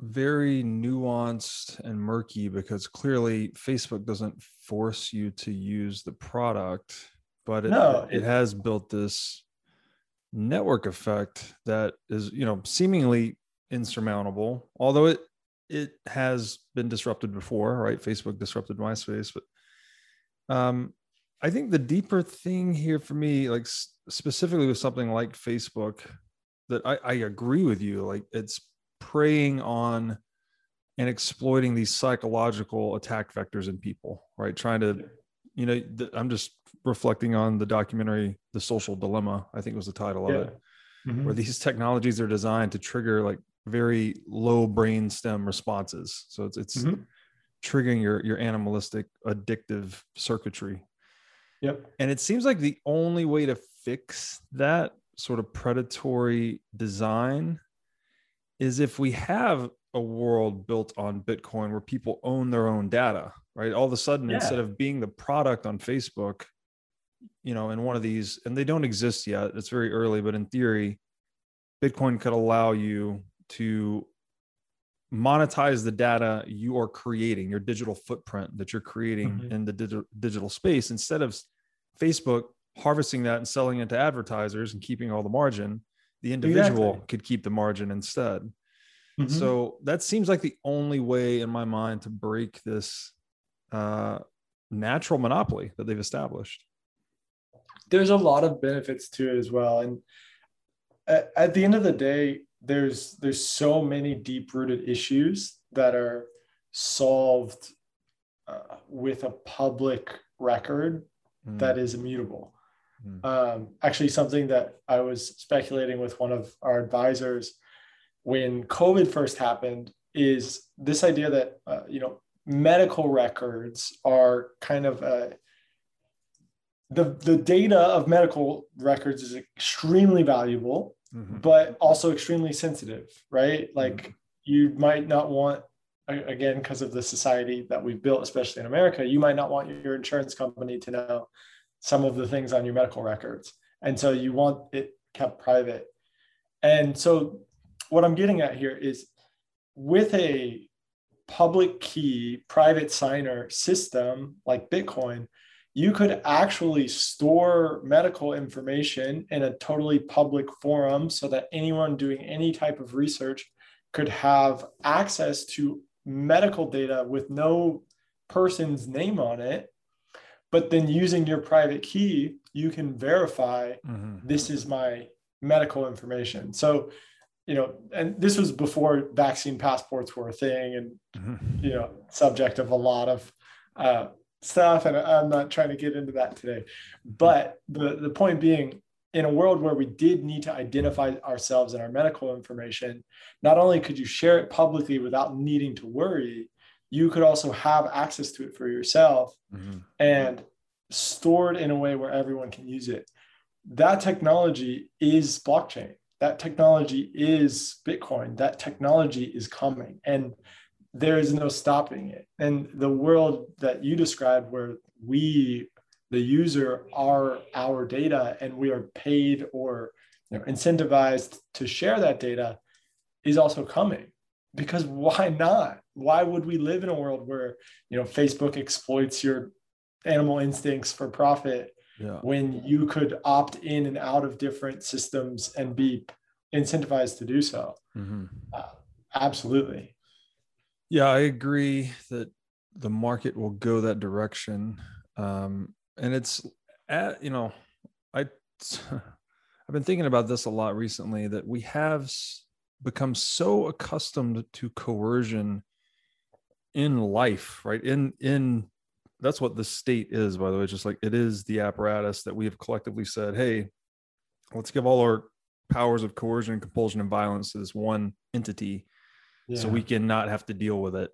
[SPEAKER 1] very nuanced and murky because clearly Facebook doesn't force you to use the product, but it, no, it, it has built this network effect that is you know seemingly insurmountable although it it has been disrupted before right? Facebook disrupted myspace but um i think the deeper thing here for me like specifically with something like facebook that i i agree with you like it's preying on and exploiting these psychological attack vectors in people right trying to you know i'm just reflecting on the documentary The Social Dilemma, I think was the title of it, mm-hmm. where these technologies are designed to trigger like very low brain stem responses. So it's it's mm-hmm. triggering your your animalistic addictive circuitry.
[SPEAKER 2] Yep.
[SPEAKER 1] And it seems like the only way to fix that sort of predatory design is if we have a world built on Bitcoin where people own their own data, right? All of a sudden, yeah. instead of being the product on Facebook, you know, in one of these, and they don't exist yet. It's very early, but in theory, Bitcoin could allow you to monetize the data you are creating, your digital footprint that you're creating mm-hmm. in the digital digital space, instead of Facebook harvesting that and selling it to advertisers and keeping all the margin. The individual exactly. could keep the margin instead.
[SPEAKER 2] Mhm.
[SPEAKER 1] So that seems like the only way in my mind to break this uh, natural monopoly that they've established.
[SPEAKER 2] there's a lot of benefits to it as well and at, at the end of the day there's there's so many deep rooted issues that are solved uh, with a public record
[SPEAKER 1] Mm,
[SPEAKER 2] that is immutable
[SPEAKER 1] mm,
[SPEAKER 2] um, actually something that i was speculating with one of our advisors when covid first happened is this idea that uh, you know medical records are kind of a the, the data of medical records is extremely valuable
[SPEAKER 1] mhm,
[SPEAKER 2] but also extremely sensitive right? Like you might not want again because of the society that we've built especially in america you might not want your insurance company to know some of the things on your medical records and so you want it kept private and so what i'm getting at here is with a public key private signer system like bitcoin you could actually store medical information in a totally public forum so that anyone doing any type of research could have access to medical data with no person's name on it. But then using your private key, you can verify
[SPEAKER 1] mhm.
[SPEAKER 2] this is my medical information. So, you know, and this was before vaccine passports were a thing and
[SPEAKER 1] Mhm.
[SPEAKER 2] you know subject of a lot of uh, stuff and i'm not trying to get into that today but the, the point being in a world where we did need to identify ourselves and our medical information not only could you share it publicly without needing to worry you could also have access to it for yourself
[SPEAKER 1] Mhm.
[SPEAKER 2] and stored in a way where everyone can use it. That technology is blockchain. That technology is Bitcoin. That technology is coming and there is no stopping it. And the world that you described, where we, the user, are our data and we are paid or you know, incentivized to share that data, is also coming. Because why not? Why would we live in a world where you know Facebook exploits your animal instincts for profit
[SPEAKER 1] Yeah.
[SPEAKER 2] when you could opt in and out of different systems and be incentivized to do so.
[SPEAKER 1] Mhm.
[SPEAKER 2] Absolutely.
[SPEAKER 1] Yeah, I agree that the market will go that direction. Um, and it's at, you know, I I've been thinking about this a lot recently that we have become so accustomed to coercion in life, right? In in that's what the state is, by the way. Just like it is the apparatus that we have collectively said, hey, let's give all our powers of coercion, compulsion, and violence to this one entity so we can not have to deal with it.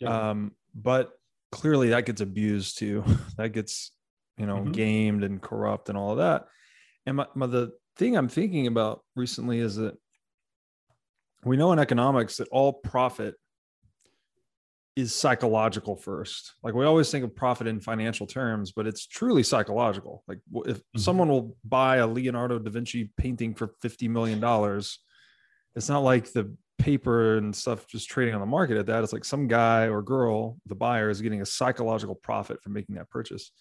[SPEAKER 2] Yeah.
[SPEAKER 1] Um, but clearly that gets abused too. that gets, you know,
[SPEAKER 2] Mhm.
[SPEAKER 1] gamed and corrupt and all of that. And my, my, the thing I'm thinking about recently is that we know in economics that all profit is psychological first. Like we always think of profit in financial terms, but it's truly psychological. Like if
[SPEAKER 2] Mhm.
[SPEAKER 1] someone will buy a Leonardo da Vinci painting for 50 million dollars, it's not like the paper and stuff just trading on the market at that. It's like some guy or girl, the buyer is getting a psychological profit from making that purchase.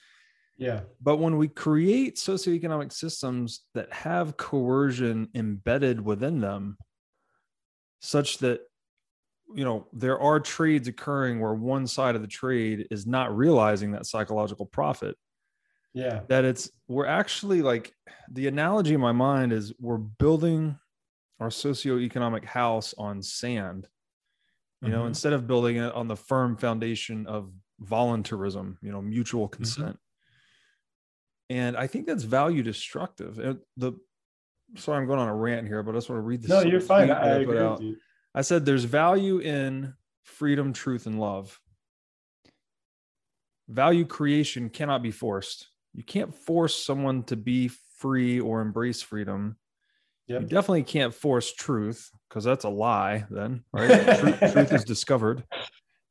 [SPEAKER 2] yeah.
[SPEAKER 1] But when we create socioeconomic systems that have coercion embedded within them, such that you know there are trades occurring where one side of the trade is not realizing that psychological profit,
[SPEAKER 2] Yeah.
[SPEAKER 1] that it's we're actually like the analogy in my mind is we're building our socioeconomic house on sand you know
[SPEAKER 2] Mhm.
[SPEAKER 1] instead of building it on the firm foundation of voluntarism you know mutual consent and i think that's value destructive and the sorry i'm going on a rant here but i just want to read this
[SPEAKER 2] No, you're fine. I agree with you.
[SPEAKER 1] I said there's value in freedom, truth, and love. Value creation cannot be forced. You can't force someone to be free or embrace freedom. You definitely can't force truth because that's a lie, then, right? truth, truth is discovered.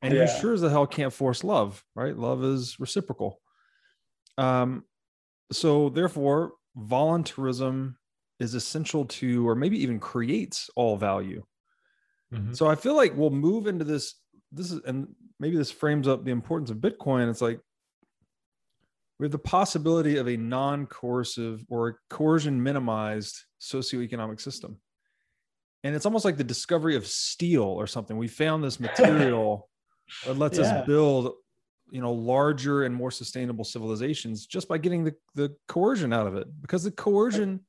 [SPEAKER 1] And you
[SPEAKER 2] Yeah.
[SPEAKER 1] sure as the hell can't force love, right? Love is reciprocal. Um, so therefore, voluntarism is essential to, or maybe even creates all value.
[SPEAKER 2] Mhm.
[SPEAKER 1] So I feel like we'll move into this. This is, and maybe this frames up the importance of Bitcoin. It's like we have the possibility of a non coercive or coercion minimized socioeconomic system. and it's almost like the discovery of steel or something. We found this material that lets
[SPEAKER 2] Yeah.
[SPEAKER 1] us build, you know, larger and more sustainable civilizations just by getting the, the coercion out of it. Because the coercion,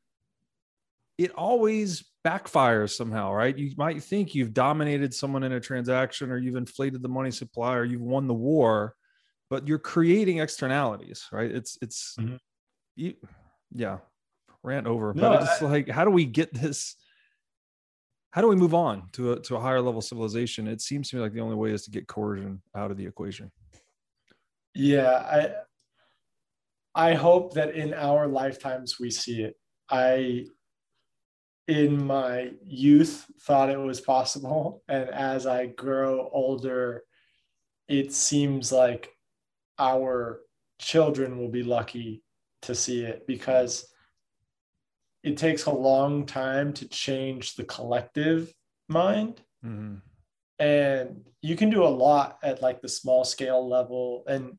[SPEAKER 1] it always backfires somehow, right? You might think you've dominated someone in a transaction or you've inflated the money supply or you've won the war, but you're creating externalities, right? It's it's
[SPEAKER 2] Mhm.
[SPEAKER 1] you, yeah, rant over.
[SPEAKER 2] No,
[SPEAKER 1] but it's like, how do we get this? How do we move on to a to a higher level civilization? It seems to me like the only way is to get coercion out of the equation.
[SPEAKER 2] Yeah, I I hope that in our lifetimes we see it. I in my youth thought it was possible. And as I grow older it seems like our children will be lucky to see it because it takes a long time to change the collective mind.
[SPEAKER 1] Mhm.
[SPEAKER 2] and you can do a lot at like the small scale level. And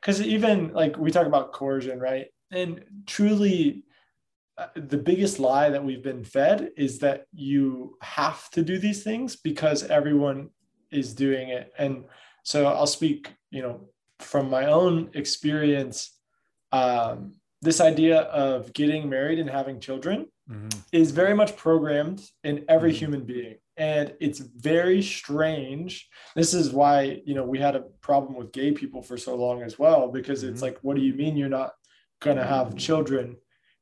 [SPEAKER 2] because even like we talk about coercion right? And truly the biggest lie that we've been fed is that you have to do these things because everyone is doing it and so i'll speak you know from my own experience um, this idea of getting married and having children
[SPEAKER 1] Mhm.
[SPEAKER 2] is very much programmed in every
[SPEAKER 1] Mhm.
[SPEAKER 2] human being and it's very strange this is why you know we had a problem with gay people for so long as well because it's
[SPEAKER 1] Mhm.
[SPEAKER 2] like what do you mean you're not going to have children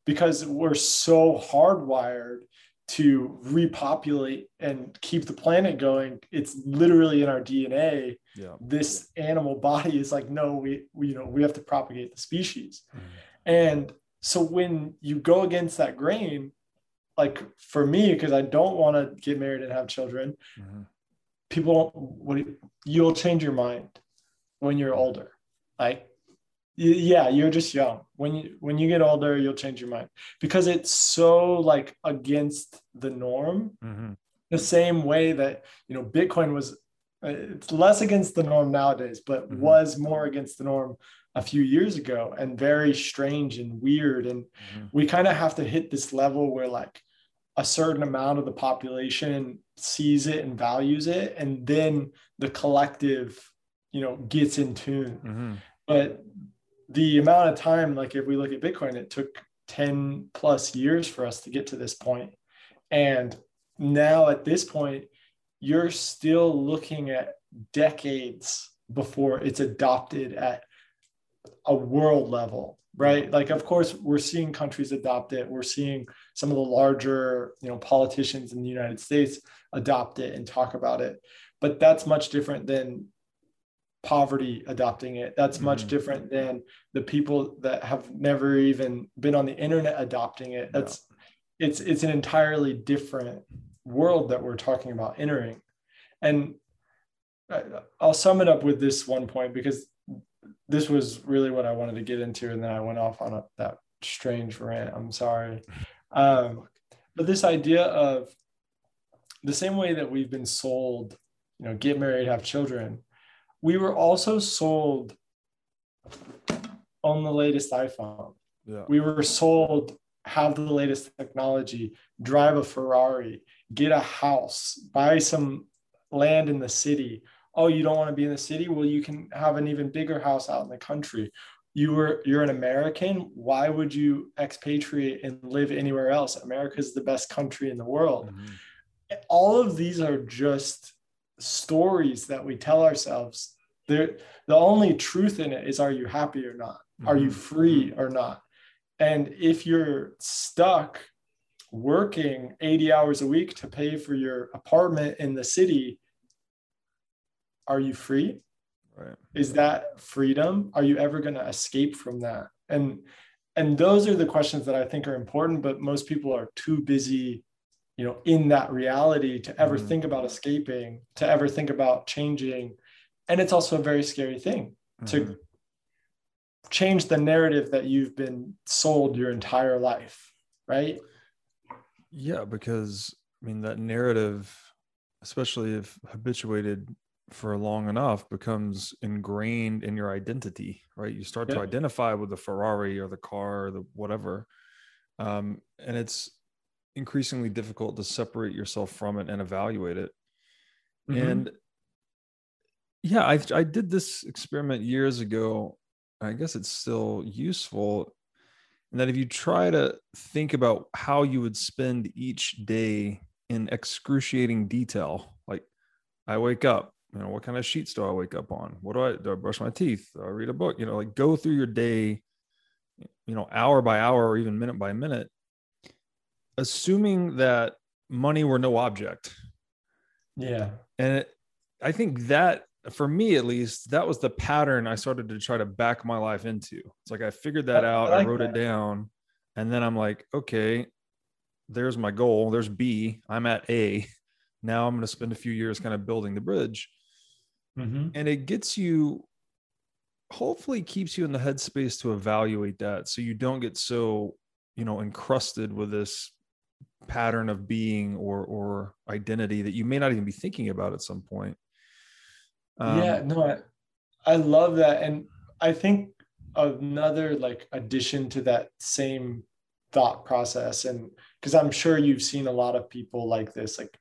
[SPEAKER 2] because we're so hardwired to repopulate and keep the planet going it's literally in our dna
[SPEAKER 1] Yeah.
[SPEAKER 2] this animal body is like no we, we you know we have to propagate the species
[SPEAKER 1] Mhm.
[SPEAKER 2] and so when you go against that grain like for me because i don't want to get married and have children
[SPEAKER 1] Mhm.
[SPEAKER 2] people don't what you- you'll change your mind when you're older like yeah you're just young when you when you get older you'll change your mind because it's so like against the norm
[SPEAKER 1] Mhm.
[SPEAKER 2] the same way that you know bitcoin was uh, it's less against the norm nowadays but
[SPEAKER 1] Mhm.
[SPEAKER 2] was more against the norm a few years ago and very strange and weird and
[SPEAKER 1] Mhm.
[SPEAKER 2] we kind of have to hit this level where like a certain amount of the population sees it and values it and then the collective you know gets in tune
[SPEAKER 1] Mhm.
[SPEAKER 2] but the amount of time like if we look at bitcoin it took 10 plus years for us to get to this point. And now at this point you're still looking at decades before it's adopted at a world level right? Like of course we're seeing countries adopt it. We're seeing some of the larger you know politicians in the united states adopt it and talk about it. But that's much different than poverty adopting it. That's much
[SPEAKER 1] Mhm.
[SPEAKER 2] different than the people that have never even been on the internet adopting it. That's it's it's an entirely different world that we're talking about entering. And i'll sum it up with this one point because this was really what i wanted to get into and then i went off on a, that strange rant. I'm sorry. Um, but this idea of the same way that we've been sold you know get married have children we were also sold on the latest iphone.
[SPEAKER 1] Yeah.
[SPEAKER 2] we were sold have the latest technology drive a ferrari get a house buy some land in the city. Oh you don't want to be in the city? Well you can have an even bigger house out in the country. You were you're an american? Why would you expatriate and live anywhere else? America is the best country in the world.
[SPEAKER 1] Mhm.
[SPEAKER 2] all of these are just stories that we tell ourselves They're, the only truth in it is are you happy or not? Are you
[SPEAKER 1] Mhm.
[SPEAKER 2] free or not? And if you're stuck working 80 hours a week to pay for your apartment in the city are you free?
[SPEAKER 1] Right.
[SPEAKER 2] is that freedom? Are you ever going to escape from that? And and those are the questions that i think are important but most people are too busy you know in that reality to ever
[SPEAKER 1] Mhm.
[SPEAKER 2] think about escaping to ever think about changing and it's also a very scary thing to
[SPEAKER 1] Mhm.
[SPEAKER 2] change the narrative that you've been sold your entire life right
[SPEAKER 1] Yeah, because I mean that narrative, especially if habituated for long enough, becomes ingrained in your identity, right? You start to identify with the Ferrari or the car or the whatever. Um, and it's increasingly difficult to separate yourself from it and evaluate it.
[SPEAKER 2] Mhm.
[SPEAKER 1] And yeah, I I did this experiment years ago. I guess it's still useful. And that if you try to think about how you would spend each day in excruciating detail, like I wake up, you know, what kind of sheets do I wake up on? What do I do? I brush my teeth? Do I read a book? You know, like go through your day, you know, hour by hour or even minute by minute, assuming that money were no object.
[SPEAKER 2] yeah.
[SPEAKER 1] And it, I think that for me at least, that was the pattern I started to try to back my life into. It's like I figured that
[SPEAKER 2] I- I
[SPEAKER 1] out, I,
[SPEAKER 2] like
[SPEAKER 1] wrote it down, and then I'm like, okay, there's my goal. There's B. I'm at A. Now I'm going to spend a few years kind of building the bridge.
[SPEAKER 2] Mm-hmm.
[SPEAKER 1] And it gets you, hopefully, keeps you in the headspace to evaluate that so you don't get so, you know, encrusted with this pattern of being or or identity that you may not even be thinking about at some point. Um,
[SPEAKER 2] yeah, no, I, I love that. And I think another like addition to that same thought process, and because I'm sure you've seen a lot of people like this, like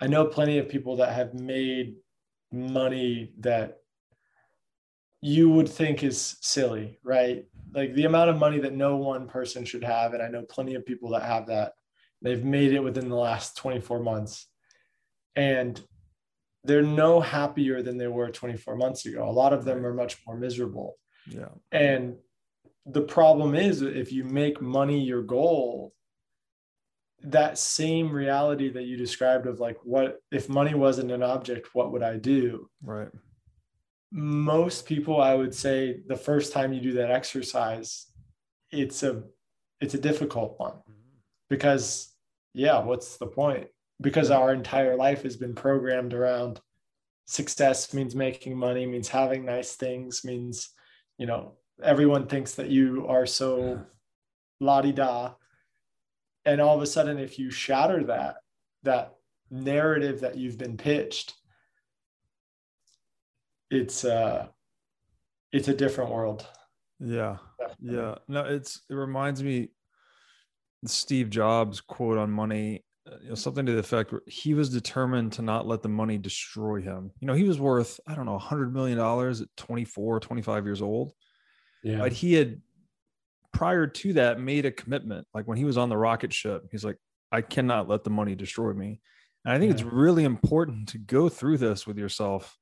[SPEAKER 2] I know plenty of people that have made money that you would think is silly, right? Like the amount of money that no one person should have. And I know plenty of people that have that. They've made it within the last 24 months. And they're no happier than they were 24 months ago. A lot of them are much more miserable.
[SPEAKER 1] yeah,
[SPEAKER 2] And the problem is if you make money your goal, that same reality that you described of like what if money wasn't an object, what would I do?
[SPEAKER 1] right.
[SPEAKER 2] Most people I would say the first time you do that exercise, it's a it's a difficult one because yeah, what's the point? Because our entire life has been programmed around success means making money, means having nice things, means, you know, everyone thinks that you are so la di da. And all of a sudden, if you shatter that, that narrative that you've been pitched, it's uh it's a different world.
[SPEAKER 1] Yeah. Yeah. No, it's it reminds me Steve Jobs quote on money, uh, you know, something to the effect where he was determined to not let the money destroy him. You know, he was worth, I don't know, 100 million dollars at 24, 25 years old.
[SPEAKER 2] Yeah.
[SPEAKER 1] But he had prior to that made a commitment. Like when he was on the rocket ship, he's like, I cannot let the money destroy me. And I think it's really important to go through this with yourself,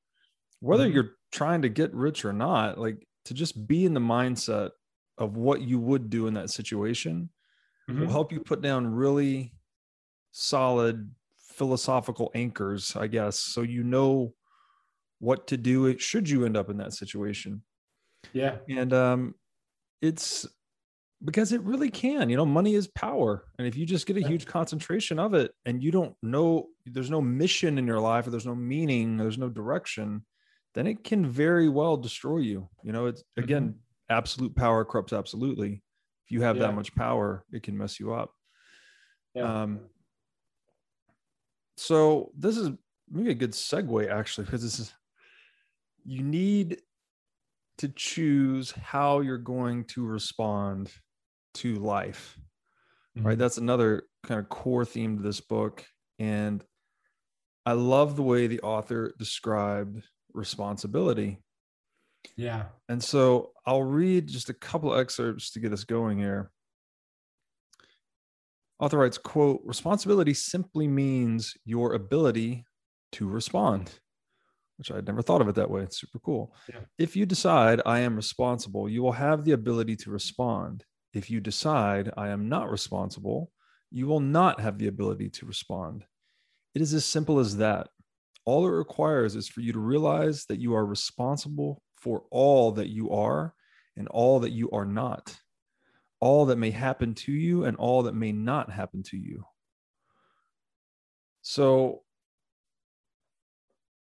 [SPEAKER 1] whether
[SPEAKER 2] Mhm.
[SPEAKER 1] you're trying to get rich or not, like to just be in the mindset of what you would do in that situation will
[SPEAKER 2] Mhm.
[SPEAKER 1] help you put down really solid philosophical anchors, I guess, so you know what to do should you end up in that situation
[SPEAKER 2] Yeah.
[SPEAKER 1] and um it's because it really can you know money is power and if you just get a huge concentration of it and you don't know there's no mission in your life or there's no meaning there's no direction then it can very well destroy you you know it's again absolute power corrupts absolutely if you have
[SPEAKER 2] Yeah.
[SPEAKER 1] that much power it can mess you up
[SPEAKER 2] Yeah.
[SPEAKER 1] um so this is maybe a good segue actually because this is you need to choose how you're going to respond to life right
[SPEAKER 2] Mhm.
[SPEAKER 1] that's another kind of core theme to this book and i love the way the author described responsibility
[SPEAKER 2] Yeah.
[SPEAKER 1] and so i'll read just a couple of excerpts to get us going here. Author writes quote responsibility simply means your ability to respond which i'd never thought of it that way. It's super cool.
[SPEAKER 2] Yeah.
[SPEAKER 1] if you decide i am responsible you will have the ability to respond. If you decide i am not responsible you will not have the ability to respond. It is as simple as that. All it requires is for you to realize that you are responsible for all that you are and all that you are not all that may happen to you and all that may not happen to you. So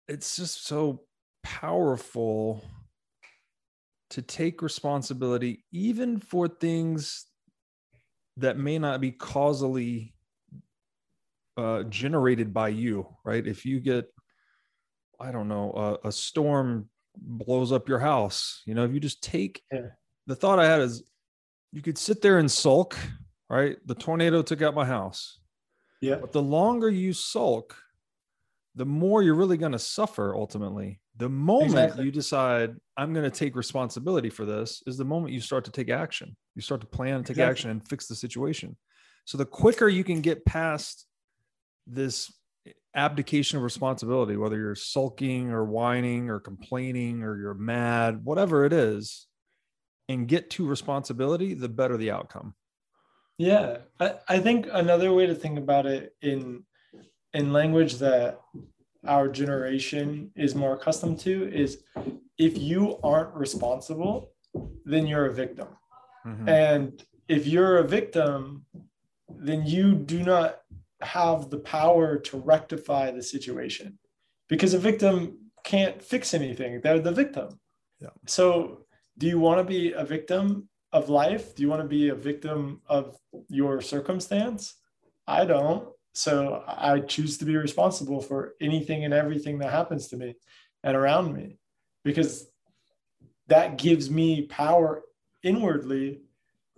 [SPEAKER 1] it's just so powerful to take responsibility, even for things that may not be causally uh, generated by you, right? If you get, I don't know, a, a storm blows up your house, you know, if you just take
[SPEAKER 2] Yeah.
[SPEAKER 1] the thought I had is you could sit there and sulk, right? The tornado took out my house.
[SPEAKER 2] Yeah.
[SPEAKER 1] But the longer you sulk, the more you're really going to suffer ultimately. The moment
[SPEAKER 2] Exactly.
[SPEAKER 1] you decide, I'm going to take responsibility for this, is the moment you start to take action. You start to plan and take
[SPEAKER 2] Exactly.
[SPEAKER 1] action and fix the situation. So the quicker you can get past this abdication of responsibility, whether you're sulking or whining or complaining or you're mad, whatever it is, and get to responsibility, the better the outcome.
[SPEAKER 2] Yeah, I, I think another way to think about it in in language that our generation is more accustomed to is if you aren't responsible, then you're a victim.
[SPEAKER 1] Mhm.
[SPEAKER 2] And if you're a victim, then you do not have the power to rectify the situation because a victim can't fix anything. They're the victim.
[SPEAKER 1] Yeah.
[SPEAKER 2] So, do you want to be a victim of life? Do you want to be a victim of your circumstance? I don't. So, I choose to be responsible for anything and everything that happens to me and around me because that gives me power inwardly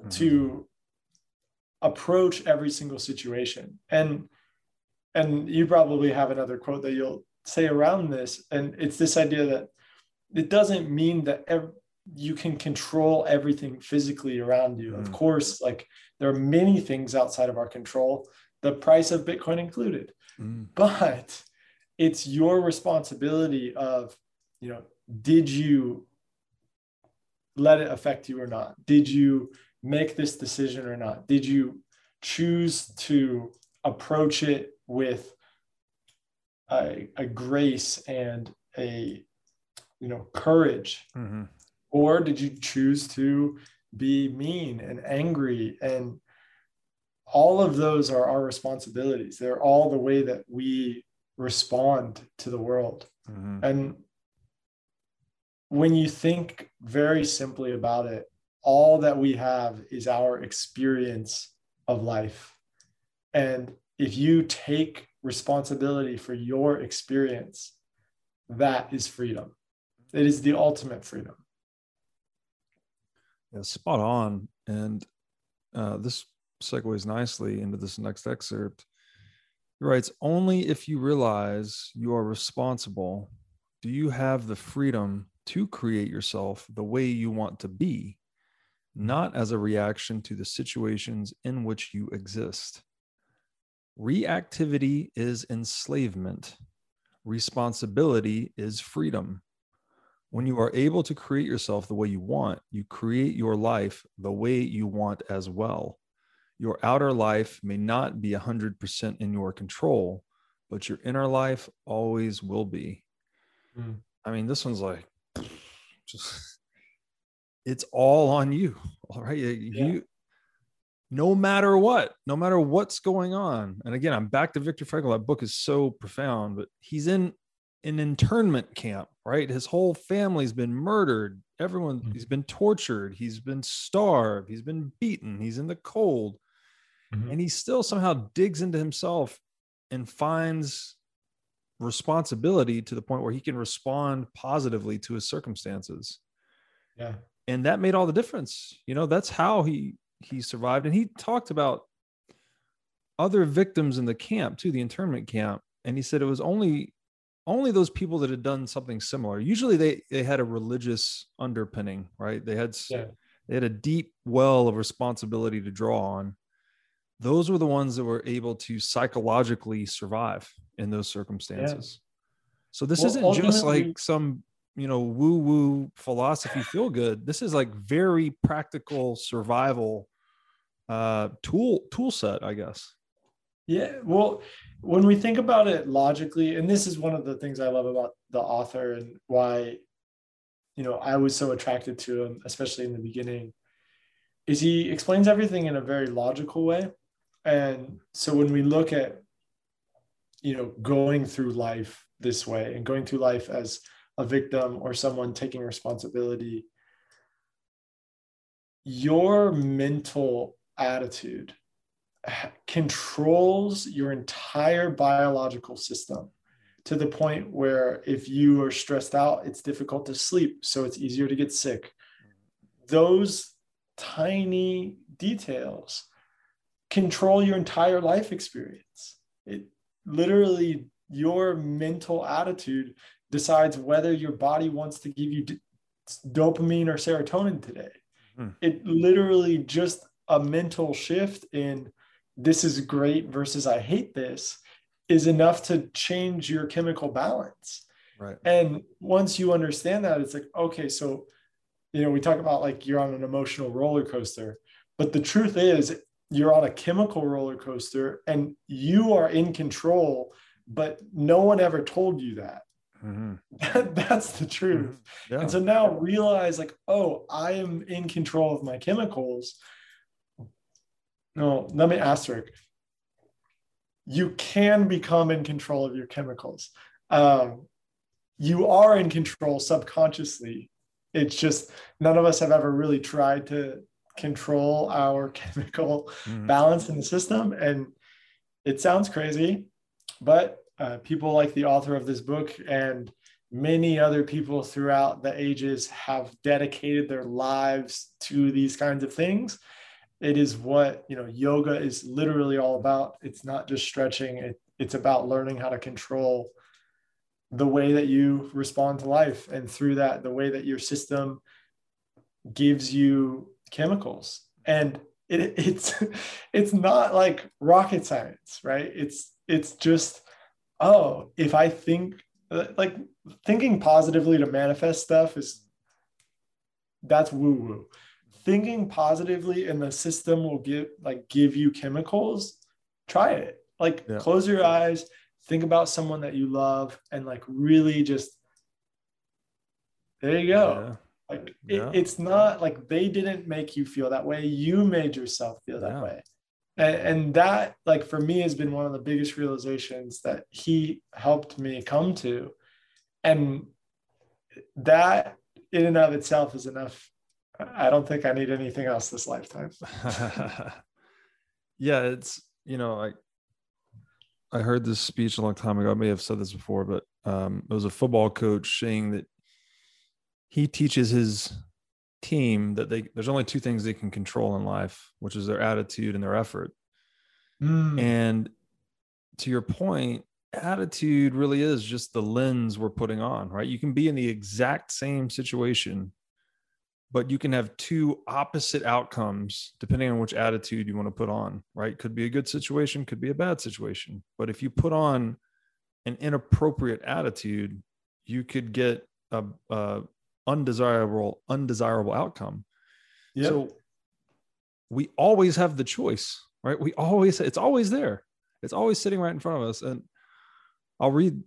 [SPEAKER 1] Mhm.
[SPEAKER 2] to approach every single situation. And and you probably have another quote that you'll say around this. And it's this idea that it doesn't mean that ev- you can control everything physically around you. Of
[SPEAKER 1] Mhm.
[SPEAKER 2] course like there are many things outside of our control the price of bitcoin included.
[SPEAKER 1] Mm.
[SPEAKER 2] but it's your responsibility of you know did you let it affect you or not? Did you make this decision or not? Did you choose to approach it with a, a grace and a you know courage?
[SPEAKER 1] Mhm.
[SPEAKER 2] or did you choose to be mean and angry? And all of those are our responsibilities. They're all the way that we respond to the world.
[SPEAKER 1] Mhm.
[SPEAKER 2] and when you think very simply about it all that we have is our experience of life and if you take responsibility for your experience that is freedom it is the ultimate freedom
[SPEAKER 1] Yeah, spot on. And uh, this segues nicely into this next excerpt. He writes Only if you realize you are responsible do you have the freedom to create yourself the way you want to be, not as a reaction to the situations in which you exist. Reactivity is enslavement, responsibility is freedom. When you are able to create yourself the way you want, you create your life the way you want as well. Your outer life may not be 100% in your control, but your inner life always will be.
[SPEAKER 2] Mm.
[SPEAKER 1] I mean, this one's like, just, it's all on you. All right. You,
[SPEAKER 2] Yeah.
[SPEAKER 1] you- no matter what, no matter what's going on. And again, I'm back to Viktor Frankl. That book is so profound, but he's in an internment camp, right? His whole family's been murdered. Everyone,
[SPEAKER 2] Mhm.
[SPEAKER 1] he's been tortured. He's been starved. He's been beaten. He's in the cold.
[SPEAKER 2] Mhm.
[SPEAKER 1] And he still somehow digs into himself and finds responsibility to the point where he can respond positively to his circumstances
[SPEAKER 2] yeah
[SPEAKER 1] and that made all the difference. You know that's how he he survived. And he talked about other victims in the camp too the internment camp. And he said it was only only those people that had done something similar. Usually they they had a religious underpinning right? They had
[SPEAKER 2] yeah.
[SPEAKER 1] they had a deep well of responsibility to draw on. Those were the ones that were able to psychologically survive in those circumstances. So this
[SPEAKER 2] Well,
[SPEAKER 1] isn't just like some you know woo woo philosophy feel good this is like very practical survival uh tool tool set i guess
[SPEAKER 2] Yeah, well, when we think about it logically, and this is one of the things I love about the author and why, you know, I was so attracted to him, especially in the beginning, is he explains everything in a very logical way. And so when we look at, you know, going through life this way and going through life as a victim or someone taking responsibility, your mental attitude controls your entire biological system to the point where if you are stressed out, it's difficult to sleep. So it's easier to get sick. Those tiny details control your entire life experience. it literally your mental attitude decides whether your body wants to give you d- dopamine or serotonin today. Hmm. It literally just a mental shift in this is great versus I hate this is enough to change your chemical balance.
[SPEAKER 1] Right.
[SPEAKER 2] And once you understand that, it's like, okay, so, you know, we talk about like you're on an emotional roller coaster, but the truth is you're on a chemical roller coaster and you are in control, but no one ever told you that. Mm-hmm. That's the truth. Mm-hmm. Yeah. And so now realize like, oh, I am in control of my chemicals. No, let me asterisk. You can become in control of your chemicals. Um, you are in control subconsciously. It's just none of us have ever really tried to control our chemical mm-hmm. balance in the system. And it sounds crazy, but uh, people like the author of this book and many other people throughout the ages have dedicated their lives to these kinds of things. It is what you know yoga is literally all about. It's not just stretching. It, it's about learning how to control the way that you respond to life. And through that the way that your system gives you chemicals. And it, it's it's not like rocket science right? It's it's just oh if i think like thinking positively to manifest stuff is that's woo woo thinking positively and the system will give like give you chemicals try it like yeah. close your eyes think about someone that you love and like really just there you go yeah. like yeah. It, it's not like they didn't make you feel that way you made yourself feel that way and, and that like for me has been one of the biggest realizations that he helped me come to and that in and of itself is enough I don't think I need anything else this lifetime.
[SPEAKER 1] yeah, it's you know, I I heard this speech a long time ago. I may have said this before, but um, it was a football coach saying that he teaches his team that they there's only two things they can control in life, which is their attitude and their effort. Mm. And to your point, attitude really is just the lens we're putting on, right? You can be in the exact same situation but you can have two opposite outcomes depending on which attitude you want to put on, right? Could be a good situation, could be a bad situation. But if you put on an inappropriate attitude, you could get a, a undesirable undesirable outcome. Yep. So we always have the choice, right? We always it's always there. It's always sitting right in front of us. And I'll read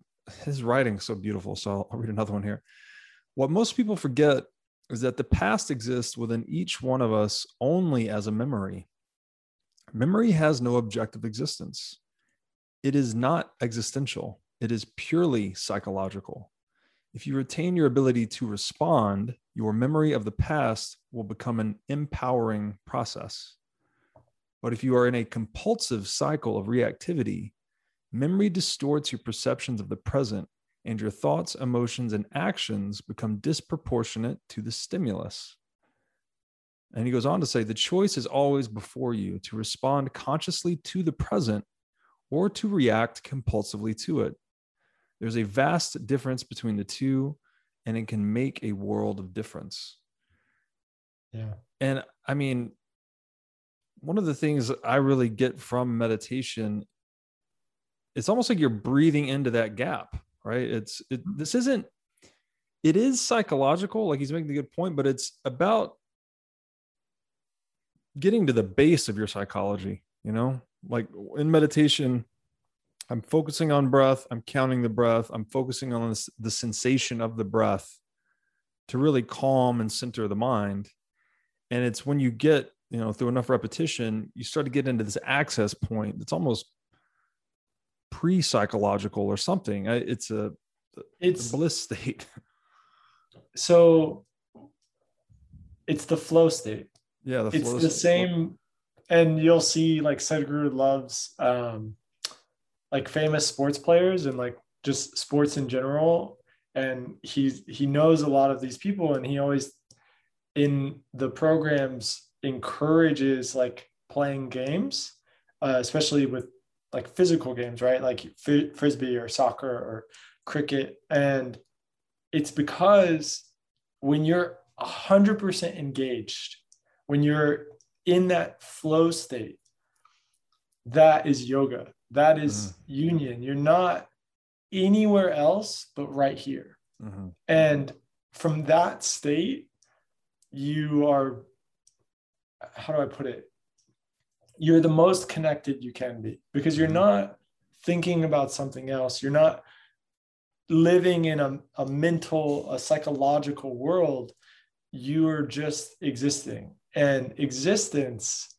[SPEAKER 1] his writing so beautiful. So I'll read another one here. What most people forget is that the past exists within each one of us only as a memory. Memory has no objective existence. It is not existential, it is purely psychological. If you retain your ability to respond, your memory of the past will become an empowering process. But if you are in a compulsive cycle of reactivity, memory distorts your perceptions of the present and your thoughts, emotions, and actions become disproportionate to the stimulus. And he goes on to say the choice is always before you to respond consciously to the present or to react compulsively to it. There's a vast difference between the two, and it can make a world of difference.
[SPEAKER 2] Yeah.
[SPEAKER 1] And I mean, one of the things I really get from meditation, it's almost like you're breathing into that gap right? It's it, mm-hmm. this isn't it is psychological, like he's making a good point, but it's about getting to the base of your psychology, you know? Like in meditation, I'm focusing on breath, I'm counting the breath, I'm focusing on this, the sensation of the breath to really calm and center the mind. And it's when you get, you know, through enough repetition, you start to get into this access point It's almost pre-psychological or something. It's a it's a bliss state.
[SPEAKER 2] So it's the flow state.
[SPEAKER 1] Yeah,
[SPEAKER 2] the it's the same, and you'll see like Sadhguru loves um, like famous sports players and like just sports in general, and he's he knows a lot of these people, and he always in the programs encourages like playing games, uh, especially with like physical games, right? Like frisbee or soccer or cricket. And it's because when you're 100% engaged, when you're in that flow state, that is yoga. That is mm-hmm. union. You're not anywhere else but right here. Mm-hmm. And from that state, you are, how do I put it? You're the most connected you can be because you're mm-hmm. not thinking about something else. You're not living in a, a mental, a psychological world. You're just existing. And existence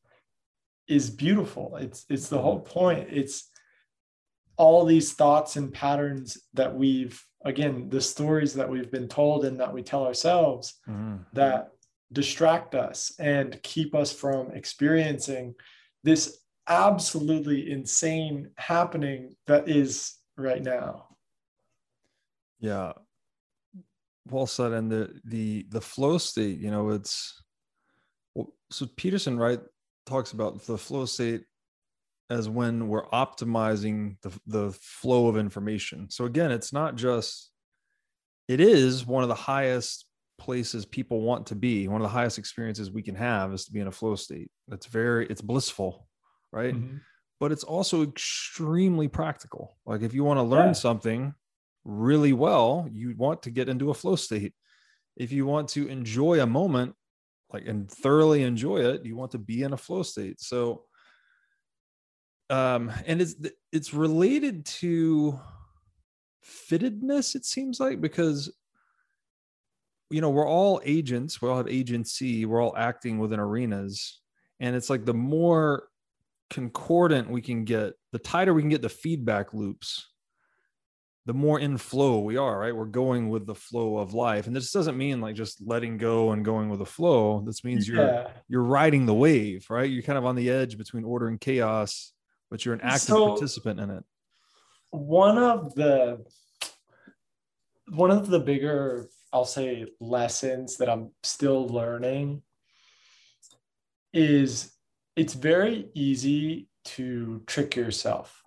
[SPEAKER 2] is beautiful. It's it's the whole point. It's all these thoughts and patterns that we've again the stories that we've been told and that we tell ourselves mm-hmm. that distract us and keep us from experiencing this absolutely insane happening that is right now
[SPEAKER 1] yeah well said and the the the flow state you know it's so peterson right talks about the flow state as when we're optimizing the, the flow of information. So again, it's not just, it is one of the highest places people want to be. One of the highest experiences we can have is to be in a flow state. That's very, it's blissful, right? Mm-hmm. But it's also extremely practical. Like if you want to learn yeah. something really well, you want to get into a flow state. If you want to enjoy a moment, like and thoroughly enjoy it, you want to be in a flow state. So um, and it's it's related to fittedness. It seems like because you know we're all agents, we all have agency, we're all acting within arenas, and it's like the more concordant we can get, the tighter we can get the feedback loops, the more in flow we are, right? We're going with the flow of life. And this doesn't mean like just letting go and going with the flow. This means you're yeah. you're riding the wave, right? You're kind of on the edge between order and chaos but you're an active so, participant in it.
[SPEAKER 2] One of the one of the bigger, I'll say, lessons that I'm still learning is it's very easy to trick yourself.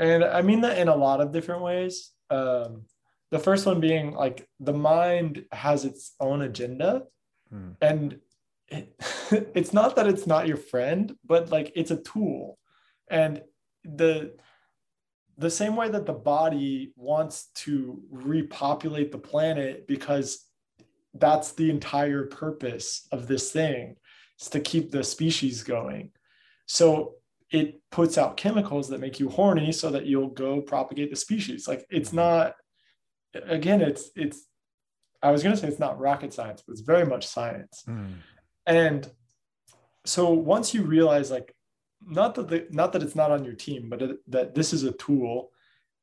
[SPEAKER 2] And I mean that in a lot of different ways. Um, the first one being like the mind has its own agenda. Hmm. And it, it's not that it's not your friend, but like it's a tool and the the same way that the body wants to repopulate the planet because that's the entire purpose of this thing is to keep the species going so it puts out chemicals that make you horny so that you'll go propagate the species. Like it's not again it's it's i was going to say it's not rocket science but it's very much science. Mm. and so once you realize like not that the, not that it's not on your team, but it, that this is a tool,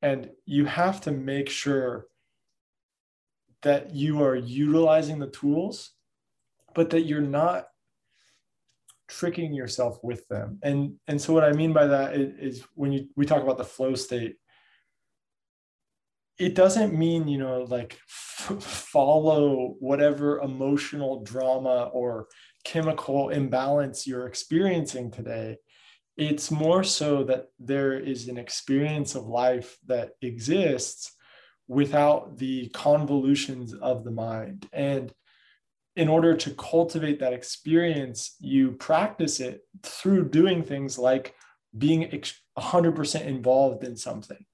[SPEAKER 2] and you have to make sure that you are utilizing the tools, but that you're not tricking yourself with them. And and so what I mean by that is, when you we talk about the flow state, it doesn't mean you know like f- follow whatever emotional drama or chemical imbalance you're experiencing today it's more so that there is an experience of life that exists without the convolutions of the mind. And in order to cultivate that experience, you practice it through doing things like being 100% involved in something,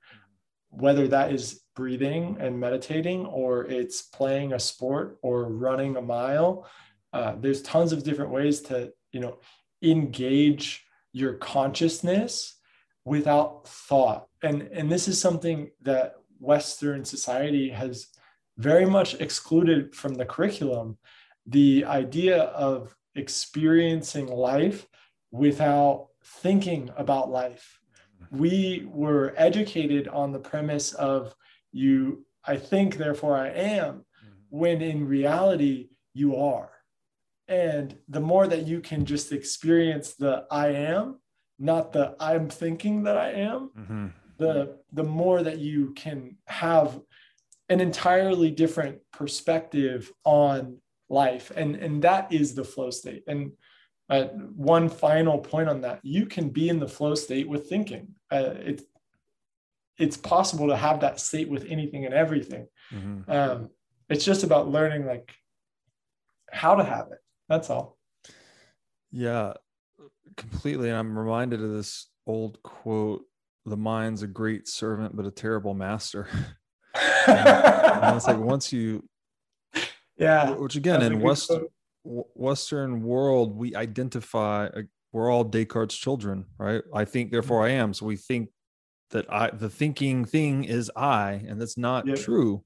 [SPEAKER 2] whether that is breathing and meditating, or it's playing a sport or running a mile. Uh, there's tons of different ways to, you know, engage your consciousness without thought. And, and this is something that Western society has very much excluded from the curriculum the idea of experiencing life without thinking about life. We were educated on the premise of you, I think, therefore I am, when in reality, you are. And the more that you can just experience the I am, not the I'm thinking that I am, mm-hmm. the the more that you can have an entirely different perspective on life. And, and that is the flow state. And uh, one final point on that you can be in the flow state with thinking uh, it's it's possible to have that state with anything and everything mm-hmm. um, it's just about learning like how to have it that's all
[SPEAKER 1] yeah completely and i'm reminded of this old quote the mind's a great servant but a terrible master and it's like once you
[SPEAKER 2] yeah.
[SPEAKER 1] Which again in west western world we identify we're all descartes children right? I think therefore i am. So we think that i the thinking thing is i and that's not yep. true.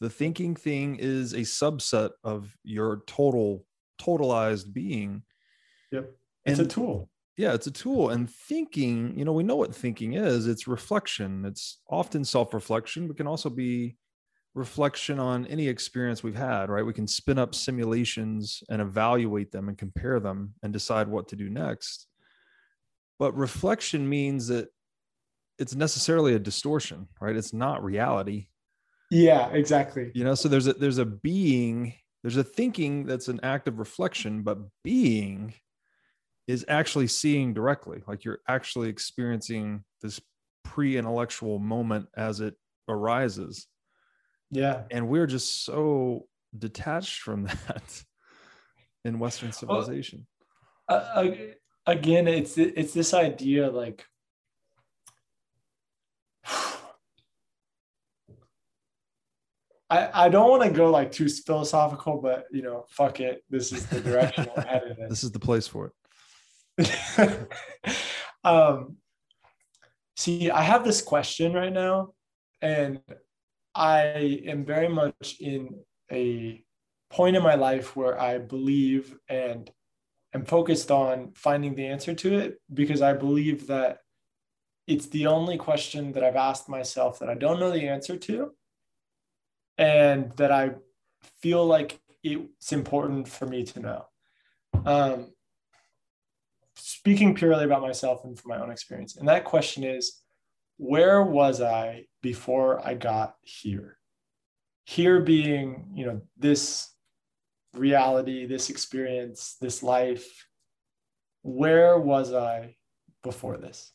[SPEAKER 1] The thinking thing is a subset of your total totalized being.
[SPEAKER 2] Yep. It's and, a tool.
[SPEAKER 1] Yeah it's a tool. And thinking you know we know what thinking is. It's reflection. It's often self-reflection. But can also be reflection on any experience we've had right? We can spin up simulations and evaluate them and compare them and decide what to do next. But reflection means that it's necessarily a distortion right? It's not reality.
[SPEAKER 2] Yeah exactly.
[SPEAKER 1] You know so there's a there's a being there's a thinking that's an act of reflection but being is actually seeing directly like you're actually experiencing this pre-intellectual moment as it arises
[SPEAKER 2] yeah
[SPEAKER 1] and we're just so detached from that in western civilization
[SPEAKER 2] well, uh, again it's it's this idea like I, I don't want to go like too philosophical, but you know, fuck it. This is the direction we're headed in.
[SPEAKER 1] This is the place for it.
[SPEAKER 2] um, see, I have this question right now, and I am very much in a point in my life where I believe and am focused on finding the answer to it because I believe that it's the only question that I've asked myself that I don't know the answer to, and that I feel like it's important for me to know. Um, speaking purely about myself and from my own experience. And that question is where was I before I got here? Here being, you know, this reality, this experience, this life. Where was I before this?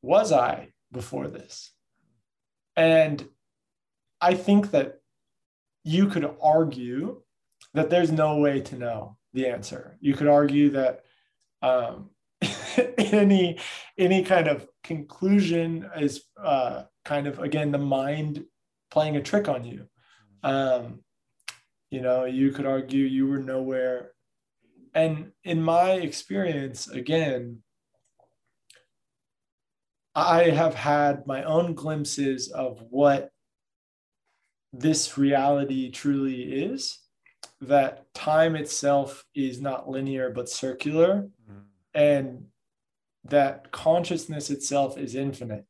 [SPEAKER 2] Was I before this? And I think that you could argue that there's no way to know the answer. You could argue that um, any any kind of conclusion is uh, kind of again the mind playing a trick on you. Um, you know, you could argue you were nowhere. And in my experience, again, I have had my own glimpses of what this reality truly is that time itself is not linear but circular mm. and that consciousness itself is infinite.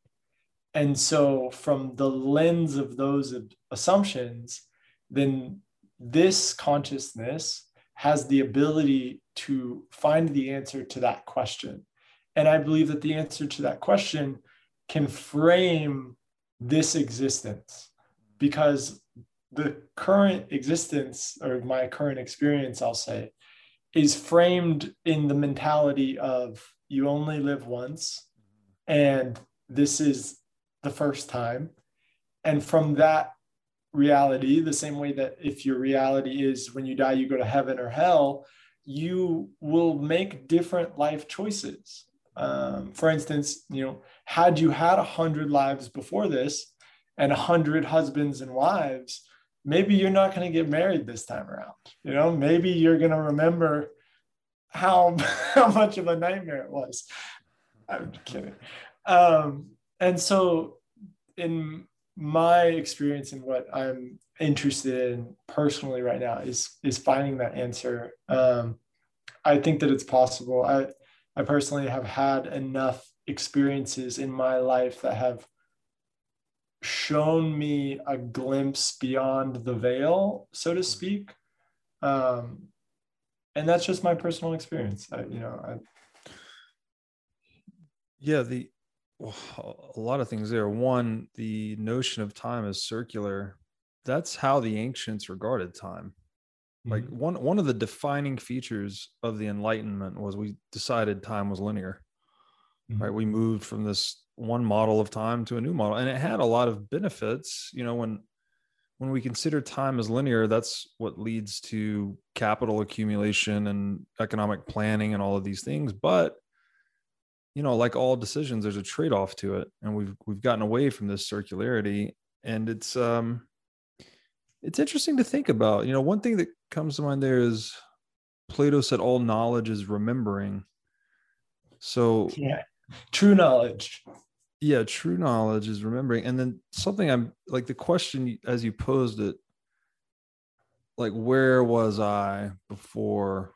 [SPEAKER 2] And so from the lens of those assumptions then this consciousness has the ability to find the answer to that question. And i believe that the answer to that question can frame this existence because the current existence or my current experience, I'll say, is framed in the mentality of you only live once and this is the first time. And from that reality, the same way that if your reality is when you die, you go to heaven or hell, you will make different life choices. Um, for instance, you know, had you had a hundred lives before this and a hundred husbands and wives, maybe you're not going to get married this time around. You know, maybe you're going to remember how how much of a nightmare it was. I'm kidding. Um, and so, in my experience and what I'm interested in personally right now is is finding that answer. Um, I think that it's possible. I I personally have had enough experiences in my life that have shown me a glimpse beyond the veil, so to speak. Um, and that's just my personal experience. I, you know, I,
[SPEAKER 1] yeah, the a lot of things there. One, the notion of time as circular. That's how the ancients regarded time. Like
[SPEAKER 2] Mm-hmm.
[SPEAKER 1] one one of the defining features of the Enlightenment was we decided time was linear.
[SPEAKER 2] Mhm.
[SPEAKER 1] Right. We moved from this one model of time to a new model. And it had a lot of benefits. You know, when when we consider time as linear, that's what leads to capital accumulation and economic planning and all of these things. But you know, like all decisions, there's a trade-off to it. And we've we've gotten away from this circularity. And it's um it's interesting to think about. You know, one thing that comes to mind there is Plato said all knowledge is remembering. So
[SPEAKER 2] Yeah. True knowledge.
[SPEAKER 1] Yeah, true knowledge is remembering. And then something I'm like the question as you posed it, like where was I before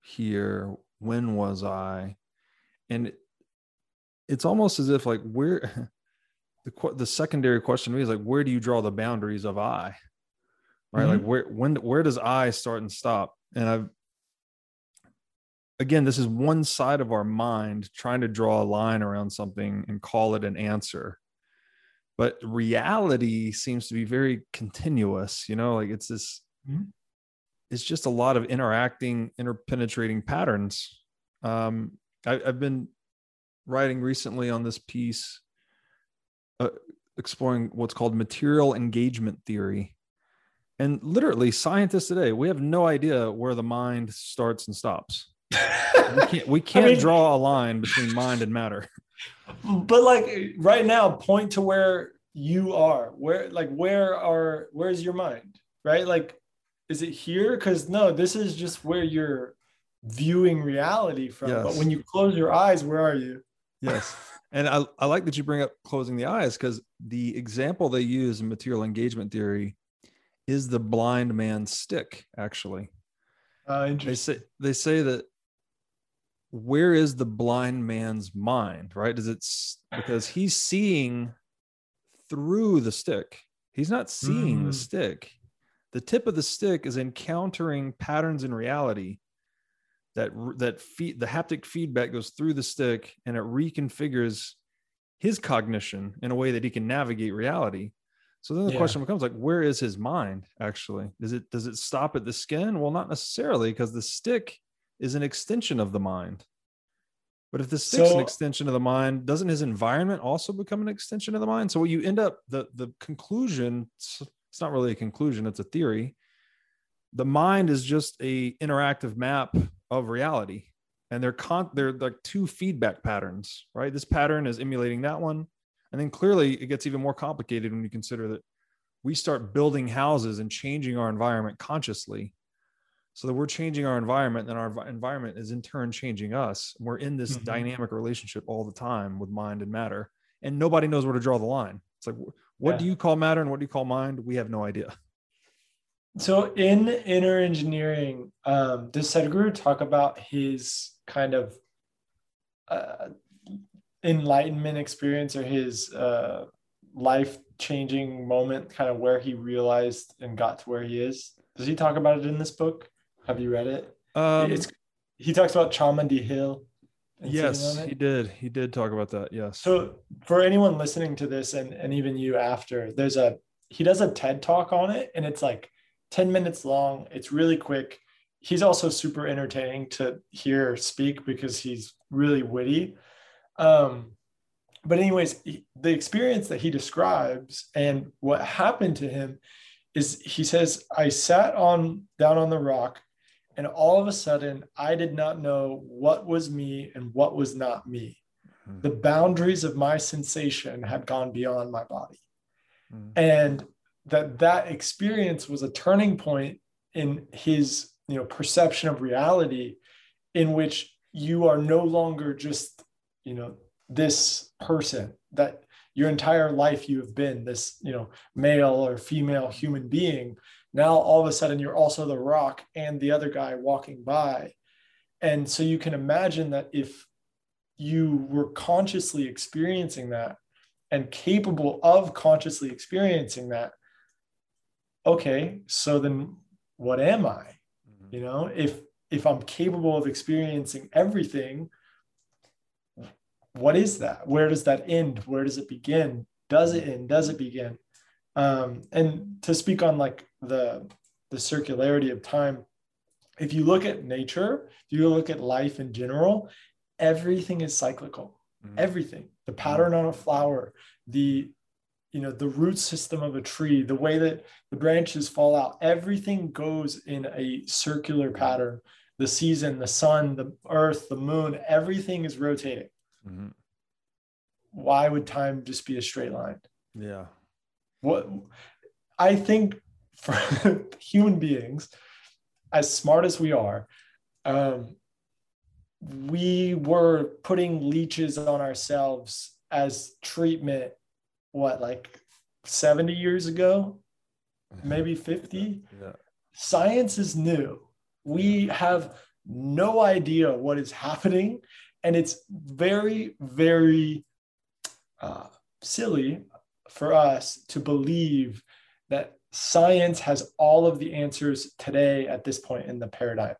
[SPEAKER 1] here? When was I? And it, it's almost as if like where the the secondary question to me is like where do you draw the boundaries of I? Right? Mm-hmm. Like where when where does I start and stop? And I've again, this is one side of our mind trying to draw a line around something and call it an answer. But reality seems to be very continuous, you know, like it's this,
[SPEAKER 2] Mhm.
[SPEAKER 1] it's just a lot of interacting, interpenetrating patterns. Um, I, I've been writing recently on this piece, uh, exploring what's called material engagement theory. And literally, scientists today, we have no idea where the mind starts and stops we can't we can't
[SPEAKER 2] mean-
[SPEAKER 1] draw a line between mind and matter
[SPEAKER 2] but like right now, point to where you are. Where like where are where's your mind? Right? Like, is it here? Because no, this is just where you're viewing reality from. But when you close your eyes, where are you?
[SPEAKER 1] yes and I, I like that you bring up closing the eyes because the example they use in material engagement theory is the blind man's stick actually
[SPEAKER 2] Uh,
[SPEAKER 1] they say they say that where is the blind man's mind right? Does it s- because he's seeing through the stick. He's not seeing the
[SPEAKER 2] Mm.
[SPEAKER 1] stick. The tip of the stick is encountering patterns in reality that that feed the haptic feedback goes through the stick and it reconfigures his cognition in a way that he can navigate reality. So then the
[SPEAKER 2] Yeah.
[SPEAKER 1] question becomes like where is his mind actually? Does it does it stop at the skin? Well not necessarily because the stick is an extension of the mind. But if the stick's an extension of the mind doesn't his environment also become an extension of the mind? So what you end up the the conclusion it's, it's not really a conclusion it's a theory. The mind is just a interactive map of reality and they're con they're like two feedback patterns right? This pattern is emulating that one. And then clearly it gets even more complicated when you consider that we start building houses and changing our environment consciously so that we're changing our environment and our environment is in turn changing us we're in this
[SPEAKER 2] Mhm.
[SPEAKER 1] dynamic relationship all the time with mind and matter and nobody knows where to draw the line it's like wh- what do you call matter and what do you call mind we have no idea
[SPEAKER 2] So in inner engineering, um, does Sadhguru talk about his kind of uh, enlightenment experience or his uh, life changing moment, kind of where he realized and got to where he is? Does he talk about it in this book? Have you read it?
[SPEAKER 1] um,
[SPEAKER 2] it's he talks about Chamundi Hill.
[SPEAKER 1] yes he did he did talk about that yes
[SPEAKER 2] So for anyone listening to this and, and even you after, there's a he does a TED talk on it and it's like 10 minutes long. It's really quick. He's also super entertaining to hear speak because he's really witty. Um, but anyways, he- the experience that he describes and what happened to him is he says, I sat on down on the rock and all of a sudden I did not know what was me and what was not me. The boundaries of my sensation had gone beyond my body.
[SPEAKER 1] Mm.
[SPEAKER 2] and that that experience was a turning point in his you know perception of reality in which you are no longer just you know this person that your entire life you have been this you know male or female human being now all of a sudden you're also the rock and the other guy walking by. And so you can imagine that if you were consciously experiencing that and capable of consciously experiencing that okay so then what am i?
[SPEAKER 1] Mhm.
[SPEAKER 2] you know if if i'm capable of experiencing everything what is that? Where does that end? Where does it begin? Does it end? Does it begin um and to speak on like the the circularity of time if you look at nature if you look at life in general everything is cyclical
[SPEAKER 1] Mhm.
[SPEAKER 2] everything the pattern on a flower the you know the root system of a tree the way that the branches fall out everything goes in a circular pattern the season the sun the earth the moon everything is rotating
[SPEAKER 1] Mhm.
[SPEAKER 2] why would time just be a straight line
[SPEAKER 1] Yeah.
[SPEAKER 2] What i think for human beings as smart as we are um, we were putting leeches on ourselves as treatment what like 70 years ago? Maybe 50
[SPEAKER 1] Yeah.
[SPEAKER 2] science is new. We have no idea what is happening and it's very very uh, silly for us to believe that science has all of the answers today at this point in the paradigm.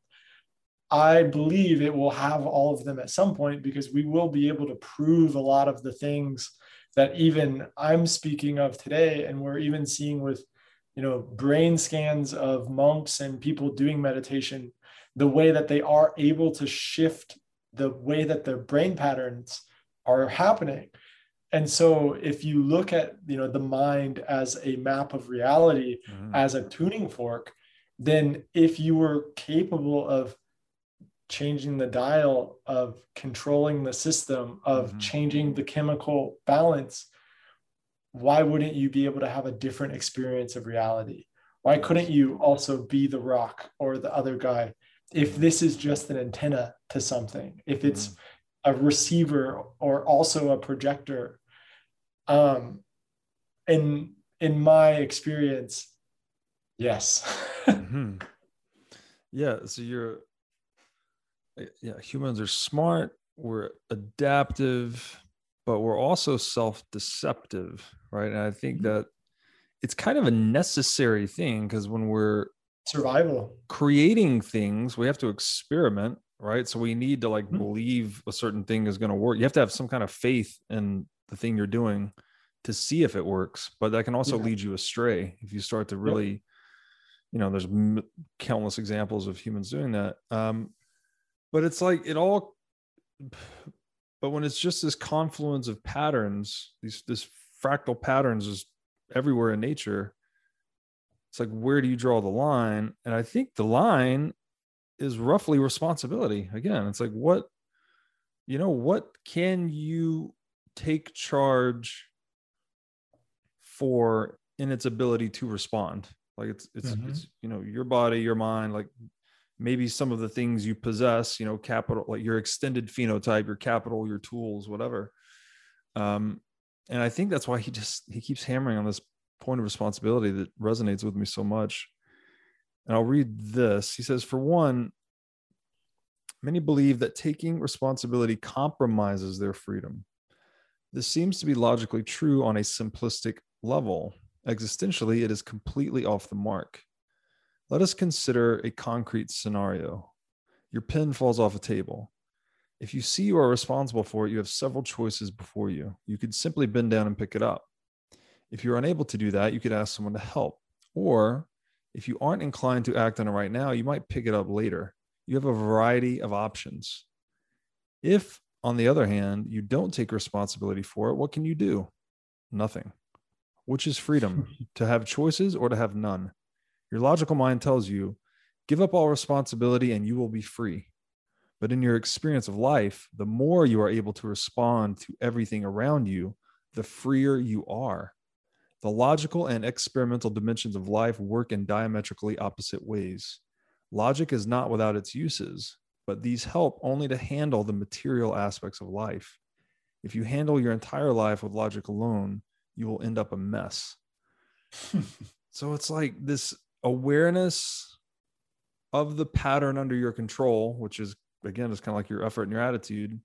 [SPEAKER 2] I believe it will have all of them at some point because we will be able to prove a lot of the things that even i'm speaking of today and we're even seeing with you know brain scans of monks and people doing meditation the way that they are able to shift the way that their brain patterns are happening and so if you look at you know the mind as a map of reality
[SPEAKER 1] Mhm.
[SPEAKER 2] as a tuning fork then if you were capable of changing the dial of controlling the system of
[SPEAKER 1] Mhm.
[SPEAKER 2] changing the chemical balance why wouldn't you be able to have a different experience of reality? Why couldn't you also be the rock or the other guy if this is just an antenna to something? If it's a receiver or also a projector um in in my experience yes
[SPEAKER 1] Mhm. Yeah. So you're, uh, yeah, humans are smart, we're adaptive, but we're also self deceptive, right? And I think
[SPEAKER 2] Mhm.
[SPEAKER 1] that it's kind of a necessary thing because when we're
[SPEAKER 2] survival
[SPEAKER 1] creating things, we have to experiment, right? So we need to like
[SPEAKER 2] Mhm.
[SPEAKER 1] believe a certain thing is going to work. You have to have some kind of faith in the thing you're doing to see if it works, but that can also
[SPEAKER 2] Yeah.
[SPEAKER 1] lead you astray if you start to really, you know, there's m- countless examples of humans doing that. Um, but it's like it all, but when it's just this confluence of patterns, these this fractal patterns is everywhere in nature. It's like where do you draw the line? And I think the line is roughly responsibility. Again, it's like what, you know, what can you take charge for in its ability to respond? Like it's it's
[SPEAKER 2] Mhm.
[SPEAKER 1] it's you know your body, your mind, like maybe some of the things you possess, you know, capital like your extended phenotype, your capital, your tools, whatever. Um, and I think that's why he just he keeps hammering on this point of responsibility that resonates with me so much. And I'll read this. He says, for one, many believe that taking responsibility compromises their freedom. This seems to be logically true on a simplistic level. Existentially, it is completely off the mark. Let us consider a concrete scenario. Your pen falls off a table. If you see you are responsible for it, you have several choices before you. You could simply bend down and pick it up. If you're unable to do that, you could ask someone to help. Or if you aren't inclined to act on it right now, you might pick it up later. You have a variety of options. If, on the other hand, you don't take responsibility for it, what can you do? Nothing. Which is freedom to have choices or to have none. Your logical mind tells you, give up all responsibility and you will be free. But in your experience of life, the more you are able to respond to everything around you, the freer you are. The logical and experimental dimensions of life work in diametrically opposite ways. Logic is not without its uses, but these help only to handle the material aspects of life. If you handle your entire life with logic alone, you will end up a mess. so it's like this awareness of the pattern under your control, which is again, it's kind of like your effort and your attitude,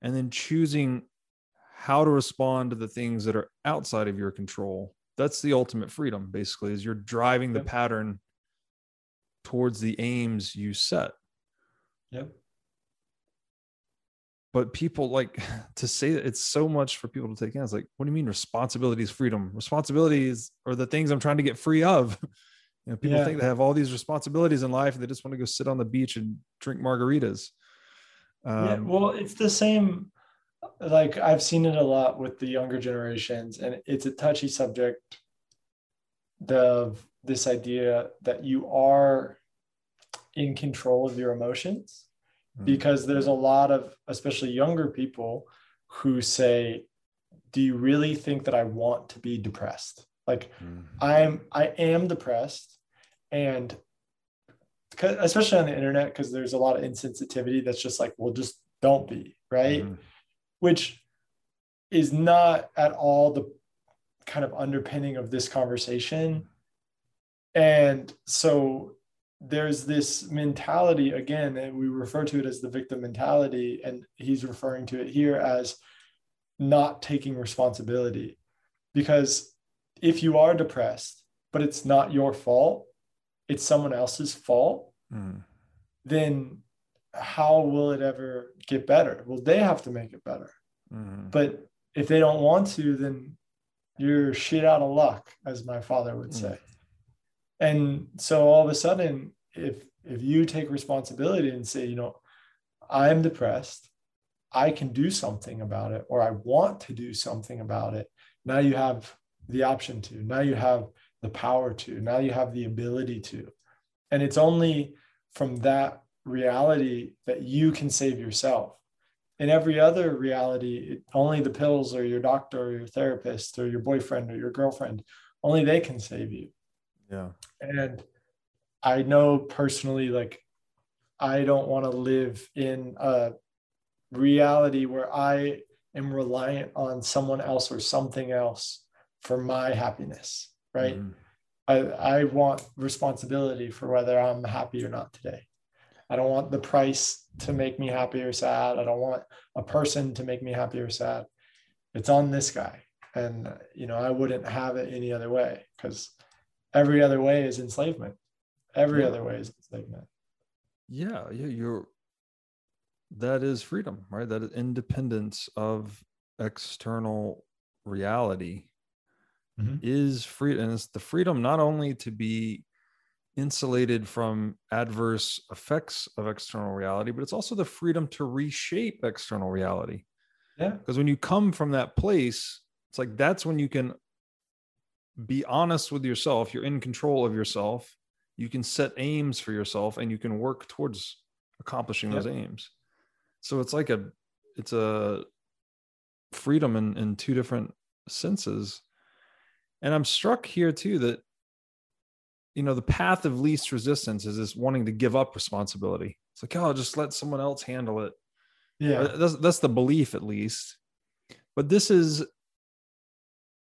[SPEAKER 1] and then choosing how to respond to the things that are outside of your control. That's the ultimate freedom, basically, is you're driving the pattern towards the aims you set.
[SPEAKER 2] Yep.
[SPEAKER 1] But people like to say that it's so much for people to take in. It's like, what do you mean responsibility is freedom? Responsibilities are the things I'm trying to get free of. You know, people
[SPEAKER 2] Yeah.
[SPEAKER 1] think they have all these responsibilities in life and they just want to go sit on the beach and drink margaritas.
[SPEAKER 2] yeah,
[SPEAKER 1] Um,
[SPEAKER 2] well, it's the same. Like I've seen it a lot with the younger generations, and it's a touchy subject. The this idea that you are in control of your emotions,
[SPEAKER 1] Mm.
[SPEAKER 2] because there's a lot of, especially younger people, who say, "Do you really think that I want to be depressed?" Like
[SPEAKER 1] mm,
[SPEAKER 2] I'm I am depressed and especially on the internet because there's a lot of insensitivity that's just like well just don't be right
[SPEAKER 1] mhm,
[SPEAKER 2] which is not at all the kind of underpinning of this conversation and so there's this mentality again and we refer to it as the victim mentality and he's referring to it here as not taking responsibility. Because if you are depressed but it's not your fault it's someone else's fault
[SPEAKER 1] mm,
[SPEAKER 2] then how will it ever get better? Well they have to make it better.
[SPEAKER 1] Mhm.
[SPEAKER 2] but if they don't want to then you're shit out of luck as my father would say and so all of a sudden if if you take responsibility and say you know i'm depressed i can do something about it or i want to do something about it now you have the option to now you have the power to now you have the ability to. And it's only from that reality that you can save yourself. In every other reality it, only the pills or your doctor or your therapist or your boyfriend or your girlfriend only they can save you
[SPEAKER 1] Yeah.
[SPEAKER 2] and i know personally like i don't want to live in a reality where i am reliant on someone else or something else for my happiness right?
[SPEAKER 1] Mhm.
[SPEAKER 2] I, I want responsibility for whether i'm happy or not today. I don't want the price to make me happy or sad. I don't want a person to make me happy or sad. It's on this guy. And you know i wouldn't have it any other way because every other way is enslavement every
[SPEAKER 1] Yeah.
[SPEAKER 2] other way is enslavement
[SPEAKER 1] Yeah. Yeah. You're, that is freedom, right? That is independence of external reality
[SPEAKER 2] Mhm.
[SPEAKER 1] is freedom And it's the freedom not only to be insulated from adverse effects of external reality, but it's also the freedom to reshape external reality.
[SPEAKER 2] yeah
[SPEAKER 1] because when you come from that place it's like that's when you can be honest with yourself. You're in control of yourself. You can set aims for yourself and you can work towards accomplishing those aims. So it's like a it's a freedom in in two different senses. And i'm struck here too that you know the path of least resistance is this wanting to give up responsibility. It's like oh just let someone else handle it.
[SPEAKER 2] Yeah.
[SPEAKER 1] That's that's the belief at least. But this is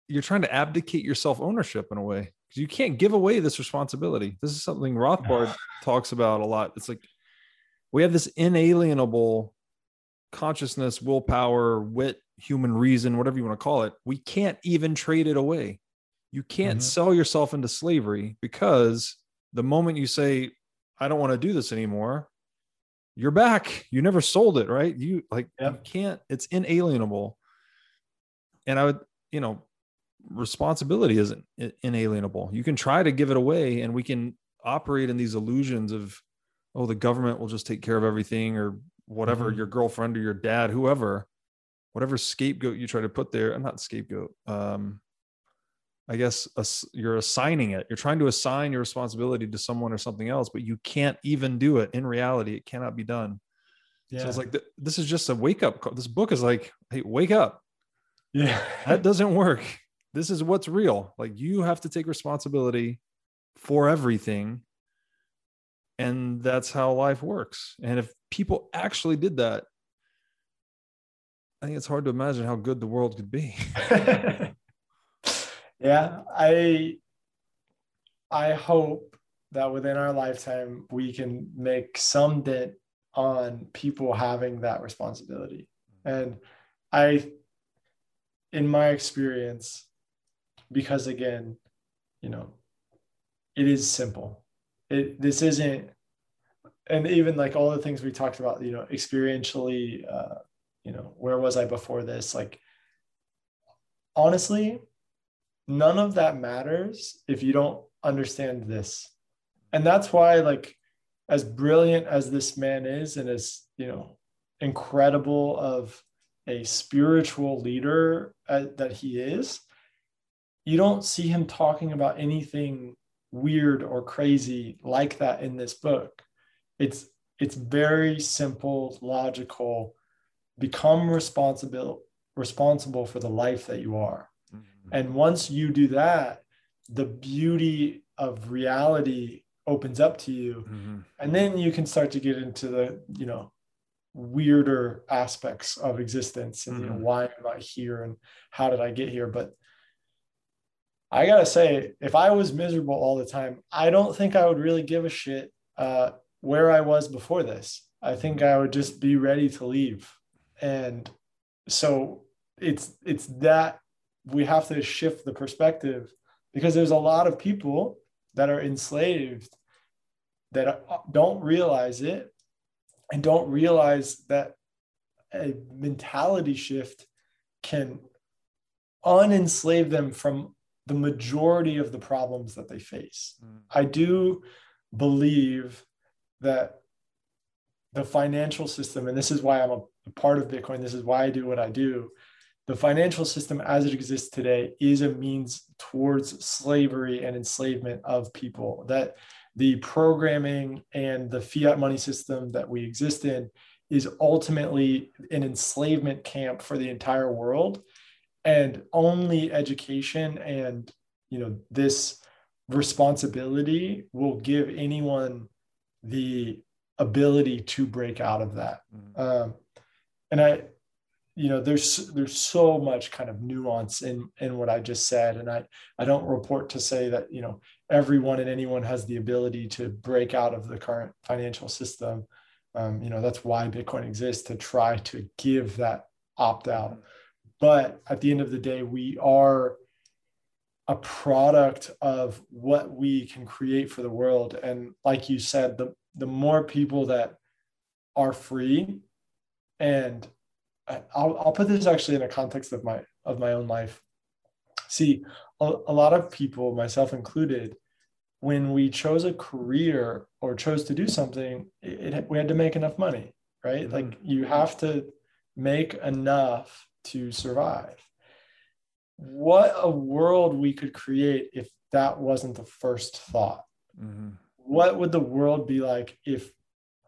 [SPEAKER 1] you're trying to abdicate your self ownership in a way because you can't give away this responsibility. This is something Rothbard talks about a lot. It's like we have this inalienable consciousness, willpower, wit, human reason, whatever you want to call it. We can't even trade it away. You can't
[SPEAKER 2] Mhm.
[SPEAKER 1] sell yourself into slavery because the moment you say, I don't want to do this anymore, you're back. You never sold it, right? You like you can't, it's inalienable. And I would, you know, responsibility isn't inalienable. You can try to give it away and we can operate in these illusions of, oh, the government will just take care of everything or whatever,
[SPEAKER 2] Mhm.
[SPEAKER 1] your girlfriend or your dad, whoever, whatever scapegoat you try to put there. I'm not scapegoat. Um, I guess ass- you're assigning it. You're trying to assign your responsibility to someone or something else, but you can't even do it in reality. It cannot be done.
[SPEAKER 2] yeah
[SPEAKER 1] So it's like th- this is just a wake up call. This book is like, hey, wake up.
[SPEAKER 2] yeah
[SPEAKER 1] That doesn't work. This is what's real. Like you have to take responsibility for everything. And that's how life works. And if people actually did that, I think it's hard to imagine how good the world could be.
[SPEAKER 2] yeah i i hope that within our lifetime we can make some dent on people having that responsibility mm. and i in my experience because again you know it is simple it this isn't and even like all the things we talked about you know experientially uh you know where was i before this like honestly none of that matters if you don't understand this. And that's why, like, as brilliant as this man is, and as you know, incredible of a spiritual leader uh, that he is, you don't see him talking about anything weird or crazy like that in this book. It's it's very simple, logical. Become responsible responsible for the life that you are. Mm-hmm. And once you do that, the beauty of reality opens up to you. Mm-hmm. And then you can start to get into the, you know, weirder aspects of existence and mm-hmm. you know mm-hmm. why am i here and how did i get here but i gotta say if i was miserable all the time i don't think i would really give a shit uh, where i was before this. I think i would just be ready to leave. And so it's it's that we have to shift the perspective because there's a lot of people that are enslaved that don't realize it and don't realize that a mentality shift can unenslave them from the majority of the problems that they face. Mm. I do believe that the financial system, and this is why I'm a, a part of Bitcoin, this is why I do what I do. The financial system as it exists today is a means towards slavery and enslavement of people. That the programming and the fiat money system that we exist in is ultimately an enslavement camp for the entire world and only education and you know this responsibility will give anyone the ability to break out of that. Mm-hmm. um, and i you know there's there's so much kind of nuance in in what i just said. And i i don't report to say that you know everyone and anyone has the ability to break out of the current financial system. Um, you know that's why bitcoin exists to try to give that opt out but at the end of the day we are a product of what we can create for the world. And like you said the the more people that are free and I'll, I'll put this actually in a context of my of my own life. See a, a lot of people myself included when we chose a career or chose to do something it, it we had to make enough money right? Mm-hmm. like you have to make enough to survive what a world we could create if that wasn't the first thought mm-hmm. what would the world be like if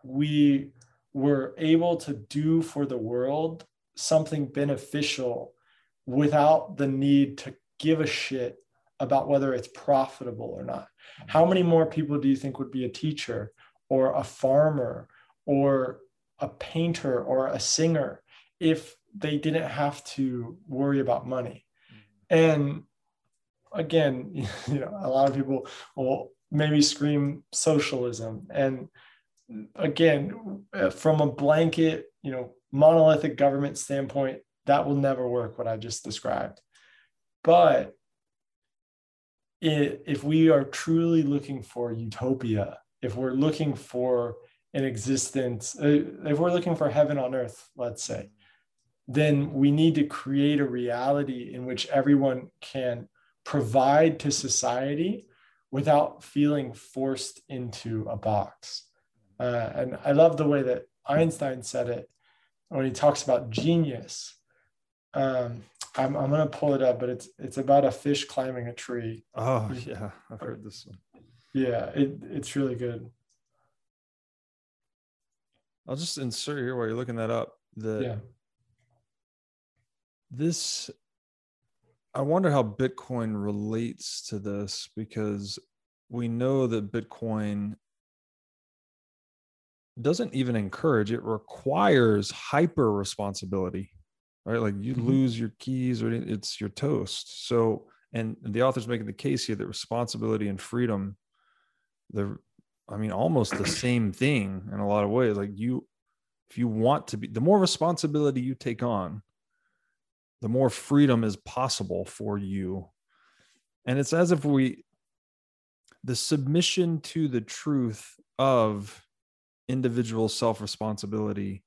[SPEAKER 2] we were able to do for the world something beneficial without the need to give a shit about whether it's profitable or not. How many more people do you think would be a teacher or a farmer or a painter or a singer if they didn't have to worry about money? And again, you know, a lot of people will maybe scream socialism. And again, from a blanket, you know, monolithic government standpoint, that will never work, what I just described. But it, if we are truly looking for utopia, if we're looking for an existence, uh, if we're looking for heaven on earth, let's say, then we need to create a reality in which everyone can provide to society without feeling forced into a box. Uh, and I love the way that Einstein said it when he talks about genius. Um, I'm, I'm going to pull it up, but it's it's about a fish climbing a tree.
[SPEAKER 1] Oh yeah, I've heard this one.
[SPEAKER 2] Yeah, it, it's really good.
[SPEAKER 1] I'll just insert here while you're looking that up. The yeah. This I wonder how Bitcoin relates to this because we know that Bitcoin doesn't even encourage, it requires hyper responsibility, right? Like you mm-hmm. lose your keys or it's your toast. So, and the author's making the case here that responsibility and freedom, they're, I mean, almost the same thing in a lot of ways. Like you, if you want to be, the more responsibility you take on, the more freedom is possible for you. And it's as if we, the submission to the truth of individual self responsibility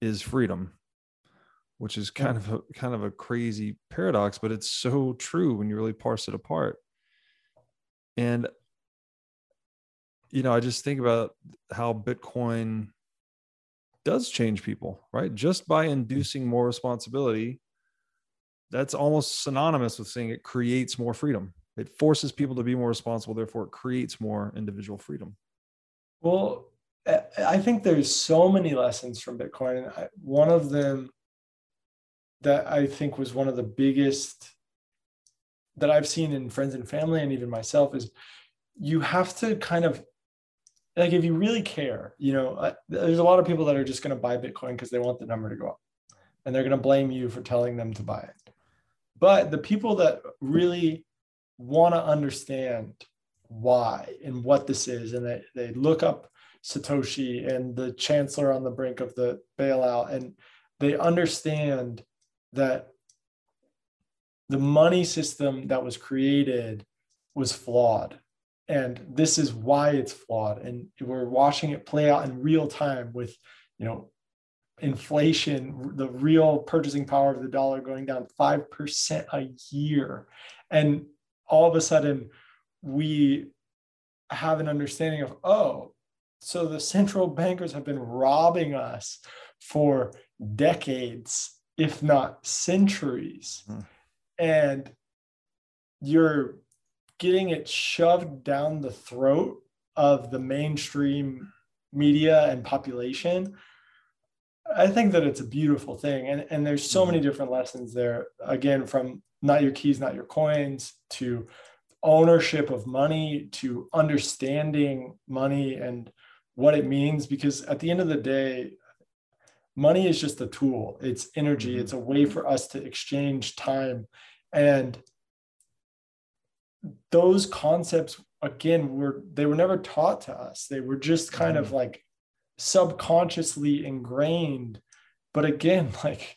[SPEAKER 1] is freedom which is kind of a kind of a crazy paradox but it's so true when you really parse it apart and you know, I just think about how Bitcoin does change people, right? Just by mm. inducing more responsibility, that's almost synonymous with saying it creates more freedom. It forces people to be more responsible, therefore, it creates more individual freedom.
[SPEAKER 2] Well, I think there's so many lessons from Bitcoin. One of them that I think was one of the biggest that I've seen in friends and family and even myself is you have to kind of like if you really care, you know, there's a lot of people that are just going to buy Bitcoin because they want the number to go up and they're going to blame you for telling them to buy it. But the people that really want to understand why and what this is, and they, they look up Satoshi and the chancellor on the brink of the bailout, and they understand that the money system that was created was flawed. And this is why it's flawed. And we're watching it play out in real time with you know inflation the real purchasing power of the dollar going down 5% a year. And all of a sudden we have an understanding of oh so the central bankers have been robbing us for decades if not centuries. Mm. and you're getting it shoved down the throat of the mainstream media and population i think that it's a beautiful thing and, and there's so many mm-hmm. different lessons there again from not your keys not your coins to ownership of money to understanding money and what it means because at the end of the day money is just a tool it's energy mm-hmm. it's a way for us to exchange time and those concepts again were they were never taught to us they were just kind mm. of like subconsciously ingrained but again like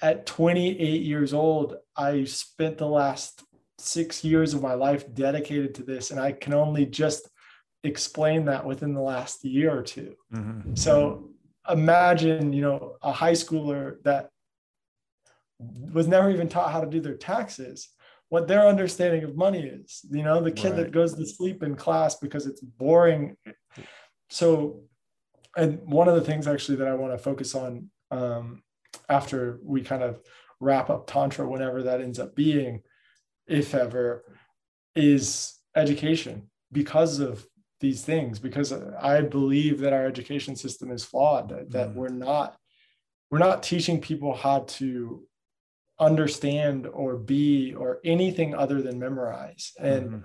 [SPEAKER 2] at 28 years old i spent the last six years of my life dedicated to this and i can only just explain that within the last year or 2 mm-hmm. so imagine you know a high schooler that was never even taught how to do their taxes what their understanding of money is. You know, the kid right. that goes to sleep in class because it's boring. So, and one of the things actually that I want to focus on um, after we kind of wrap up Tantra, whenever that ends up being, if ever, is education because of these things. Because I believe that our education system is flawed, that, that mm. we're not we're not teaching people how to understand or be or anything other than memorize. And mm-hmm.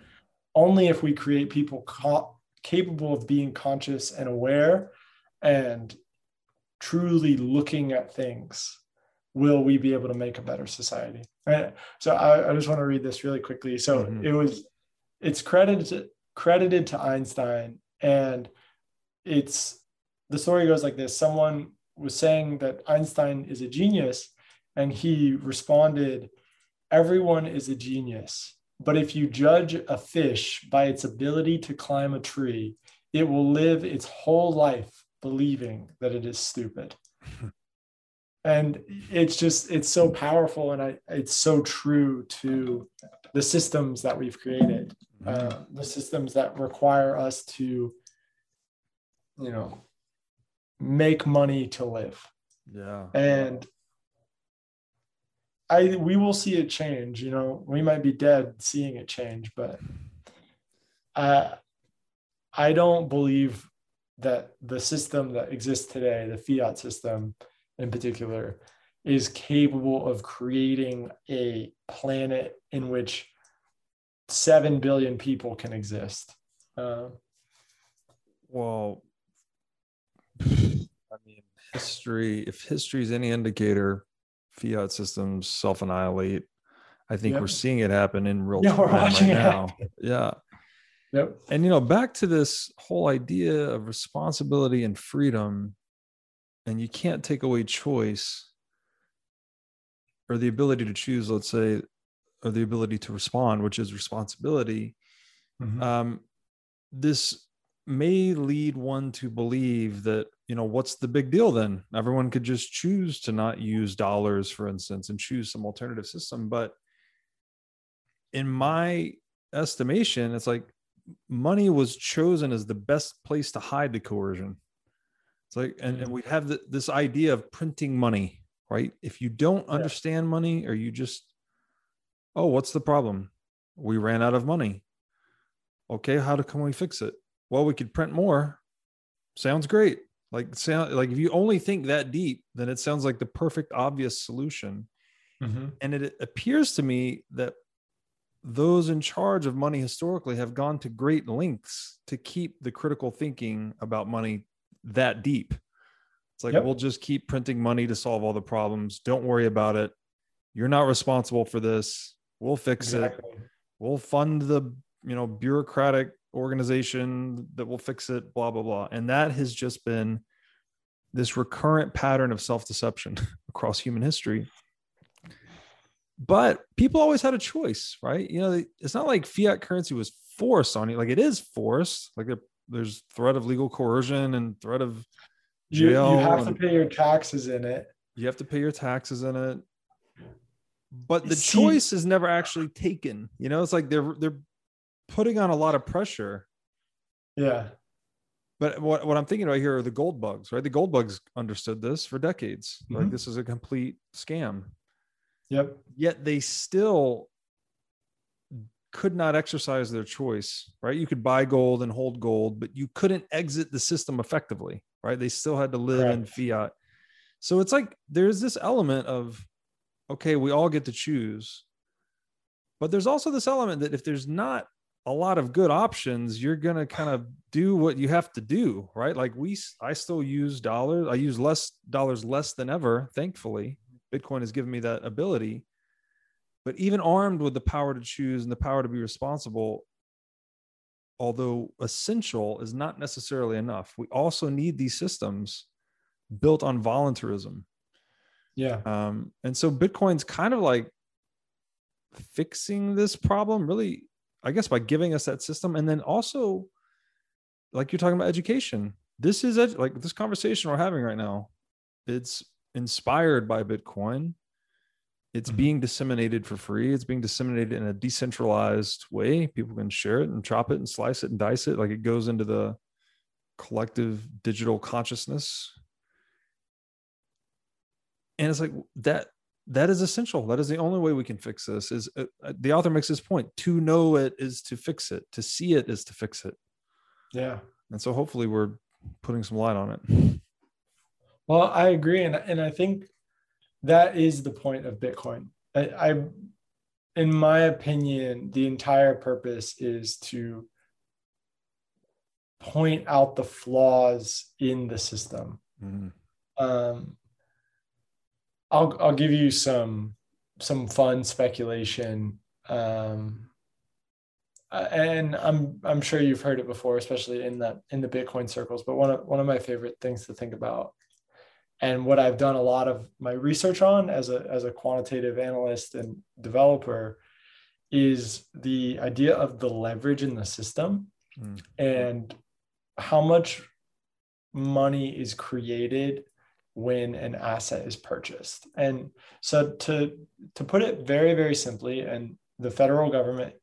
[SPEAKER 2] only if we create people ca- capable of being conscious and aware and truly looking at things will we be able to make a better society. Right? So I, I just want to read this really quickly. So mm-hmm. it was it's credited credited to Einstein and it's the story goes like this someone was saying that Einstein is a genius and he responded, Everyone is a genius, but if you judge a fish by its ability to climb a tree, it will live its whole life believing that it is stupid. and it's just, it's so powerful and I, it's so true to the systems that we've created, mm-hmm. uh, the systems that require us to, you know, make money to live.
[SPEAKER 1] Yeah.
[SPEAKER 2] And I we will see it change. You know, we might be dead seeing it change, but I I don't believe that the system that exists today, the fiat system in particular, is capable of creating a planet in which seven billion people can exist. Uh,
[SPEAKER 1] well, I mean, history. If history is any indicator, fiat systems self annihilate. I think yep. we're seeing it happen in real yeah, time right now. Happen. Yeah.
[SPEAKER 2] Yep.
[SPEAKER 1] And you know, back to this whole idea of responsibility and freedom, and you can't take away choice or the ability to choose, let's say, or the ability to respond, which is responsibility. Mm-hmm. Um, this may lead one to believe that you know what's the big deal then everyone could just choose to not use dollars for instance and choose some alternative system but in my estimation it's like money was chosen as the best place to hide the coercion. It's like, and, and mm. we have the, this idea of printing money, right? If you don't understand money or you just, oh, what's the problem? We ran out of money. Okay, how do, can we fix it? Well, we could print more. Sounds great. Like sound like if you only think that deep, then it sounds like the perfect obvious solution.
[SPEAKER 2] Mm-hmm.
[SPEAKER 1] And it appears to me that those in charge of money historically have gone to great lengths to keep the critical thinking about money that deep. It's like,
[SPEAKER 2] Yep.
[SPEAKER 1] we'll just keep printing money to solve all the problems. Don't worry about it. You're not responsible for this. We'll fix it. We'll fund the, you know, bureaucratic organization that will fix it, blah, blah, blah. And that has just been this recurrent pattern of self deception across human history. But people always had a choice, right? You know, it's not like fiat currency was forced on you. Like it is forced. Like there's threat of legal coercion and threat of
[SPEAKER 2] You, you have to pay your taxes in it.
[SPEAKER 1] you have to pay your taxes in it. But the
[SPEAKER 2] See-
[SPEAKER 1] choice is never actually taken. You know, it's like they're they're putting on a lot of pressure.
[SPEAKER 2] Yeah.
[SPEAKER 1] But what, what I'm thinking about here are the gold bugs, right? The gold bugs understood this for decades. Like
[SPEAKER 2] Mhm.
[SPEAKER 1] this is a complete scam.
[SPEAKER 2] Yep.
[SPEAKER 1] Yet they still could not exercise their choice, right? You could buy gold and hold gold, but you couldn't exit the system effectively, right? They still had to live in fiat. So it's like there's this element of, okay, we all get to choose. But there's also this element that if there's not a lot of good options, you're going to kind of do what you have to do, right? Like we, I still use dollars. I use less dollars less than ever, thankfully. Bitcoin has given me that ability. But even armed with the power to choose and the power to be responsible, although essential, is not necessarily enough. We also need these systems built on voluntarism.
[SPEAKER 2] Yeah.
[SPEAKER 1] Um, and so Bitcoin's kind of like fixing this problem, really, I guess, by giving us that system. And then also, like you're talking about education, this is ed- like this conversation we're having right now. It's inspired by Bitcoin. It's
[SPEAKER 2] Mhm.
[SPEAKER 1] being disseminated for free. It's being disseminated in a decentralized way. People can share it and chop it and slice it and dice it. Like it goes into the collective digital consciousness and it's like that that is essential that is the only way we can fix this is uh, uh, the author makes this point to know it is to fix it to see it is to fix it
[SPEAKER 2] Yeah.
[SPEAKER 1] and so hopefully we're putting some light on it
[SPEAKER 2] Well, I agree, and and I think that is the point of Bitcoin. I, I in my opinion, the entire purpose is to point out the flaws in the system.
[SPEAKER 1] Mhm.
[SPEAKER 2] Um, I'll I'll give you some some fun speculation. Um, uh, and I'm I'm sure you've heard it before, especially in that in the Bitcoin circles. But one of one of my favorite things to think about, and what I've done a lot of my research on as a as a quantitative analyst and developer, is the idea of the leverage in the system,
[SPEAKER 1] Mm.
[SPEAKER 2] and how much money is created when an asset is purchased. And so to to put it very very simply, and the federal government,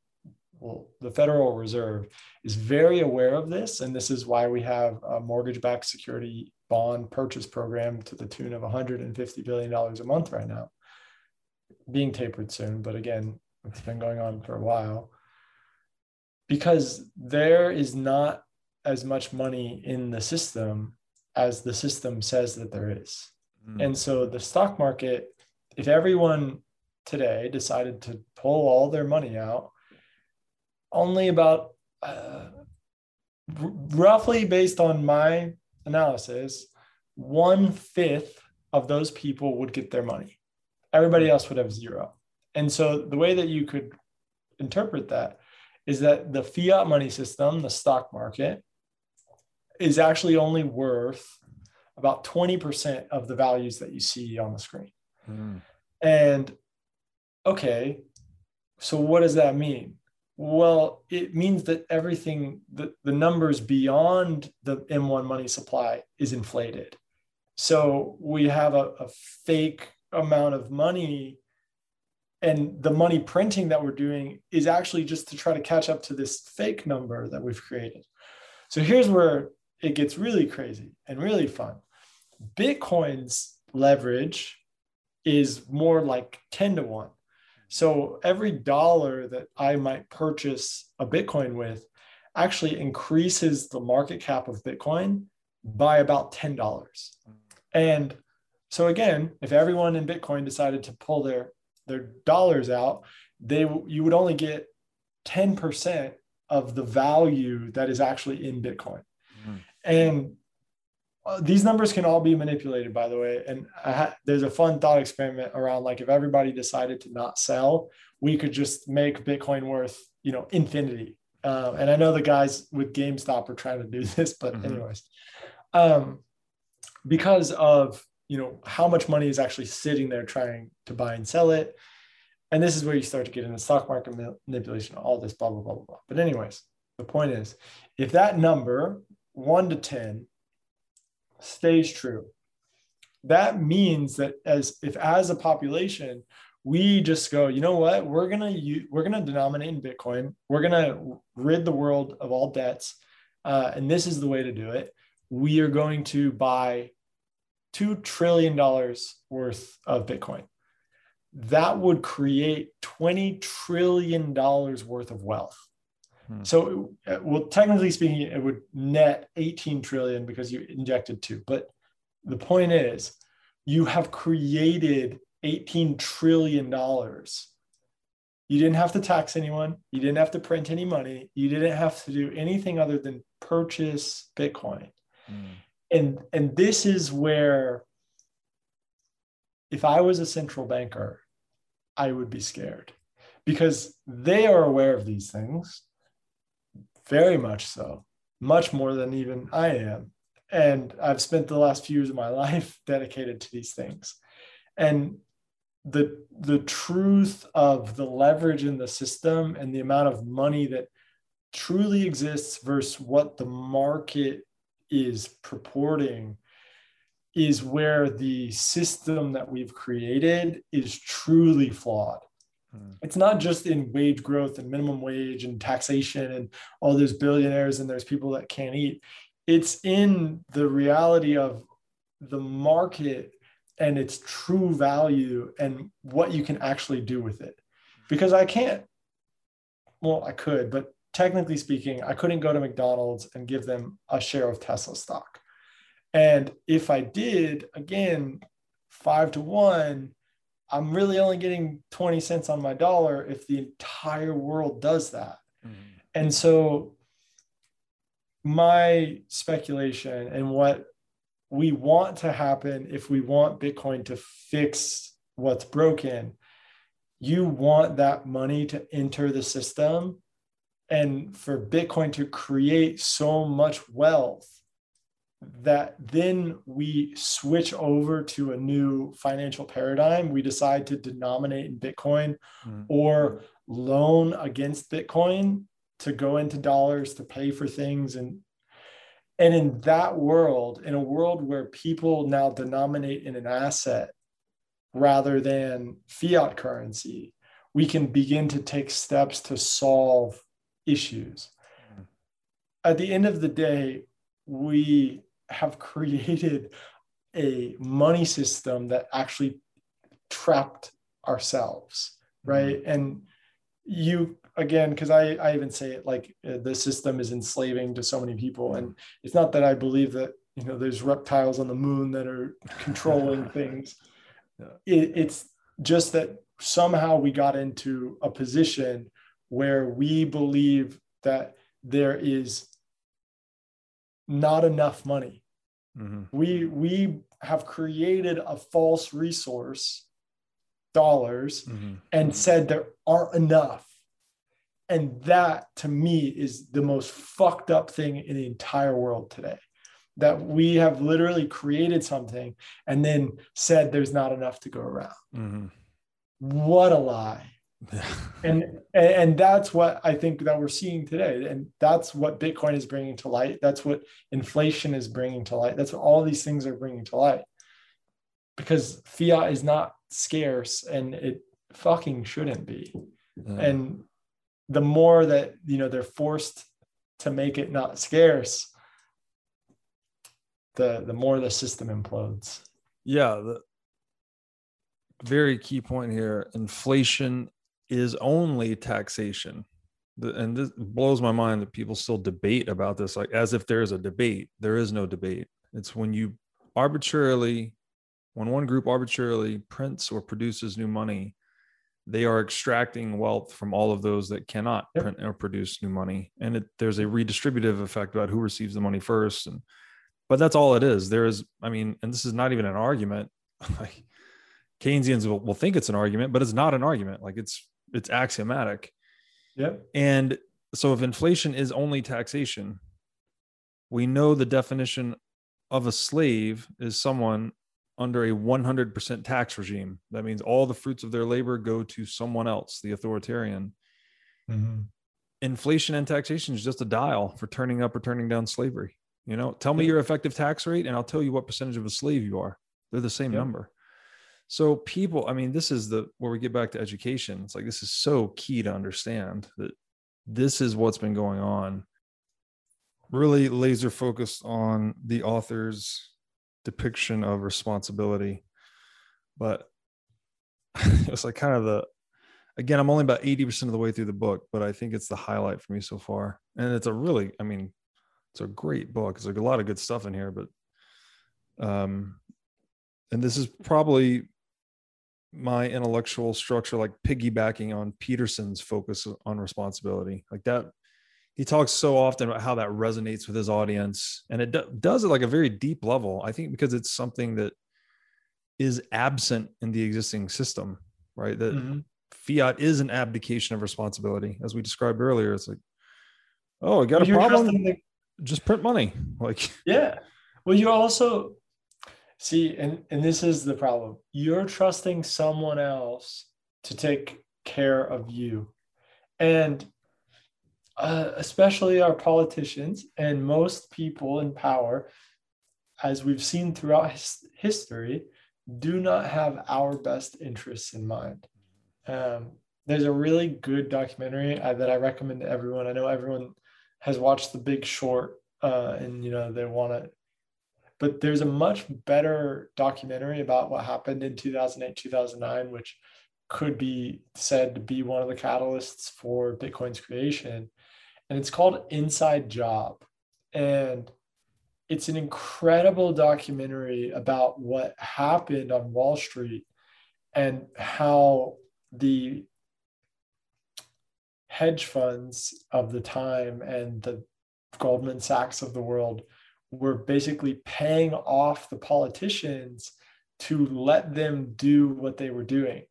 [SPEAKER 2] well, the Federal Reserve is very aware of this, and this is why we have a mortgage-backed security bond purchase program to the tune of 150 billion dollars a month right now, being tapered soon. But again, it's been going on for a while because there is not as much money in the system as the system says that there is.
[SPEAKER 1] Mm.
[SPEAKER 2] And so the stock market, if everyone today decided to pull all their money out, only about uh, r- roughly based on my analysis, one fifth of those people would get their money. Everybody else would have zero. And so the way that you could interpret that is that the fiat money system, the stock market, is actually only worth about 20% of the values that you see on the screen.
[SPEAKER 1] Mm.
[SPEAKER 2] And okay, so what does that mean? Well, it means that everything, the, the numbers beyond the M1 money supply is inflated. So we have a, a fake amount of money and the money printing that we're doing is actually just to try to catch up to this fake number that we've created. So here's where it gets really crazy and really fun. Bitcoin's leverage is more like 10 to 1. So every dollar that I might purchase a Bitcoin with actually increases the market cap of Bitcoin by about $10. And so again, if everyone in Bitcoin decided to pull their their dollars out, they you would only get 10% of the value that is actually in Bitcoin. And uh, these numbers can all be manipulated, by the way. And ha- there's a fun thought experiment around like if everybody decided to not sell, we could just make Bitcoin worth, you know, infinity. Uh, and I know the guys with GameStop are trying to do this, but mm-hmm. anyways, um, because of you know how much money is actually sitting there trying to buy and sell it and this is where you start to get into stock market manipulation all this blah blah blah blah blah but anyways the point is if that number 1 to 10 stays true that means that as if as a population we just go you know what we're going to we're to denominate in bitcoin we're to rid the world of all debts uh, and this is the way to do it we are going to buy $2 trillion worth of Bitcoin. That would create $20 trillion worth of wealth. Hmm. So, uh, well, technically speaking, it would net 18 trillion because you injected two. But the point is, you have created 18 trillion dollars. You didn't have to tax anyone. You didn't have to print any money. You didn't have to do anything other than purchase Bitcoin. Hmm and and this is where if i was a central banker i would be scared because they are aware of these things very much so. Much more than even i am. And i've spent the last few years of my life dedicated to these things. And the the truth of the leverage in the system and the amount of money that truly exists versus what the market is purporting is where the system that we've created is truly flawed. Hmm. It's not just in wage growth and minimum wage and taxation and all those billionaires and there's people that can't eat. It's in the reality of the market and its true value and what you can actually do with it. Because I can't, well, I could, but technically speaking, I couldn't go to McDonald's and give them a share of Tesla stock. And if I did, again, five to one, I'm really only getting 20 cents on my dollar if the entire world does that. Mm-hmm. And so, my speculation and what we want to happen if we want Bitcoin to fix what's broken, you want that money to enter the system and for Bitcoin to create so much wealth that then we switch over to a new financial paradigm. We decide to denominate in Bitcoin mm. or loan against Bitcoin to go into dollars to pay for things and and in that world, in a world where people now denominate in an asset rather than fiat currency, we can begin to take steps to solve issues. Mm. At the end of the day, we have created a money system that actually trapped ourselves, right? Mm-hmm. And you again because I, I even say it like uh, the system is enslaving to so many people and it's not that i believe that you know there's reptiles on the moon that are controlling things it, it's just that somehow we got into a position where we believe that there is not enough money. Mm-hmm. We we have created a false resource, dollars, mm-hmm. and mm-hmm. said there aren't enough. And that to me is the most fucked up thing in the entire world today. That we have literally created something and then said there's not enough to go around. Mm-hmm. What a lie and and that's what i think that we're seeing today and that's what bitcoin is bringing to light that's what inflation is bringing to light that's what all these things are bringing to light because fiat is not scarce and it fucking shouldn't be.
[SPEAKER 1] Yeah.
[SPEAKER 2] And the more that you know they're forced to make it not scarce, the the more the system implodes.
[SPEAKER 1] yeah the very key point here inflation is only taxation. And this blows my mind that people still debate about this like as if there is a debate. There is no debate. It's when you arbitrarily when one group arbitrarily prints or produces new money they are extracting wealth from all of those that cannot
[SPEAKER 2] Yep.
[SPEAKER 1] print or produce new money. And it, there's a redistributive effect about who receives the money first. And but that's all it is. There is i mean and this is not even an argument. Like keynesians will, will think it's an argument but it's not an argument. Like it's it's axiomatic
[SPEAKER 2] Yep.
[SPEAKER 1] and so if inflation is only taxation we know the definition of a slave is someone under a 100% tax regime that means all the fruits of their labor go to someone else the authoritarian mm-hmm. inflation and taxation is just a dial for turning up or turning down slavery. You know, tell me
[SPEAKER 2] Yep.
[SPEAKER 1] your effective tax rate and I'll tell you what percentage of a slave you are. They're the same
[SPEAKER 2] Yep.
[SPEAKER 1] number. So people, I mean, this is the where we get back to education. It's like this is so key to understand that this is what's been going on. Really laser focused on the author's depiction of responsibility. But it's like kind of the again, I'm only about 80% of the way through the book, but I think it's the highlight for me so far. And it's a really, I mean, it's a great book. There's a lot of good stuff in here, but um and this is probably my intellectual structure like piggybacking on Peterson's focus on responsibility. Like that he talks so often about how that resonates with his audience and it do- does it like a very deep level. I think because it's something that is absent in the existing system, right? That
[SPEAKER 2] Mhm.
[SPEAKER 1] fiat is an abdication of responsibility as we described earlier it's like oh i got
[SPEAKER 2] But
[SPEAKER 1] a problem
[SPEAKER 2] the-
[SPEAKER 1] just print money like
[SPEAKER 2] Yeah. Well, you're also see, and and this is the problem. You're trusting someone else to take care of you, and uh, especially our politicians and most people in power, as we've seen throughout his, history, do not have our best interests in mind. Um, there's a really good documentary uh, that I recommend to everyone. I know everyone has watched The Big Short, uh, and you know they want to. But there's a much better documentary about what happened in 2008, 2009, which could be said to be one of the catalysts for Bitcoin's creation. And it's called Inside Job. And it's an incredible documentary about what happened on Wall Street and how the hedge funds of the time and the Goldman Sachs of the world were basically paying off the politicians to let them do what they were doing.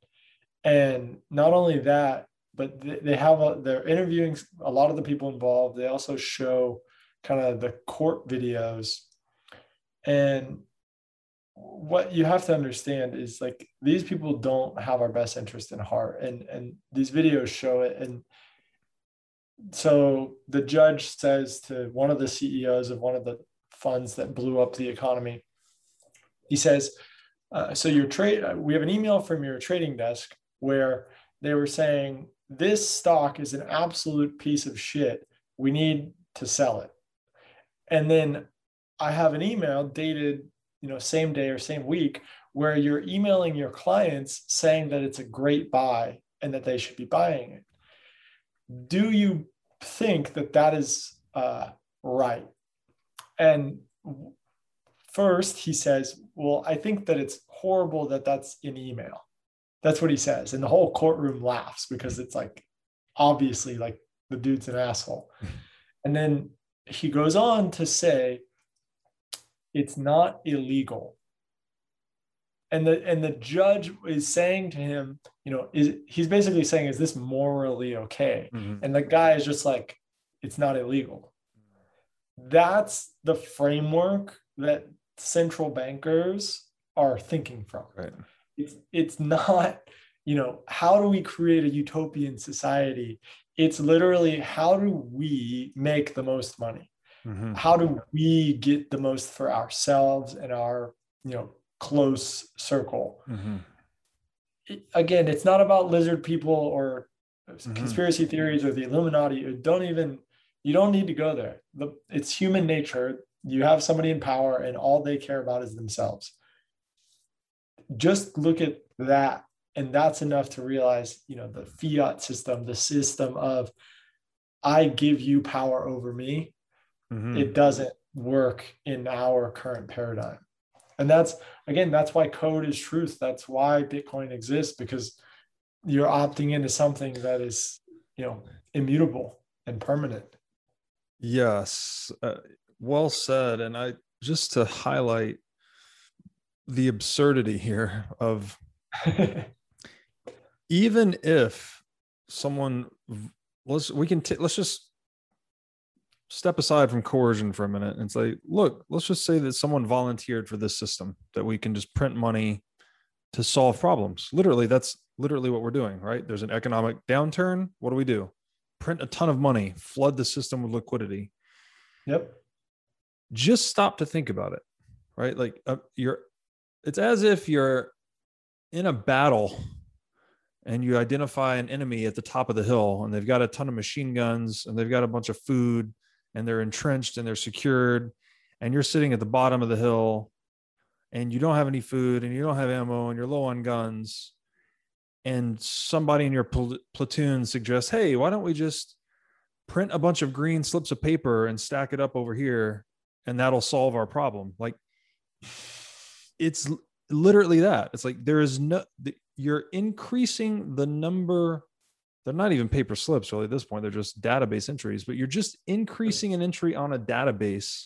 [SPEAKER 2] And not only that, but they have a, they're interviewing a lot of the people involved. They also show kind of the court videos. And what you have to understand is like these people don't have our best interest in heart and and these videos show it and so the judge says to one of the CEOs of one of the funds that blew up the economy. He says uh, so your trade uh, we have an email from your trading desk where they were saying this stock is an absolute piece of shit. We need to sell it. And then i have an email dated you know same day or same week where you're emailing your clients saying that it's a great buy and that they should be buying it. Do you think that that is uh, right and first he says well i think that it's horrible that that's in email. That's what he says. And the whole courtroom laughs because it's like obviously like the dude's an asshole. And then he goes on to say it's not illegal. And the and the judge is saying to him you know is he's basically saying is this morally okay? Mm-hmm. And the guy is just like it's not illegal that's the framework that central bankers are thinking from
[SPEAKER 1] right
[SPEAKER 2] it's it's not you know how do we create a utopian society it's literally how do we make the most money
[SPEAKER 1] Mhm.
[SPEAKER 2] how do we get the most for ourselves and our you know close circle
[SPEAKER 1] Mhm.
[SPEAKER 2] again, it's not about lizard people or
[SPEAKER 1] Mhm.
[SPEAKER 2] conspiracy theories or the Illuminati. Don't even you don't need to go there. The, it's human nature. You have somebody in power, and all they care about is themselves. Just look at that, and that's enough to realize, you know, the fiat system, the system of I give you power over me.
[SPEAKER 1] Mhm.
[SPEAKER 2] It doesn't work in our current paradigm. And that's again, that's why code is truth. That's why Bitcoin exists because you're opting into something that is, you know, immutable and permanent.
[SPEAKER 1] Yes, uh, well said. And I just to highlight the absurdity here of even if someone let's we can t- let's just step aside from coercion for a minute and say look let's just say that someone volunteered for this system that we can just print money to solve problems. Literally that's literally what we're doing right? There's an economic downturn. What do we do print a ton of money flood the system with liquidity.
[SPEAKER 2] Yep.
[SPEAKER 1] just stop to think about it right? Like uh, you're it's as if you're in a battle and you identify an enemy at the top of the hill and they've got a ton of machine guns and they've got a bunch of food and they're entrenched and they're secured and you're sitting at the bottom of the hill and you don't have any food and you don't have ammo and you're low on guns and somebody in your pl- platoon suggests hey why don't we just print a bunch of green slips of paper and stack it up over here and that'll solve our problem. Like it's literally that. It's like there is no you're increasing the number they're not even paper slips really at this point. They're just database entries but you're just increasing an entry on a database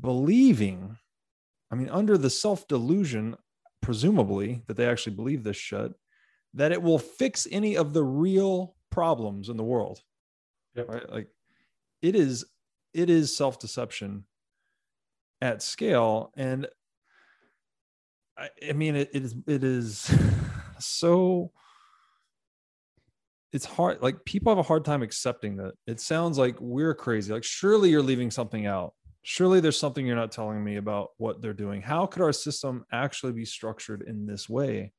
[SPEAKER 1] believing i mean under the self delusion presumably that they actually believe this shit that it will fix any of the real problems in the world
[SPEAKER 2] Yep.
[SPEAKER 1] right? Like it is it is self deception at scale. And I, I mean it, it is it is so it's hard like people have a hard time accepting that. It sounds like we're crazy. Like surely you're leaving something out surely there's something you're not telling me about what they're doing. How could our system actually be structured in this way?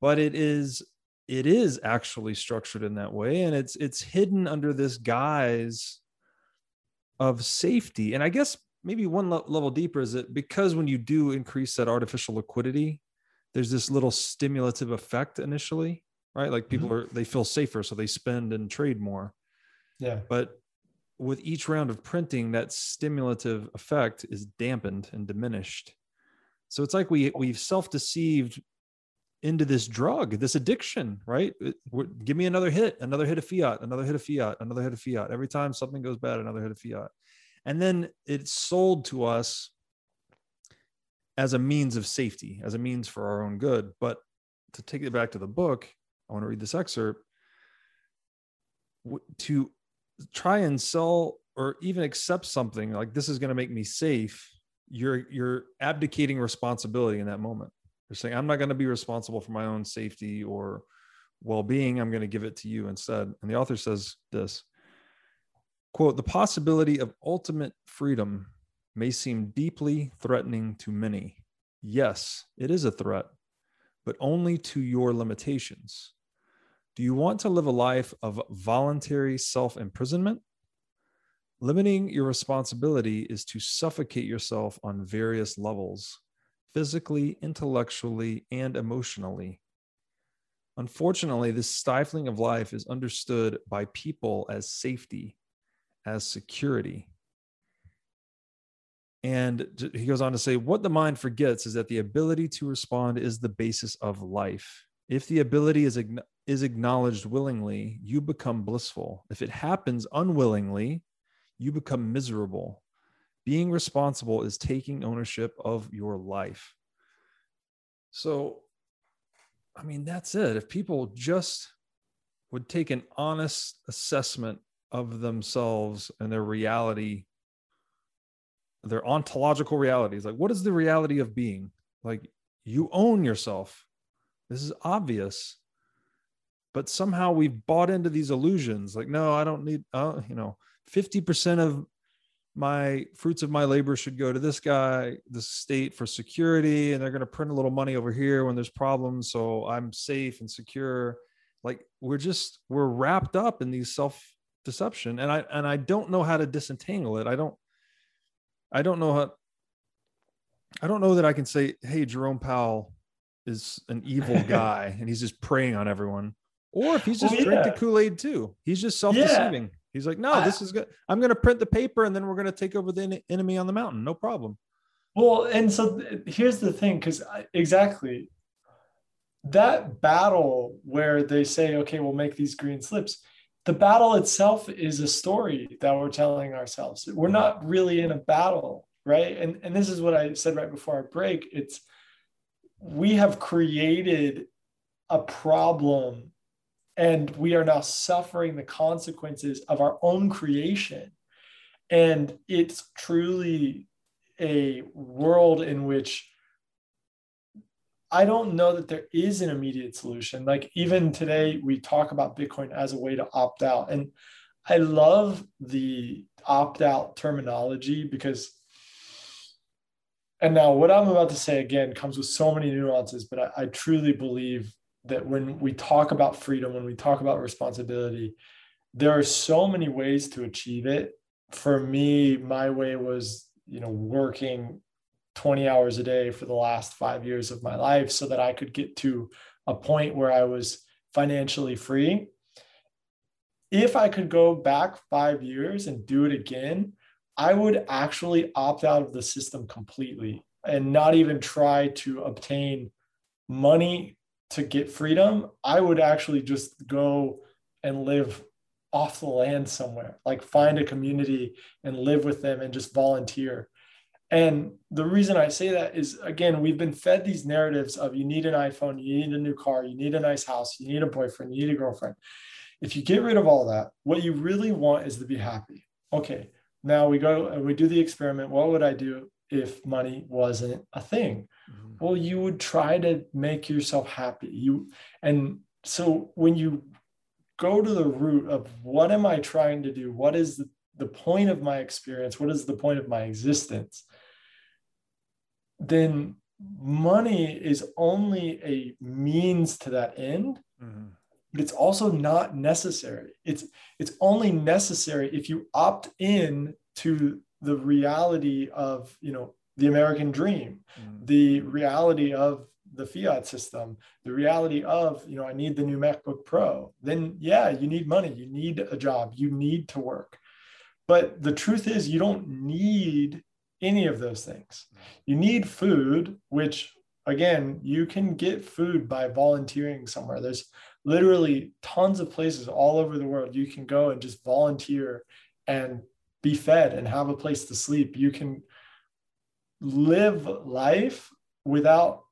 [SPEAKER 1] But it is it is actually structured in that way and it's it's hidden under this guise of safety. And i guess maybe one le- level deeper is that because when you do increase that artificial liquidity there's this little stimulative effect initially right? Like mm-hmm. people are they feel safer so they spend and trade more.
[SPEAKER 2] Yeah.
[SPEAKER 1] but with each round of printing that stimulative effect is dampened and diminished. So it's like we we've self-deceived into this drug this addiction right? It- give me another hit another hit of fiat another hit of fiat another hit of fiat. Every time something goes bad another hit of fiat. And then it's sold to us as a means of safety as a means for our own good. But to take it back to the book i want to read this excerpt. To try and sell or even accept something like this is going to make me safe you're you're abdicating responsibility in that moment. You're saying i'm not going to be responsible for my own safety or well-being i'm going to give it to you instead. And the author says this quote the possibility of ultimate freedom may seem deeply threatening to many. Yes it is a threat but only to your limitations do you want to live a life of voluntary self imprisonment? Limiting your responsibility is to suffocate yourself on various levels physically, intellectually, and emotionally. Unfortunately, this stifling of life is understood by people as safety, as security. And he goes on to say, what the mind forgets is that the ability to respond is the basis of life. If the ability is, is acknowledged willingly, you become blissful. If it happens unwillingly, you become miserable. Being responsible is taking ownership of your life. So, I mean, that's it. If people just would take an honest assessment of themselves and their reality, their ontological realities, like what is the reality of being? Like you own yourself. This is obvious but somehow we've bought into these illusions like no i don't need uh, you know 50% of my fruits of my labor should go to this guy, the state for security, and they're going to print a little money over here when there's problems. So I'm safe and secure. Like we're just, we're wrapped up in these self deception. And I, and I don't know how to disentangle it. I don't, I don't know how, I don't know that I can say, Hey, Jerome Powell is an evil guy and he's just preying on everyone. Or if he's just
[SPEAKER 2] Well, yeah.
[SPEAKER 1] drinking Kool-Aid too, he's just self-deceiving. He's like, no,
[SPEAKER 2] I-
[SPEAKER 1] this is good. I'm going to print the paper and then we're going to take over the en- enemy on the mountain. No problem.
[SPEAKER 2] Well, and so th- here's the thing, because exactly that battle where they say, okay, we'll make these green slips, the battle itself is a story that we're telling ourselves. We're not really in a battle, right? And, and this is what I said right before our break. It's we have created a problem and we are now suffering the consequences of our own creation. And it's truly a world in which I don't know that there is an immediate solution. Like even today, we talk about Bitcoin as a way to opt out. And I love the opt out terminology because, and now what I'm about to say again comes with so many nuances, but I, I truly believe that when we talk about freedom, when we talk about responsibility, there are so many ways to achieve it. For me, my way was, you know, working 20 hours a day for the last five years of my life so that I could get to a point where I was financially free. If I could go back five years and do it again, I would actually opt out of the system completely and not even try to obtain money to get freedom. I would actually just go and live off the land somewhere, like find a community and live with them and just volunteer. And the reason I say that is again, we've been fed these narratives of you need an iPhone, you need a new car, you need a nice house, you need a boyfriend, you need a girlfriend. If you get rid of all that, what you really want is to be happy. Okay, now we go and we do the experiment. What would I do if money wasn't a thing? Mm-hmm. Well, you would try to make yourself happy. You and so when you go to the root of what am I trying to do? What is the, the point of my experience? What is the point of my existence? Then money is only a means to that end mm-hmm. but it's also not necessary it's it's only necessary if you opt in to the reality of you know the american dream mm-hmm. the reality of the fiat system the reality of you know i need the new macbook pro then yeah you need money you need a job you need to work. But the truth is you don't need any of those things. Mm-hmm. You need food which again you can get food by volunteering somewhere. There's literally tons of places all over the world you can go and just volunteer and be fed and have a place to sleep. You can live life without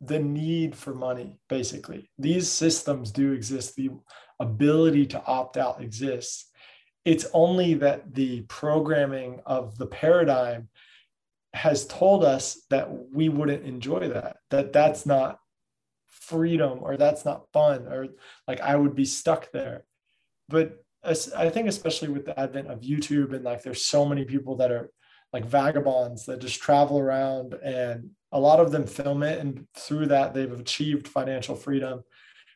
[SPEAKER 2] the need for money basically. These systems do exist. The ability to opt out exists. It's only that the programming of the paradigm has told us that we wouldn't enjoy that that that's not freedom or that's not fun or like I would be stuck there. But I think especially with the advent of YouTube and like there's so many people that are like vagabonds that just travel around and a lot of them film it and through that they've achieved financial freedom.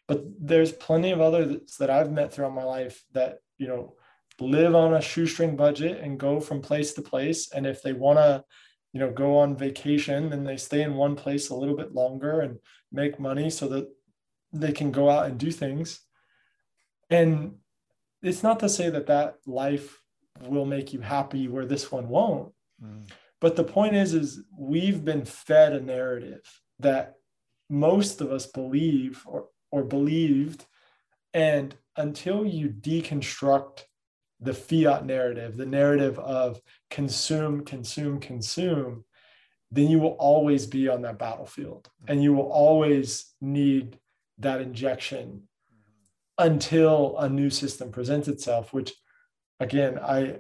[SPEAKER 2] But there's plenty of others that I've met throughout my life that, you know, live on a shoestring budget and go from place to place and if they want to you know go on vacation then they stay in one place a little bit longer and make money so that they can go out and do things and it's not to say that that life will make you happy where this one won't. Mm. But the point is is we've been fed a narrative that most of us believe or or believed. And until you deconstruct the fiat narrative the narrative of consume consume consume then you will always be on that battlefield. Mm. And you will always need that injection until a new system presents itself which again i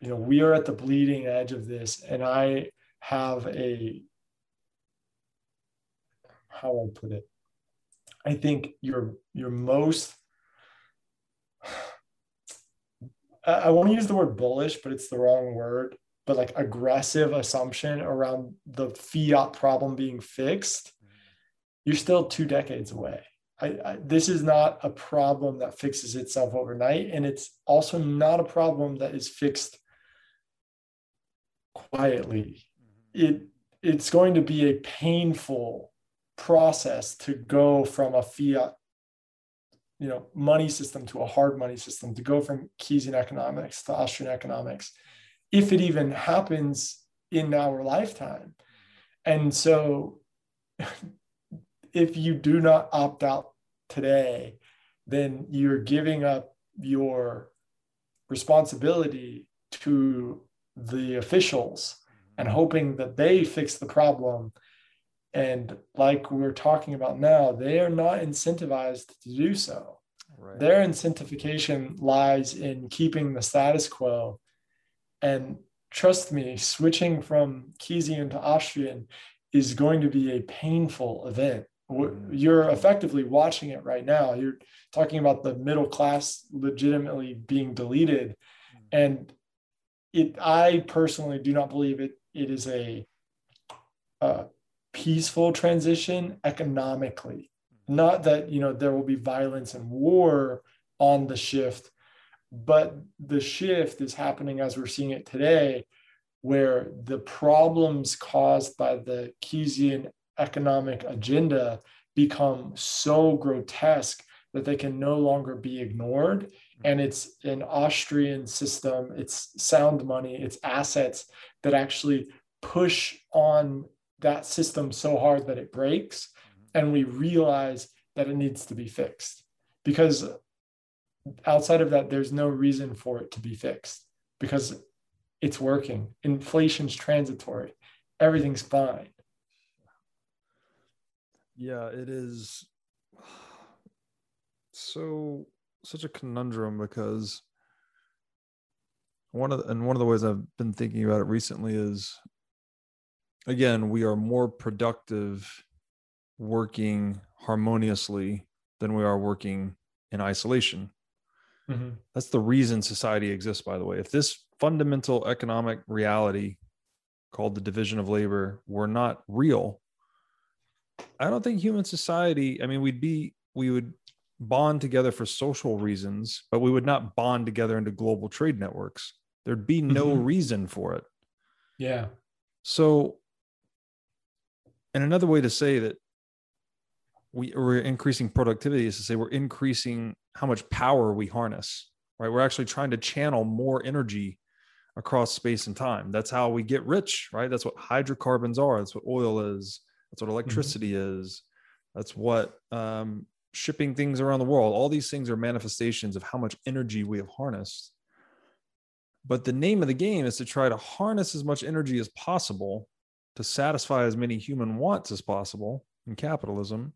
[SPEAKER 2] you know we are at the bleeding edge of this and i have a how i put it i think your your most I, I want to use the word bullish, but it's the wrong word. But like aggressive assumption around the fiat problem being fixed, mm-hmm. you're still two decades away. I, I, this is not a problem that fixes itself overnight, and it's also not a problem that is fixed quietly. Mm-hmm. It it's going to be a painful process to go from a fiat you know money system to a hard money system to go from keynesian economics to austrian economics if it even happens in our lifetime. Mm-hmm. And so if you do not opt out today then you're giving up your responsibility to the officials and mm-hmm. hoping that they fix the problem and like we're talking about now, they are not incentivized to do so. Right. Their incentivization lies in keeping the status quo. And trust me, switching from Keynesian to Austrian is going to be a painful event. You're effectively watching it right now. You're talking about the middle class legitimately being deleted. Mm-hmm. And it, I personally do not believe it. It is a, a peaceful transition economically. Not that, you know, there will be violence and war on the shift, but the shift is happening as we're seeing it today, where the problems caused by the Keynesian economic agenda become so grotesque that they can no longer be ignored. Hmm. And it's an Austrian system, it's sound money, it's assets that actually push on that system so hard that it breaks. Hmm. And we realize that it needs to be fixed because outside of that there's no reason for it to be fixed because it's working. Inflation's transitory. Everything's fine
[SPEAKER 1] yeah it is so such a conundrum because one of the, and one of the ways I've been thinking about it recently is again, we are more productive working harmoniously than we are working in isolation. Mm-hmm. That's the reason society exists, by the way. If this fundamental economic reality called the division of labor were not real, I don't think human society, I mean, we'd be, we would bond together for social reasons, but we would not bond together into global trade networks. There'd be no mm-hmm. reason for it.
[SPEAKER 2] Yeah.
[SPEAKER 1] So and another way to say that we, we're increasing productivity is to say we're increasing how much power we harness, right? We're actually trying to channel more energy across space and time. That's how we get rich, right? That's what hydrocarbons are. That's what oil is. That's what mm-hmm. electricity mm-hmm. is. That's what um, shipping things around the world. All these things are manifestations of how much energy we have harnessed. But the name of the game is to try to harness as much energy as possible to satisfy as many human wants as possible in capitalism,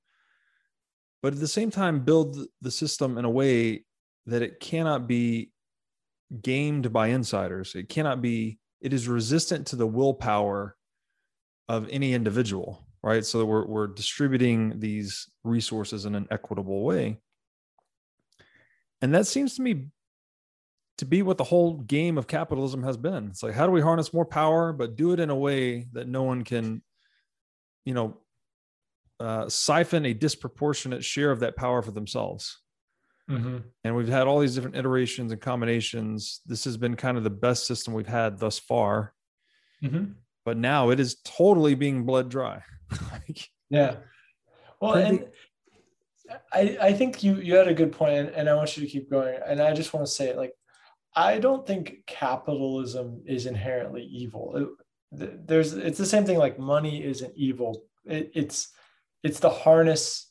[SPEAKER 1] but at the same time, build the system in a way that it cannot be gamed by insiders. It cannot be, it is resistant to the willpower of any individual, right? So we're, we're distributing these resources in an equitable way. And that seems to me to be what the whole game of capitalism has been. It's like, how do we harness more power, but do it in a way that no one can, you know, uh, siphon a disproportionate share of that power for themselves. Mm-hmm. And we've had all these different iterations and combinations. This has been kind of the best system we've had thus far. Mm-hmm. But now it is totally being bled dry.
[SPEAKER 2] like, yeah. Well, and I, I think you you had a good point, and I want you to keep going. And I just want to say, like, I don't think capitalism is inherently evil. It, there's it's the same thing like money isn't evil. It, it's it's the harness.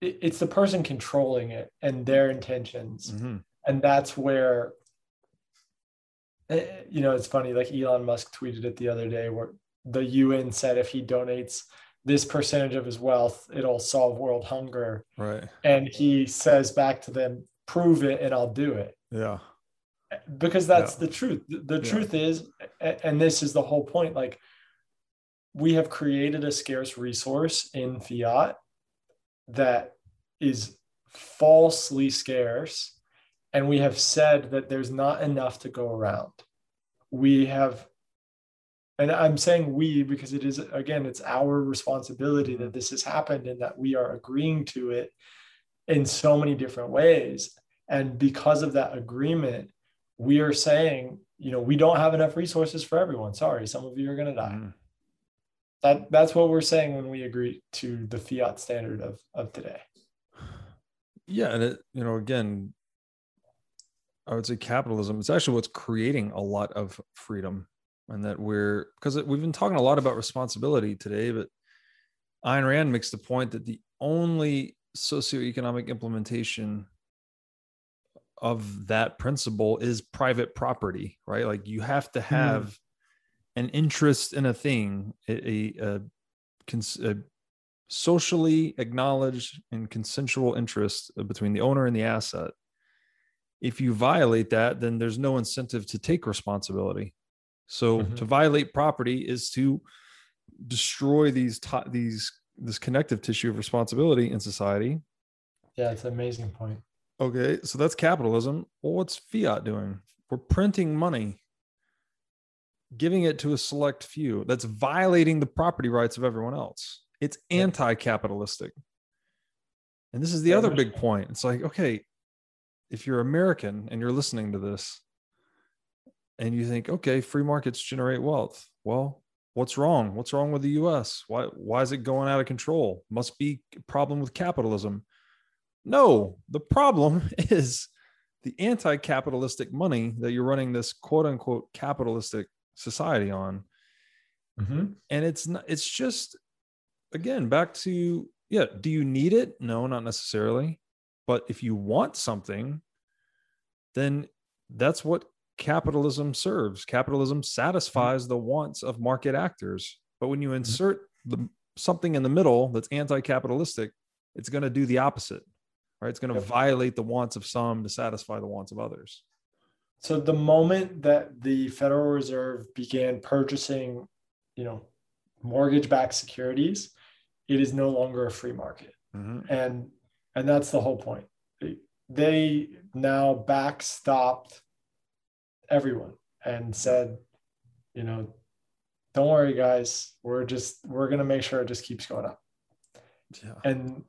[SPEAKER 2] It, it's the person controlling it and their intentions, mm-hmm. and that's where. Eh, you know, it's funny. Like Elon Musk tweeted it the other day, where the UN said if he donates this percentage of his wealth, it'll solve world hunger.
[SPEAKER 1] Right.
[SPEAKER 2] And he says back to them, "Prove it, and I'll do it."
[SPEAKER 1] Yeah
[SPEAKER 2] because that's yeah. the truth the, yeah. truth is and this is the whole point like we have created a scarce resource in fiat that is falsely scarce and we have said that there's not enough to go around. We have, and I'm saying we because it is, again, it's our responsibility that this has happened and that we are agreeing to it in so many different ways. And because of that agreement, we are saying, you know, we don't have enough resources for everyone. Sorry, some of you are going to die. Mm. That that's what we're saying when we agree to the fiat standard of of today.
[SPEAKER 1] Yeah, and it, you know, again, I would say capitalism. It's actually what's creating a lot of freedom, and that we're because we've been talking a lot about responsibility today, but Ayn Rand makes the point that the only socioeconomic implementation of that principle is private property, right? Like you have to hmm. have mm. an interest in a thing, a, a, a, a, socially acknowledged and consensual interest between the owner and the asset. If you violate that, then there's no incentive to take responsibility. So mm-hmm. to violate property is to destroy these these this connective tissue of responsibility in society.
[SPEAKER 2] Yeah, it's an amazing point.
[SPEAKER 1] Okay, so that's capitalism. Well, what's fiat doing? We're printing money, giving it to a select few. That's violating the property rights of everyone else. It's anti capitalistic. And this is the other big point. It's like, okay, if you're American and you're listening to this and you think, okay, free markets generate wealth. Well, what's wrong? What's wrong with the US? Why, why is it going out of control? Must be a problem with capitalism. No, the problem is the anti capitalistic money that you're running this quote unquote capitalistic society on. Mm-hmm. And it's not, it's just, again, back to, yeah, do you need it? No, not necessarily. But if you want something, then that's what capitalism serves. Capitalism satisfies the wants of market actors. But when you mm-hmm. insert the, something in the middle that's anti capitalistic, it's going to do the opposite right? It's going to yep. violate the wants of some to satisfy the wants of others.
[SPEAKER 2] So the moment that the Federal Reserve began purchasing, you know, mortgage-backed securities, it is no longer a free market, mm-hmm. and and that's the whole point. They now backstopped everyone and said, you know, don't worry, guys, we're just we're gonna make sure it just keeps going up. Yeah. And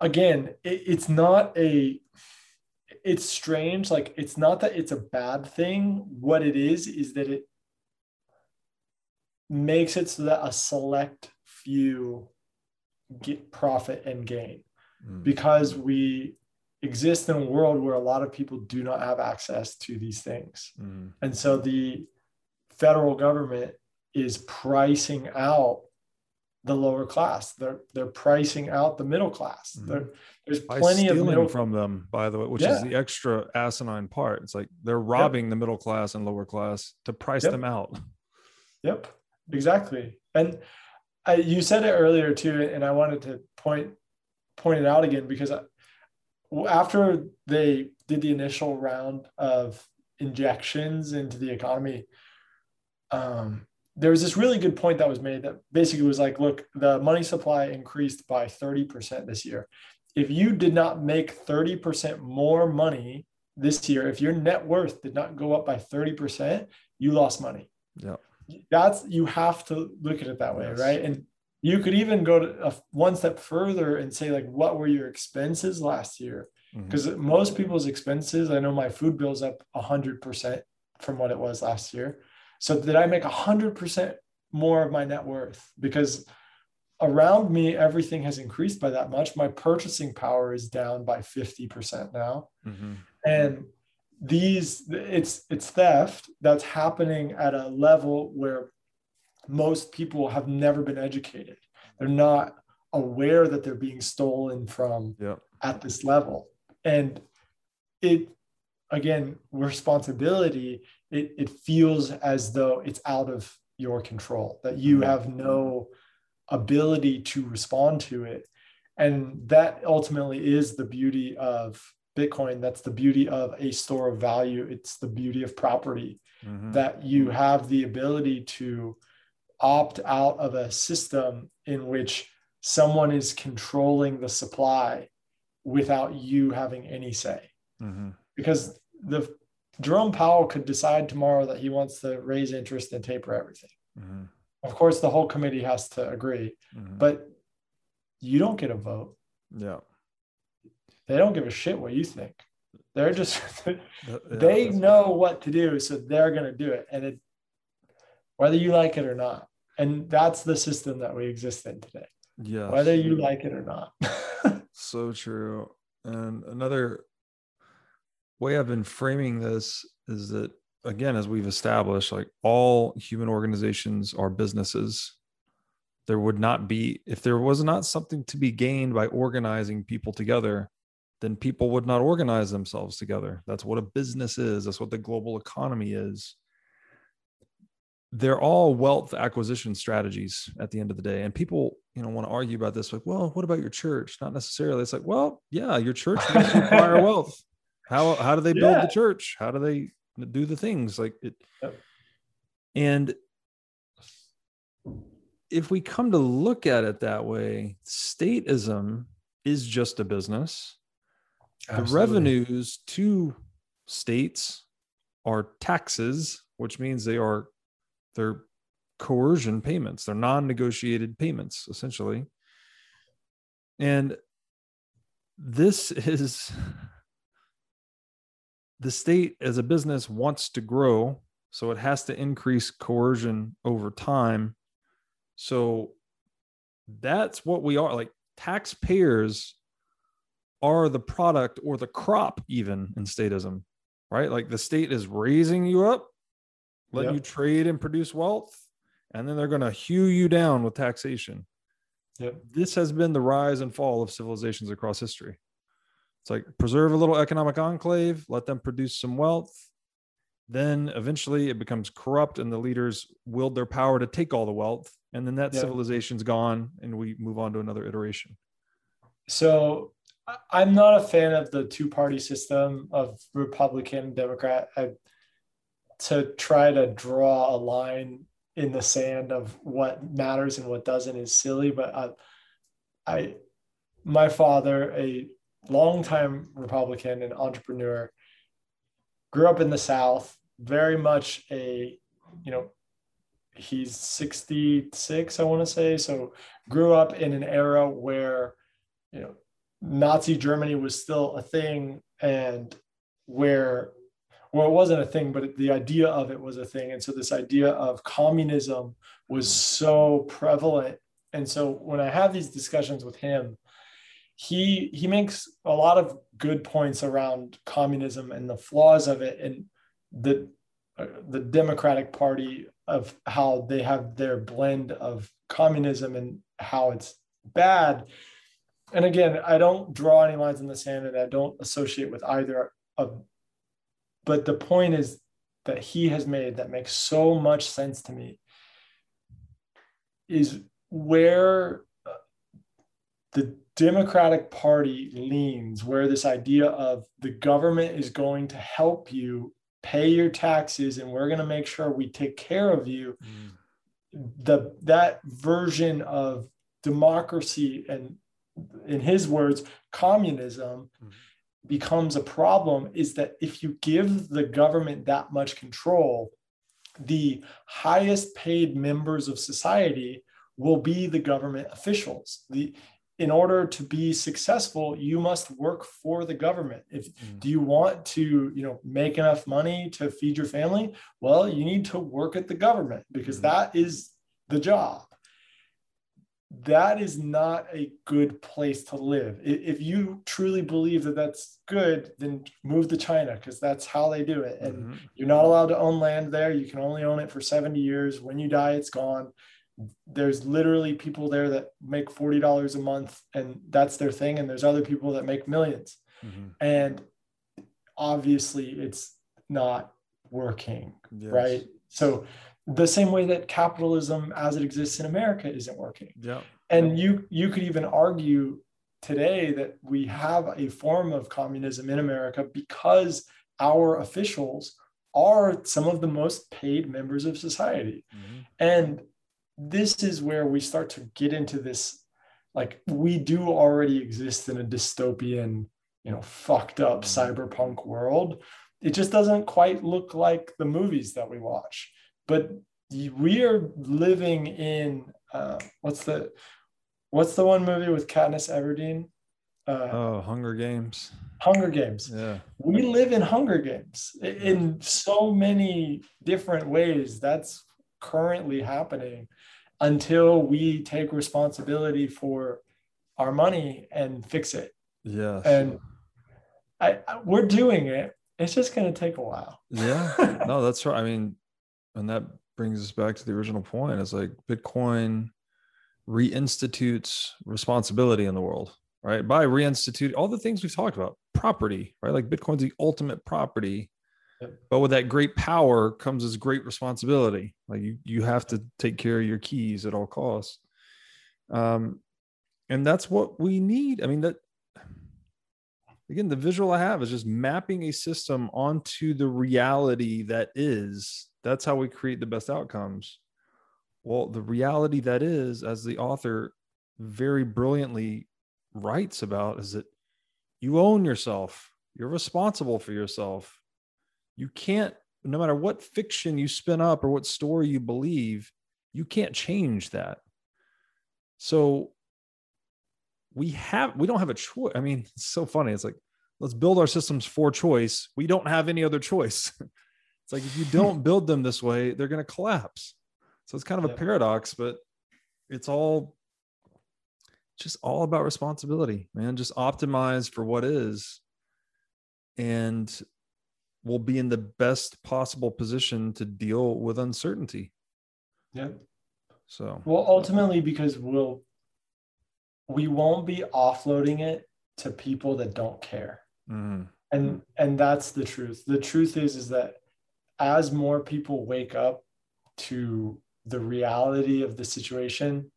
[SPEAKER 2] again, it, it's not a it's strange. Like it's not that it's a bad thing. What it is is that it makes it so that a select few get profit and gain mm. because we exist in a world where a lot of people do not have access to these things. Mm. And so the federal government is pricing out the lower class. They're they're pricing out the middle class. Mm-hmm. There's plenty of
[SPEAKER 1] middle from them, by the way, which yeah. is the extra asinine part. It's like they're robbing yep. the middle class and lower class to price
[SPEAKER 2] yep.
[SPEAKER 1] them out.
[SPEAKER 2] Yep, exactly. And I, you said it earlier too, and I wanted to point point it out again because after they did the initial round of injections into the economy, um, there was this really good point that was made that basically was like, look, the money supply increased by 30% this year. If you did not make 30% more money this year, if your net worth did not go up by 30%, you lost money.
[SPEAKER 1] Yeah.
[SPEAKER 2] That's you have to look at it that way, yes. right? And you could even go to a, one step further and say, like, what were your expenses last year? Because mm-hmm. most people's expenses, I know my food bill's up 100% from what it was last year so did I make 100% more of my net worth? Because around me, everything has increased by that much. My purchasing power is down by 50% now. Mm-hmm. And these it's it's theft that's happening at a level where most people have never been educated. They're not aware that they're being stolen from at this level. And it again, responsibility it, it feels as though it's out of your control, that you mm-hmm. have no ability to respond to it. And that ultimately is the beauty of Bitcoin. That's the beauty of a store of value. It's the beauty of property mm-hmm. that you have the ability to opt out of a system in which someone is controlling the supply without you having any say.
[SPEAKER 1] Mhm.
[SPEAKER 2] because the Jerome Powell could decide tomorrow that he wants to raise interest and taper everything.
[SPEAKER 1] Mhm.
[SPEAKER 2] Of course, the whole committee has to agree,
[SPEAKER 1] Mhm.
[SPEAKER 2] but you don't get a vote.
[SPEAKER 1] yeah.
[SPEAKER 2] They don't give a shit what you think. They're just
[SPEAKER 1] yeah,
[SPEAKER 2] they know what to do, so they're gonna do it, and it whether you like it or not. And that's the system that we exist in today,
[SPEAKER 1] Yeah.
[SPEAKER 2] whether you like it or not.
[SPEAKER 1] So true. And another way I've been framing this is that, again, as we've established, like all human organizations are businesses. There would not be, if there was not something to be gained by organizing people together, then people would not organize themselves together. That's what a business is. That's what the global economy is. They're all wealth acquisition strategies at the end of the day. And people, you know, want to argue about this, like, well, what about your church? Not necessarily. It's like, well, yeah, your church must acquire wealth. How how do they build
[SPEAKER 2] Yeah.
[SPEAKER 1] the church? How do they do the things like it?
[SPEAKER 2] Yep.
[SPEAKER 1] And if we come to look at it that way, statism is just a business. The revenues to states are taxes, which means they are they're coercion payments. They're non-negotiated payments, essentially. And this is the state as a business wants to grow, so it has to increase coercion over time. So that's what we are like taxpayers are the product or the crop even in statism right like the state is raising you up letting
[SPEAKER 2] Yep.
[SPEAKER 1] you trade and produce wealth and then they're going to hew you down with taxation
[SPEAKER 2] Yep.
[SPEAKER 1] this has been the rise and fall of civilizations across history it's like preserve a little economic enclave let them produce some wealth then eventually it becomes corrupt and the leaders wield their power to take all the wealth and then that
[SPEAKER 2] Yeah.
[SPEAKER 1] civilization's gone and we move on to another iteration
[SPEAKER 2] So I'm not a fan of the two party system of Republican Democrat. I, to try to draw a line in the sand of what matters and what doesn't is silly. But I, I my father, a longtime Republican and entrepreneur, grew up in the South, very much a, you know, he's 66, I want to say. So grew up in an era where, you know, Nazi Germany was still a thing and where well it wasn't a thing but the idea of it was a thing. And so this idea of communism was so prevalent. And so when I have these discussions with him he he makes a lot of good points around communism and the flaws of it and the uh, the Democratic Party of how they have their blend of communism and how it's bad. And again, I don't draw any lines in the sand and I don't associate with either of but the point is that he has made that makes so much sense to me is where uh, the Democratic Party leans, where this idea of the government is going to help you pay your taxes and we're going to make sure we take care of you the that version of democracy and in his words communism
[SPEAKER 1] Mhm.
[SPEAKER 2] Becomes a problem is that if you give the government that much control the highest paid members of society will be the government officials the in order to be successful you must work for the government if
[SPEAKER 1] Mm.
[SPEAKER 2] do you want to you know make enough money to feed your family well you need to work at the government because
[SPEAKER 1] Mhm.
[SPEAKER 2] that is the job that is not a good place to live if you truly believe that that's good then move to china because that's how they do it and
[SPEAKER 1] Mhm.
[SPEAKER 2] you're not allowed to own land there. You can only own it for 70 years. When you die, it's gone. There's literally people there that make $40 a month and that's their thing. And there's other people that make millions.
[SPEAKER 1] Mhm.
[SPEAKER 2] And obviously, it's not working,
[SPEAKER 1] Yes.
[SPEAKER 2] right? So, the same way that capitalism as it exists in America isn't working.
[SPEAKER 1] Yeah.
[SPEAKER 2] and you you could even argue today that we have a form of communism in America because our officials are some of the most paid members of society.
[SPEAKER 1] Mhm.
[SPEAKER 2] and this is where we start to get into this like we do already exist in a dystopian you know fucked up cyberpunk world. It just doesn't quite look like the movies that we watch but we are living in uh, what's the what's the one movie with Katniss Everdeen?
[SPEAKER 1] Uh, oh, Hunger Games.
[SPEAKER 2] Hunger Games.
[SPEAKER 1] Yeah.
[SPEAKER 2] We live in Hunger Games in so many different ways. That's currently happening until we take responsibility for our money and fix it.
[SPEAKER 1] Yeah.
[SPEAKER 2] And I, I we're doing it. It's just going to take a while.
[SPEAKER 1] Yeah. no, that's right. I mean, and that brings us back to the original point. It's like Bitcoin reinstitutes responsibility in the world, right? By reinstitute all the things we've talked about, property, right? Like Bitcoin's the ultimate property. Yep. But with that great power comes this great responsibility. Like you, you have to take care of your keys at all costs. Um, and that's what we need. I mean, that again, the visual I have is just mapping a system onto the reality that is. That's how we create the best outcomes. Well, the reality that is, as the author very brilliantly writes about, is that you own yourself. You're responsible for yourself. You can't, no matter what fiction you spin up or what story you believe, you can't change that. So we have, we don't have a choice. I mean, it's so funny. It's like, let's build our systems for choice. We don't have any other choice. it's like, if you don't build them this way, they're going to collapse. So it's kind of a paradox, but it's all just all about responsibility, man. Just optimize for what is, and we'll be in the best possible position to deal with uncertainty.
[SPEAKER 2] Yeah.
[SPEAKER 1] So,
[SPEAKER 2] well, ultimately, because we'll, we won't be offloading it to people that don't care. Mm-hmm. And, and that's the truth. The truth is, is that as more people wake up to the reality of the situation,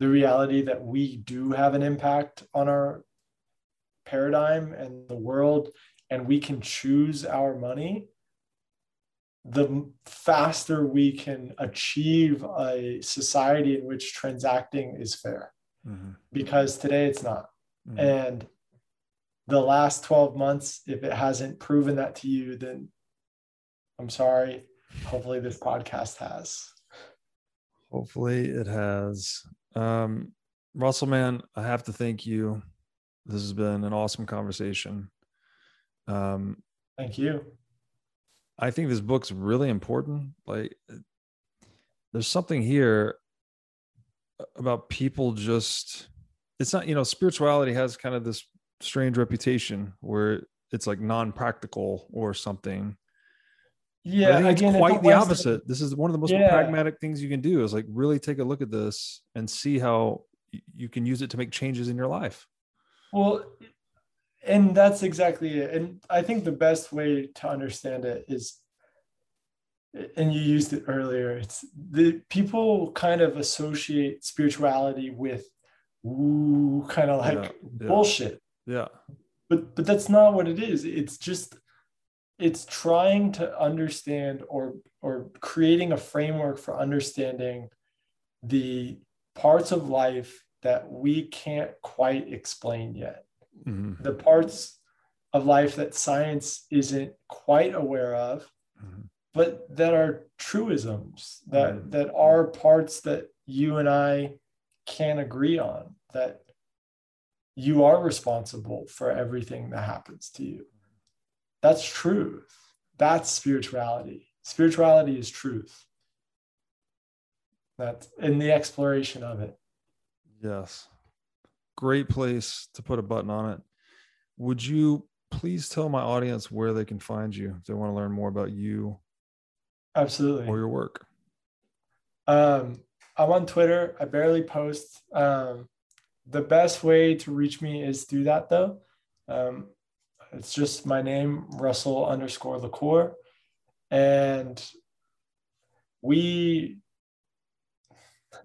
[SPEAKER 2] the reality that we do have an impact on our paradigm and the world, and we can choose our money, the faster we can achieve a society in which transacting is fair. Mm-hmm. Because today it's not. Mm-hmm. And the last 12 months, if it hasn't proven that to you, then I'm sorry. Hopefully, this podcast has.
[SPEAKER 1] Hopefully it has. Um, Russell, man, I have to thank you. This has been an awesome conversation.
[SPEAKER 2] Um, thank you.
[SPEAKER 1] I think this book's really important. Like, there's something here about people just, it's not, you know, spirituality has kind of this strange reputation where it's like non practical or something.
[SPEAKER 2] Yeah,
[SPEAKER 1] I think again, it's quite the opposite. This is one of the most yeah. pragmatic things you can do is like really take a look at this and see how you can use it to make changes in your life.
[SPEAKER 2] Well, and that's exactly it. And I think the best way to understand it is and you used it earlier it's the people kind of associate spirituality with woo kind of like
[SPEAKER 1] yeah,
[SPEAKER 2] bullshit
[SPEAKER 1] yeah
[SPEAKER 2] but but that's not what it is it's just it's trying to understand or or creating a framework for understanding the parts of life that we can't quite explain yet mm-hmm. the parts of life that science isn't quite aware of mm-hmm. but that are truisms that mm-hmm. that are parts that you and i can't agree on that you are responsible for everything that happens to you that's truth. That's spirituality. Spirituality is truth. That's in the exploration of it.
[SPEAKER 1] Yes. Great place to put a button on it. Would you please tell my audience where they can find you if they want to learn more about you?
[SPEAKER 2] Absolutely.
[SPEAKER 1] Or your work.
[SPEAKER 2] Um, I'm on Twitter. I barely post. Um, the best way to reach me is through that though. Um, it's just my name, Russell underscore LaCour. And we,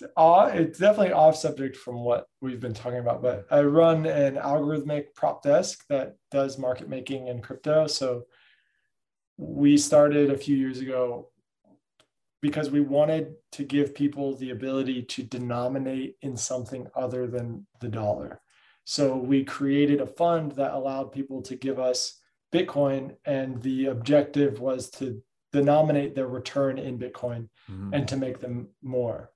[SPEAKER 2] it's definitely off subject from what we've been talking about, but I run an algorithmic prop desk that does market making in crypto. So we started a few years ago because we wanted to give people the ability to denominate in something other than the dollar. So we created a fund that allowed people to give us Bitcoin, and the objective was to denominate their return in Bitcoin mm-hmm. and to make them more.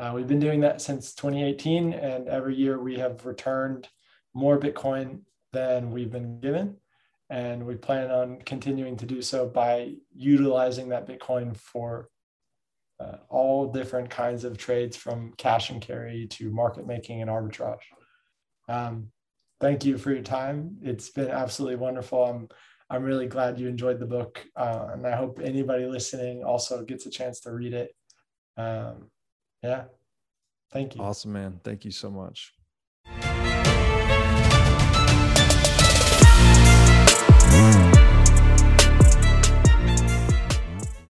[SPEAKER 2] Uh, we've been doing that since 2018, and every year we have returned more Bitcoin than we've been given. And we plan on continuing to do so by utilizing that Bitcoin for uh, all different kinds of trades from cash and carry to market making and arbitrage. Um, thank you for your time. It's been absolutely wonderful. I'm I'm really glad you enjoyed the book, uh, and I hope anybody listening also gets a chance to read it. Um, yeah, thank you.
[SPEAKER 1] Awesome, man. Thank you so much.